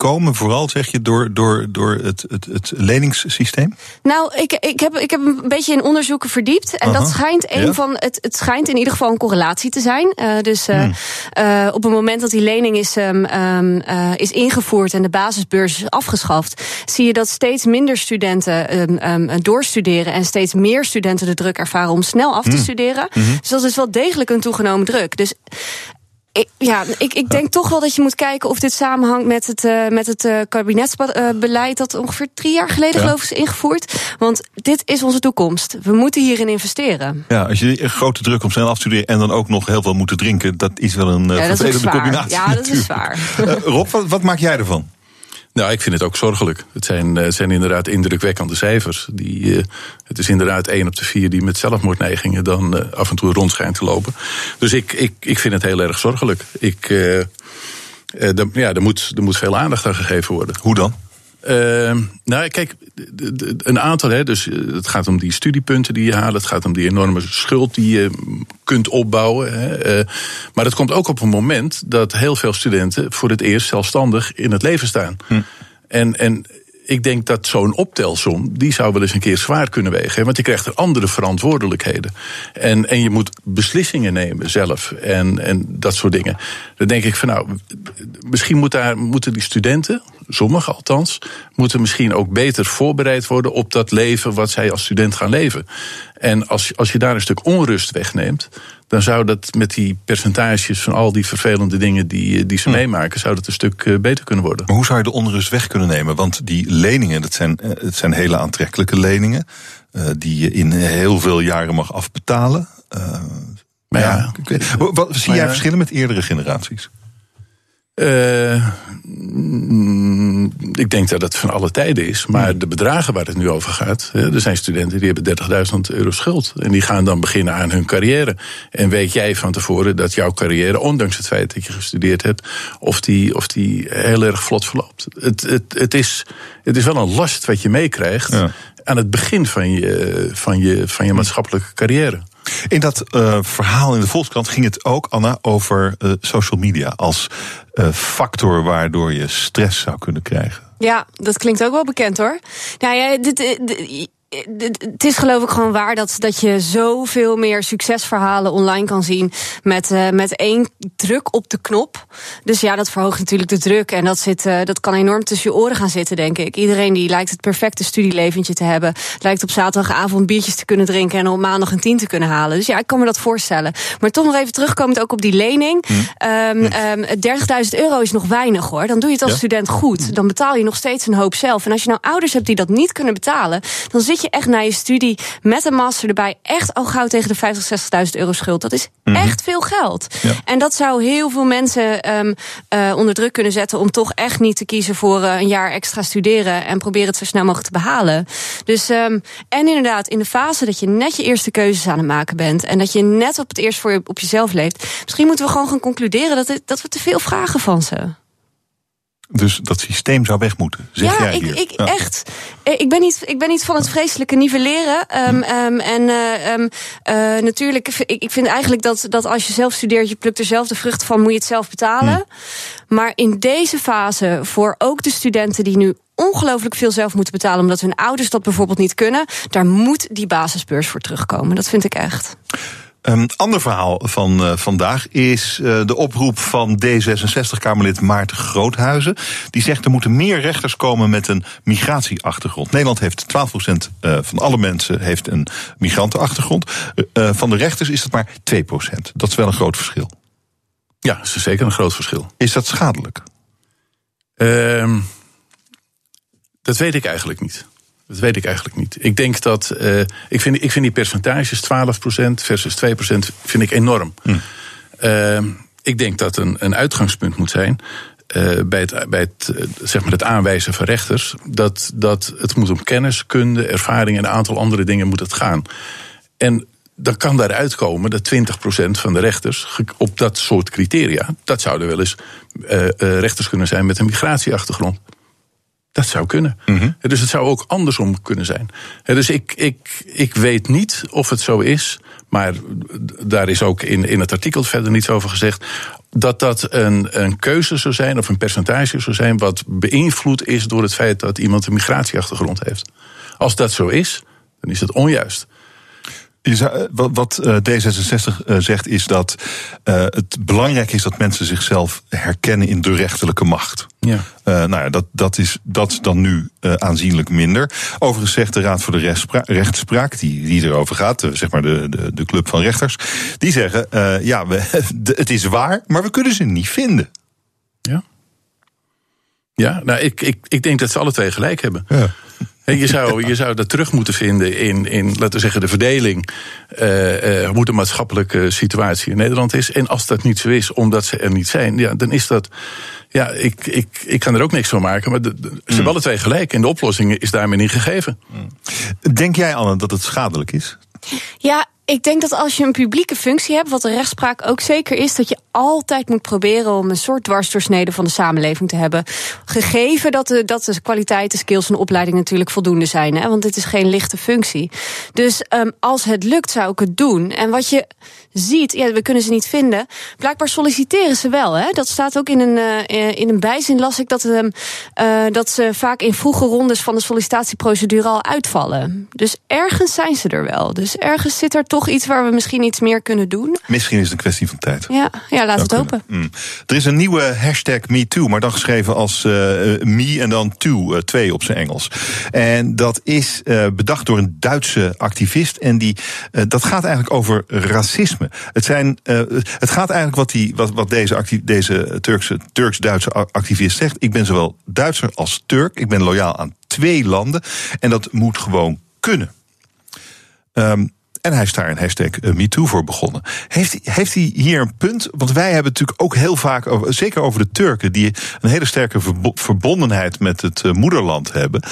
komen, vooral zeg je, door, door, door het, het, het leningssysteem? Nou, ik, ik, heb, ik heb een beetje in onderzoeken verdiept. En Aha, dat schijnt een ja? van. Het, het schijnt in ieder geval een correlatie te zijn. Uh, dus uh, hmm. uh, op het moment dat die lening is, um, um, is ingevoerd en de basisbeurs is afgeschaft, zie je dat steeds minder studenten um, doorstuderen en steeds meer studenten de druk ervaren om snel af te Hmm. studeren. Mhm. Dus dat is wel degelijk een toegenomen druk. Dus ik, ja, ik, ik denk toch wel dat je moet kijken of dit samenhangt met het, uh, met het uh, kabinetsbeleid dat ongeveer drie jaar geleden geloof ik is ingevoerd. Want dit is onze toekomst. We moeten hierin investeren. Ja, als je grote druk om snel af te studeren en dan ook nog heel veel moeten drinken, dat is wel een uh, ja, vervelende combinatie. Ja, dat is waar. Rob, wat, wat maak jij ervan? Nou, ik vind het ook zorgelijk. Het zijn, het zijn inderdaad indrukwekkende cijfers. Die, uh, het is inderdaad één op de vier die met zelfmoordneigingen dan uh, af en toe rond schijnt te lopen. Dus ik, ik, ik vind het heel erg zorgelijk. Ik, ja, er, moet, er moet veel aandacht aan gegeven worden. Hoe dan? Uh, nou, kijk, een aantal, hè, dus het gaat om die studiepunten die je haalt, het gaat om die enorme schuld die je kunt opbouwen. Hè, uh, maar het komt ook op een moment dat heel veel studenten voor het eerst zelfstandig in het leven staan. Hm. En, en ik denk dat zo'n optelsom, die zou wel eens een keer zwaar kunnen wegen. Want je krijgt er andere verantwoordelijkheden. En, en je moet beslissingen nemen zelf en, en dat soort dingen. Dan denk ik van nou, misschien moet daar, moeten die studenten, sommigen althans, moeten misschien ook beter voorbereid worden op dat leven wat zij als student gaan leven. En als, als je daar een stuk onrust wegneemt, dan zou dat met die percentages van al die vervelende dingen die, eh, die ze hm. meemaken, zou dat een stuk eh, beter kunnen worden. Maar hoe zou je de onrust weg kunnen nemen? Want die leningen, dat zijn, het eh, zijn hele aantrekkelijke leningen, die je in heel veel jaren mag afbetalen. maar ja, ja. Wat, zie jij verschillen met eerdere generaties? Uh, ik denk dat het van alle tijden is. Maar hmm. de bedragen waar het nu over gaat. Er zijn studenten die hebben 30.000 euro schuld. En die gaan dan beginnen aan hun carrière. En weet jij van tevoren dat jouw carrière, ondanks het feit dat je gestudeerd hebt, of die, of die heel erg vlot verloopt. Het, het, het, is, het is wel een last wat je meekrijgt. Aan het begin van je, van, je, van je maatschappelijke carrière. In dat uh, verhaal in de Volkskrant ging het ook, Anna, over uh, social media als uh, factor waardoor je stress zou kunnen krijgen. Ja, dat klinkt ook wel bekend hoor. Nou ja, dit het is geloof ik gewoon waar dat, dat je zoveel meer succesverhalen online kan zien met, uh, met één druk op de knop. Dus ja, dat verhoogt natuurlijk de druk. En dat, zit, uh, dat kan enorm tussen je oren gaan zitten, denk ik. Iedereen die lijkt het perfecte studieleventje te hebben. Lijkt op zaterdagavond biertjes te kunnen drinken en op maandag een tien te kunnen halen. Dus ja, ik kan me dat voorstellen. Maar toch nog even terugkomend ook op die lening. Hm. Um, um, 30.000 euro is nog weinig hoor. Dan doe je het als student goed. Dan betaal je nog steeds een hoop zelf. En als je nou ouders hebt die dat niet kunnen betalen, dan zit je echt na je studie met een master erbij echt al gauw tegen de 50, 60.000 euro schuld. Dat is mhm. echt veel geld. En dat zou heel veel mensen um, uh, onder druk kunnen zetten om toch echt niet te kiezen voor uh, een jaar extra studeren en proberen het zo snel mogelijk te behalen. Dus um, en inderdaad, in de fase dat je net je eerste keuzes aan het maken bent en dat je net op het eerst voor je, op jezelf leeft, misschien moeten we gewoon gaan concluderen dat, het, dat we te veel vragen van ze. Dus dat systeem zou weg moeten, zeg ja, jij ik, ik echt. Eh, ik ben, niet, ik ben niet van het vreselijke nivelleren. Um, um, en uh, um, uh, natuurlijk, ik, ik vind eigenlijk dat, dat als je zelf studeert, je plukt er zelf de vruchten van, moet je het zelf betalen. Maar in deze fase, voor ook de studenten die nu ongelooflijk veel zelf moeten betalen, omdat hun ouders dat bijvoorbeeld niet kunnen, daar moet die basisbeurs voor terugkomen. Dat vind ik echt. Een ander verhaal van uh, vandaag is uh, de oproep van D66-Kamerlid Maarten Groothuizen. Die zegt er moeten meer rechters komen met een migratieachtergrond. Nederland heeft 12% uh, van alle mensen heeft een migrantenachtergrond. van de rechters is het maar 2%. Dat is wel een groot verschil. Ja, dat is zeker een groot verschil. Is dat schadelijk? Ehm, dat weet ik eigenlijk niet. Dat weet ik eigenlijk niet. Ik denk dat. Uh, ik, vind, ik vind die percentages 12% versus 2% vind ik enorm. Hm. Uh, ik denk dat een, een uitgangspunt moet zijn. Uh, bij het, bij het, zeg maar het aanwijzen van rechters. Dat, dat het moet om kennis, kunde, ervaring en een aantal andere dingen moet het gaan. En dan kan daaruit komen dat 20% van de rechters op dat soort criteria. dat zouden wel eens rechters kunnen zijn met een migratieachtergrond. Dat zou kunnen. Mhm. Dus het zou ook andersom kunnen zijn. Dus ik, ik, ik weet niet of het zo is. Maar daar is ook in, in het artikel verder niets over gezegd. Dat dat een, een keuze zou zijn of een percentage zou zijn. wat beïnvloed is door het feit dat iemand een migratieachtergrond heeft. Als dat zo is, dan is het onjuist. Je zou, wat, wat D66 zegt is dat het belangrijk is dat mensen zichzelf herkennen in de rechterlijke macht. Ja. nou ja, dat, dat, is, dat is dan nu aanzienlijk minder. Overigens zegt de Raad voor de Rechtspraak, die, die erover gaat, zeg maar de, de, de club van rechters, die zeggen: ja, we, het is waar, maar we kunnen ze niet vinden. Ja. Ja, nou, ik, ik, ik denk dat ze alle twee gelijk hebben. Ja. Je zou, je zou dat terug moeten vinden in, in laten we zeggen, de verdeling. Uh, uh, hoe de maatschappelijke situatie in Nederland is. En als dat niet zo is, omdat ze er niet zijn, ja, dan is dat. Ja, ik, ik, ik kan er ook niks van maken. Maar de, ze hebben mm. alle twee gelijk. En de oplossing is daarmee niet gegeven. Mm. Denk jij, Anne, dat het schadelijk is? Ja, ik denk dat als je een publieke functie hebt, wat de rechtspraak ook zeker is, dat je altijd moet proberen om een soort dwarsdoorsnede van de samenleving te hebben. Gegeven dat de, dat de kwaliteit, skills en opleiding natuurlijk voldoende zijn. Hè, want dit is geen lichte functie. Dus um, als het lukt, zou ik het doen. En wat je ziet, ja, we kunnen ze niet vinden. Blijkbaar solliciteren ze wel. Hè? Dat staat ook in een, uh, in een bijzin, las ik, dat, uh, dat ze vaak in vroege rondes van de sollicitatieprocedure al uitvallen. Dus ergens zijn ze er wel. Dus ergens zit er toch iets waar we misschien iets meer kunnen doen. Misschien is het een kwestie van tijd. Ja, ja laat het hopen. Mm. Er is een nieuwe hashtag MeToo, maar dan geschreven als uh, me en dan too, uh, twee op zijn Engels. En dat is bedacht door een Duitse activist. En die, dat gaat eigenlijk over racisme. Het, zijn, het gaat eigenlijk wat, die, wat, wat deze, actief, deze Turkse, Turks-Duitse activist zegt. Ik ben zowel Duitser als Turk. Ik ben loyaal aan twee landen. En dat moet gewoon kunnen. Um, en hij is daar een hashtag uh, MeToo voor begonnen. Heeft, heeft hij hier een punt? Want wij hebben natuurlijk ook heel vaak, zeker over de Turken, die een hele sterke verbondenheid met het uh, moederland hebben.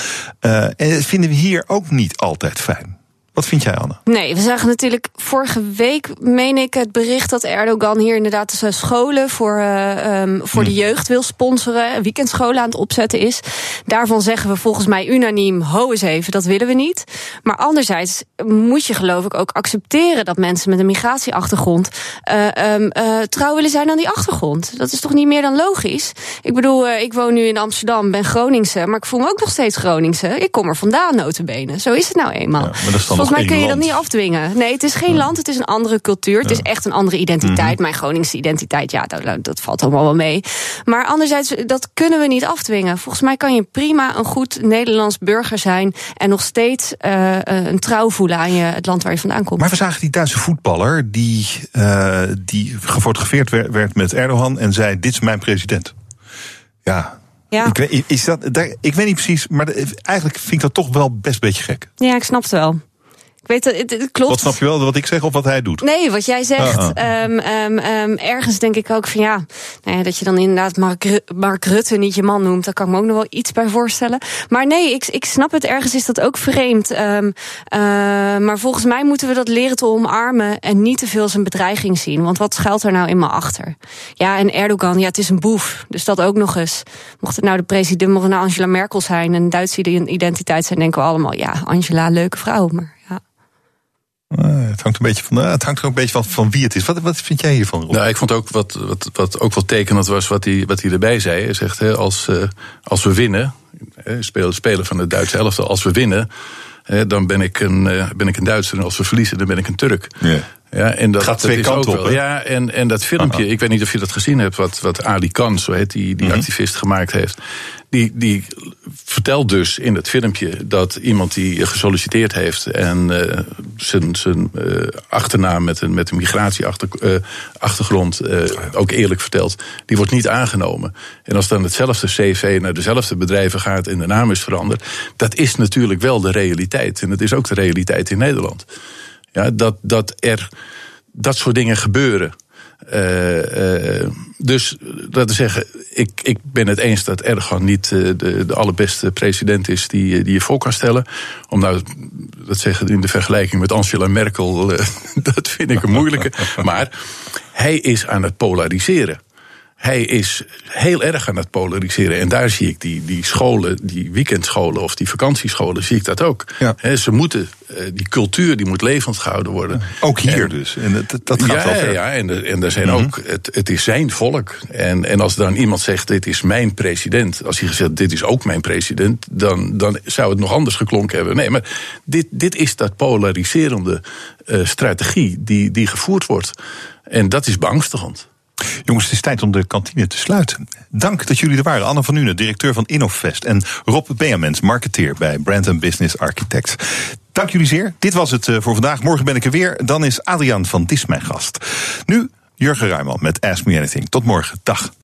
Uh, en dat vinden we hier ook niet altijd fijn. Wat vind jij, Anne? Nee, we zagen natuurlijk vorige week, meen ik, het bericht dat Erdogan hier inderdaad de scholen voor, uh, um, voor de hmm. jeugd wil sponsoren. Weekendscholen aan het opzetten is. Daarvan zeggen we volgens mij unaniem: ho eens even, dat willen we niet. Maar anderzijds moet je, geloof ik, ook accepteren dat mensen met een migratieachtergrond uh, um, uh, trouw willen zijn aan die achtergrond. Dat is toch niet meer dan logisch? Ik bedoel, ik woon nu in Amsterdam, ben Groningse, maar ik voel me ook nog steeds Groningse. Ik kom er vandaan, notenbenen. Zo is het nou eenmaal. Ja, maar dat is dan Volgens mij kun je dat niet afdwingen. Nee, het is geen land, het is een andere cultuur. Het is echt een andere identiteit. Mhm. Mijn Groningse identiteit, ja, dat, dat valt allemaal wel mee. Maar anderzijds, dat kunnen we niet afdwingen. Volgens mij kan je prima een goed Nederlands burger zijn... en nog steeds uh, een trouw voelen aan je, het land waar je vandaan komt. Maar we zagen die Duitse voetballer... die, uh, die gefotografeerd werd met Erdogan en zei... dit is mijn president. Ja, ja. Ik, weet, is dat, daar, ik weet niet precies, maar eigenlijk vind ik dat toch wel best een beetje gek. Ja, ik snap het wel weet het, het, klopt. Wat snap je wel, wat ik zeg of wat hij doet? Nee, wat jij zegt. Ah, ah. Ehm, ehm, ehm, ergens denk ik ook van ja, nou ja, dat je dan inderdaad Mark, Mark Rutte niet je man noemt. Daar kan ik me ook nog wel iets bij voorstellen. Maar nee, ik, ik snap het. Ergens is dat ook vreemd. maar volgens mij moeten we dat leren te omarmen en niet te veel als een bedreiging zien. Want wat schuilt er nou eenmaal achter? Ja, en Erdogan, ja, het is een boef. Dus dat ook nog eens. Mocht het nou de president, mocht het nou Angela Merkel zijn en Duitse identiteit zijn, denken we allemaal, ja, Angela, leuke vrouw. Maar uh, het hangt een beetje van, uh, het hangt er ook een beetje van, van wie het is. Wat, wat vind jij hiervan? Rob? Nou, ik vond ook wat, wat, wat ook wel tekenend was wat hij, wat hij erbij zei. Hij zegt, hè, als, uh, als we winnen, spelen, spelen van de Duitse elftal, als we winnen, dan ben ik, een, ben ik een Duitser. En als we verliezen, dan ben ik een Turk. Yeah. Ja, en dat, gaat twee kanten op. Ja, en, en dat filmpje, ik weet niet of je dat gezien hebt, wat, wat Ali Khan, zo heet die, die mhm. activist, gemaakt heeft. Die, die vertelt dus in het filmpje dat iemand die gesolliciteerd heeft en uh, zijn, zijn uh, achternaam met een, met een migratieachtergrond uh, ook eerlijk vertelt, die wordt niet aangenomen. En als dan hetzelfde CV naar dezelfde bedrijven gaat en de naam is veranderd, dat is natuurlijk wel de realiteit. En dat is ook de realiteit in Nederland. Ja, dat, dat er dat soort dingen gebeuren. Uh, uh, dus laten we zeggen, ik, ik ben het eens dat Erdogan niet uh, de, de allerbeste president is die, die je voor kan stellen. Om nou, dat zeggen in de vergelijking met Angela Merkel, dat vind ik een moeilijke. Maar hij is aan het polariseren. Hij is heel erg aan het polariseren. En daar zie ik die, die scholen, die weekendscholen of die vakantiescholen, zie ik dat ook. Ja. ze moeten, eh, die cultuur die moet levend gehouden worden. Ook hier dus. En dat, dat gaat ja, wel ver. Ja, en, en er zijn mhm. ook, het, het is zijn volk. En, en als dan iemand zegt, dit is mijn president. Als hij gezegd, dit is ook mijn president. Dan, dan zou het nog anders geklonken hebben. Nee, maar dit, dit is dat polariserende uh, strategie die, die gevoerd wordt. En dat is beangstigend. Jongens, het is tijd om de kantine te sluiten. Dank dat jullie er waren. Anne van Nuenen, directeur van Innovest. En Rob Benjamins, marketeer bij Brand Business Architects. Dank jullie zeer. Dit was het eh, voor vandaag. Morgen ben ik er weer. Dan is Adriaan van Dis mijn gast. Nu Jurgen Ruijman met Ask Me Anything. Tot morgen. Dag.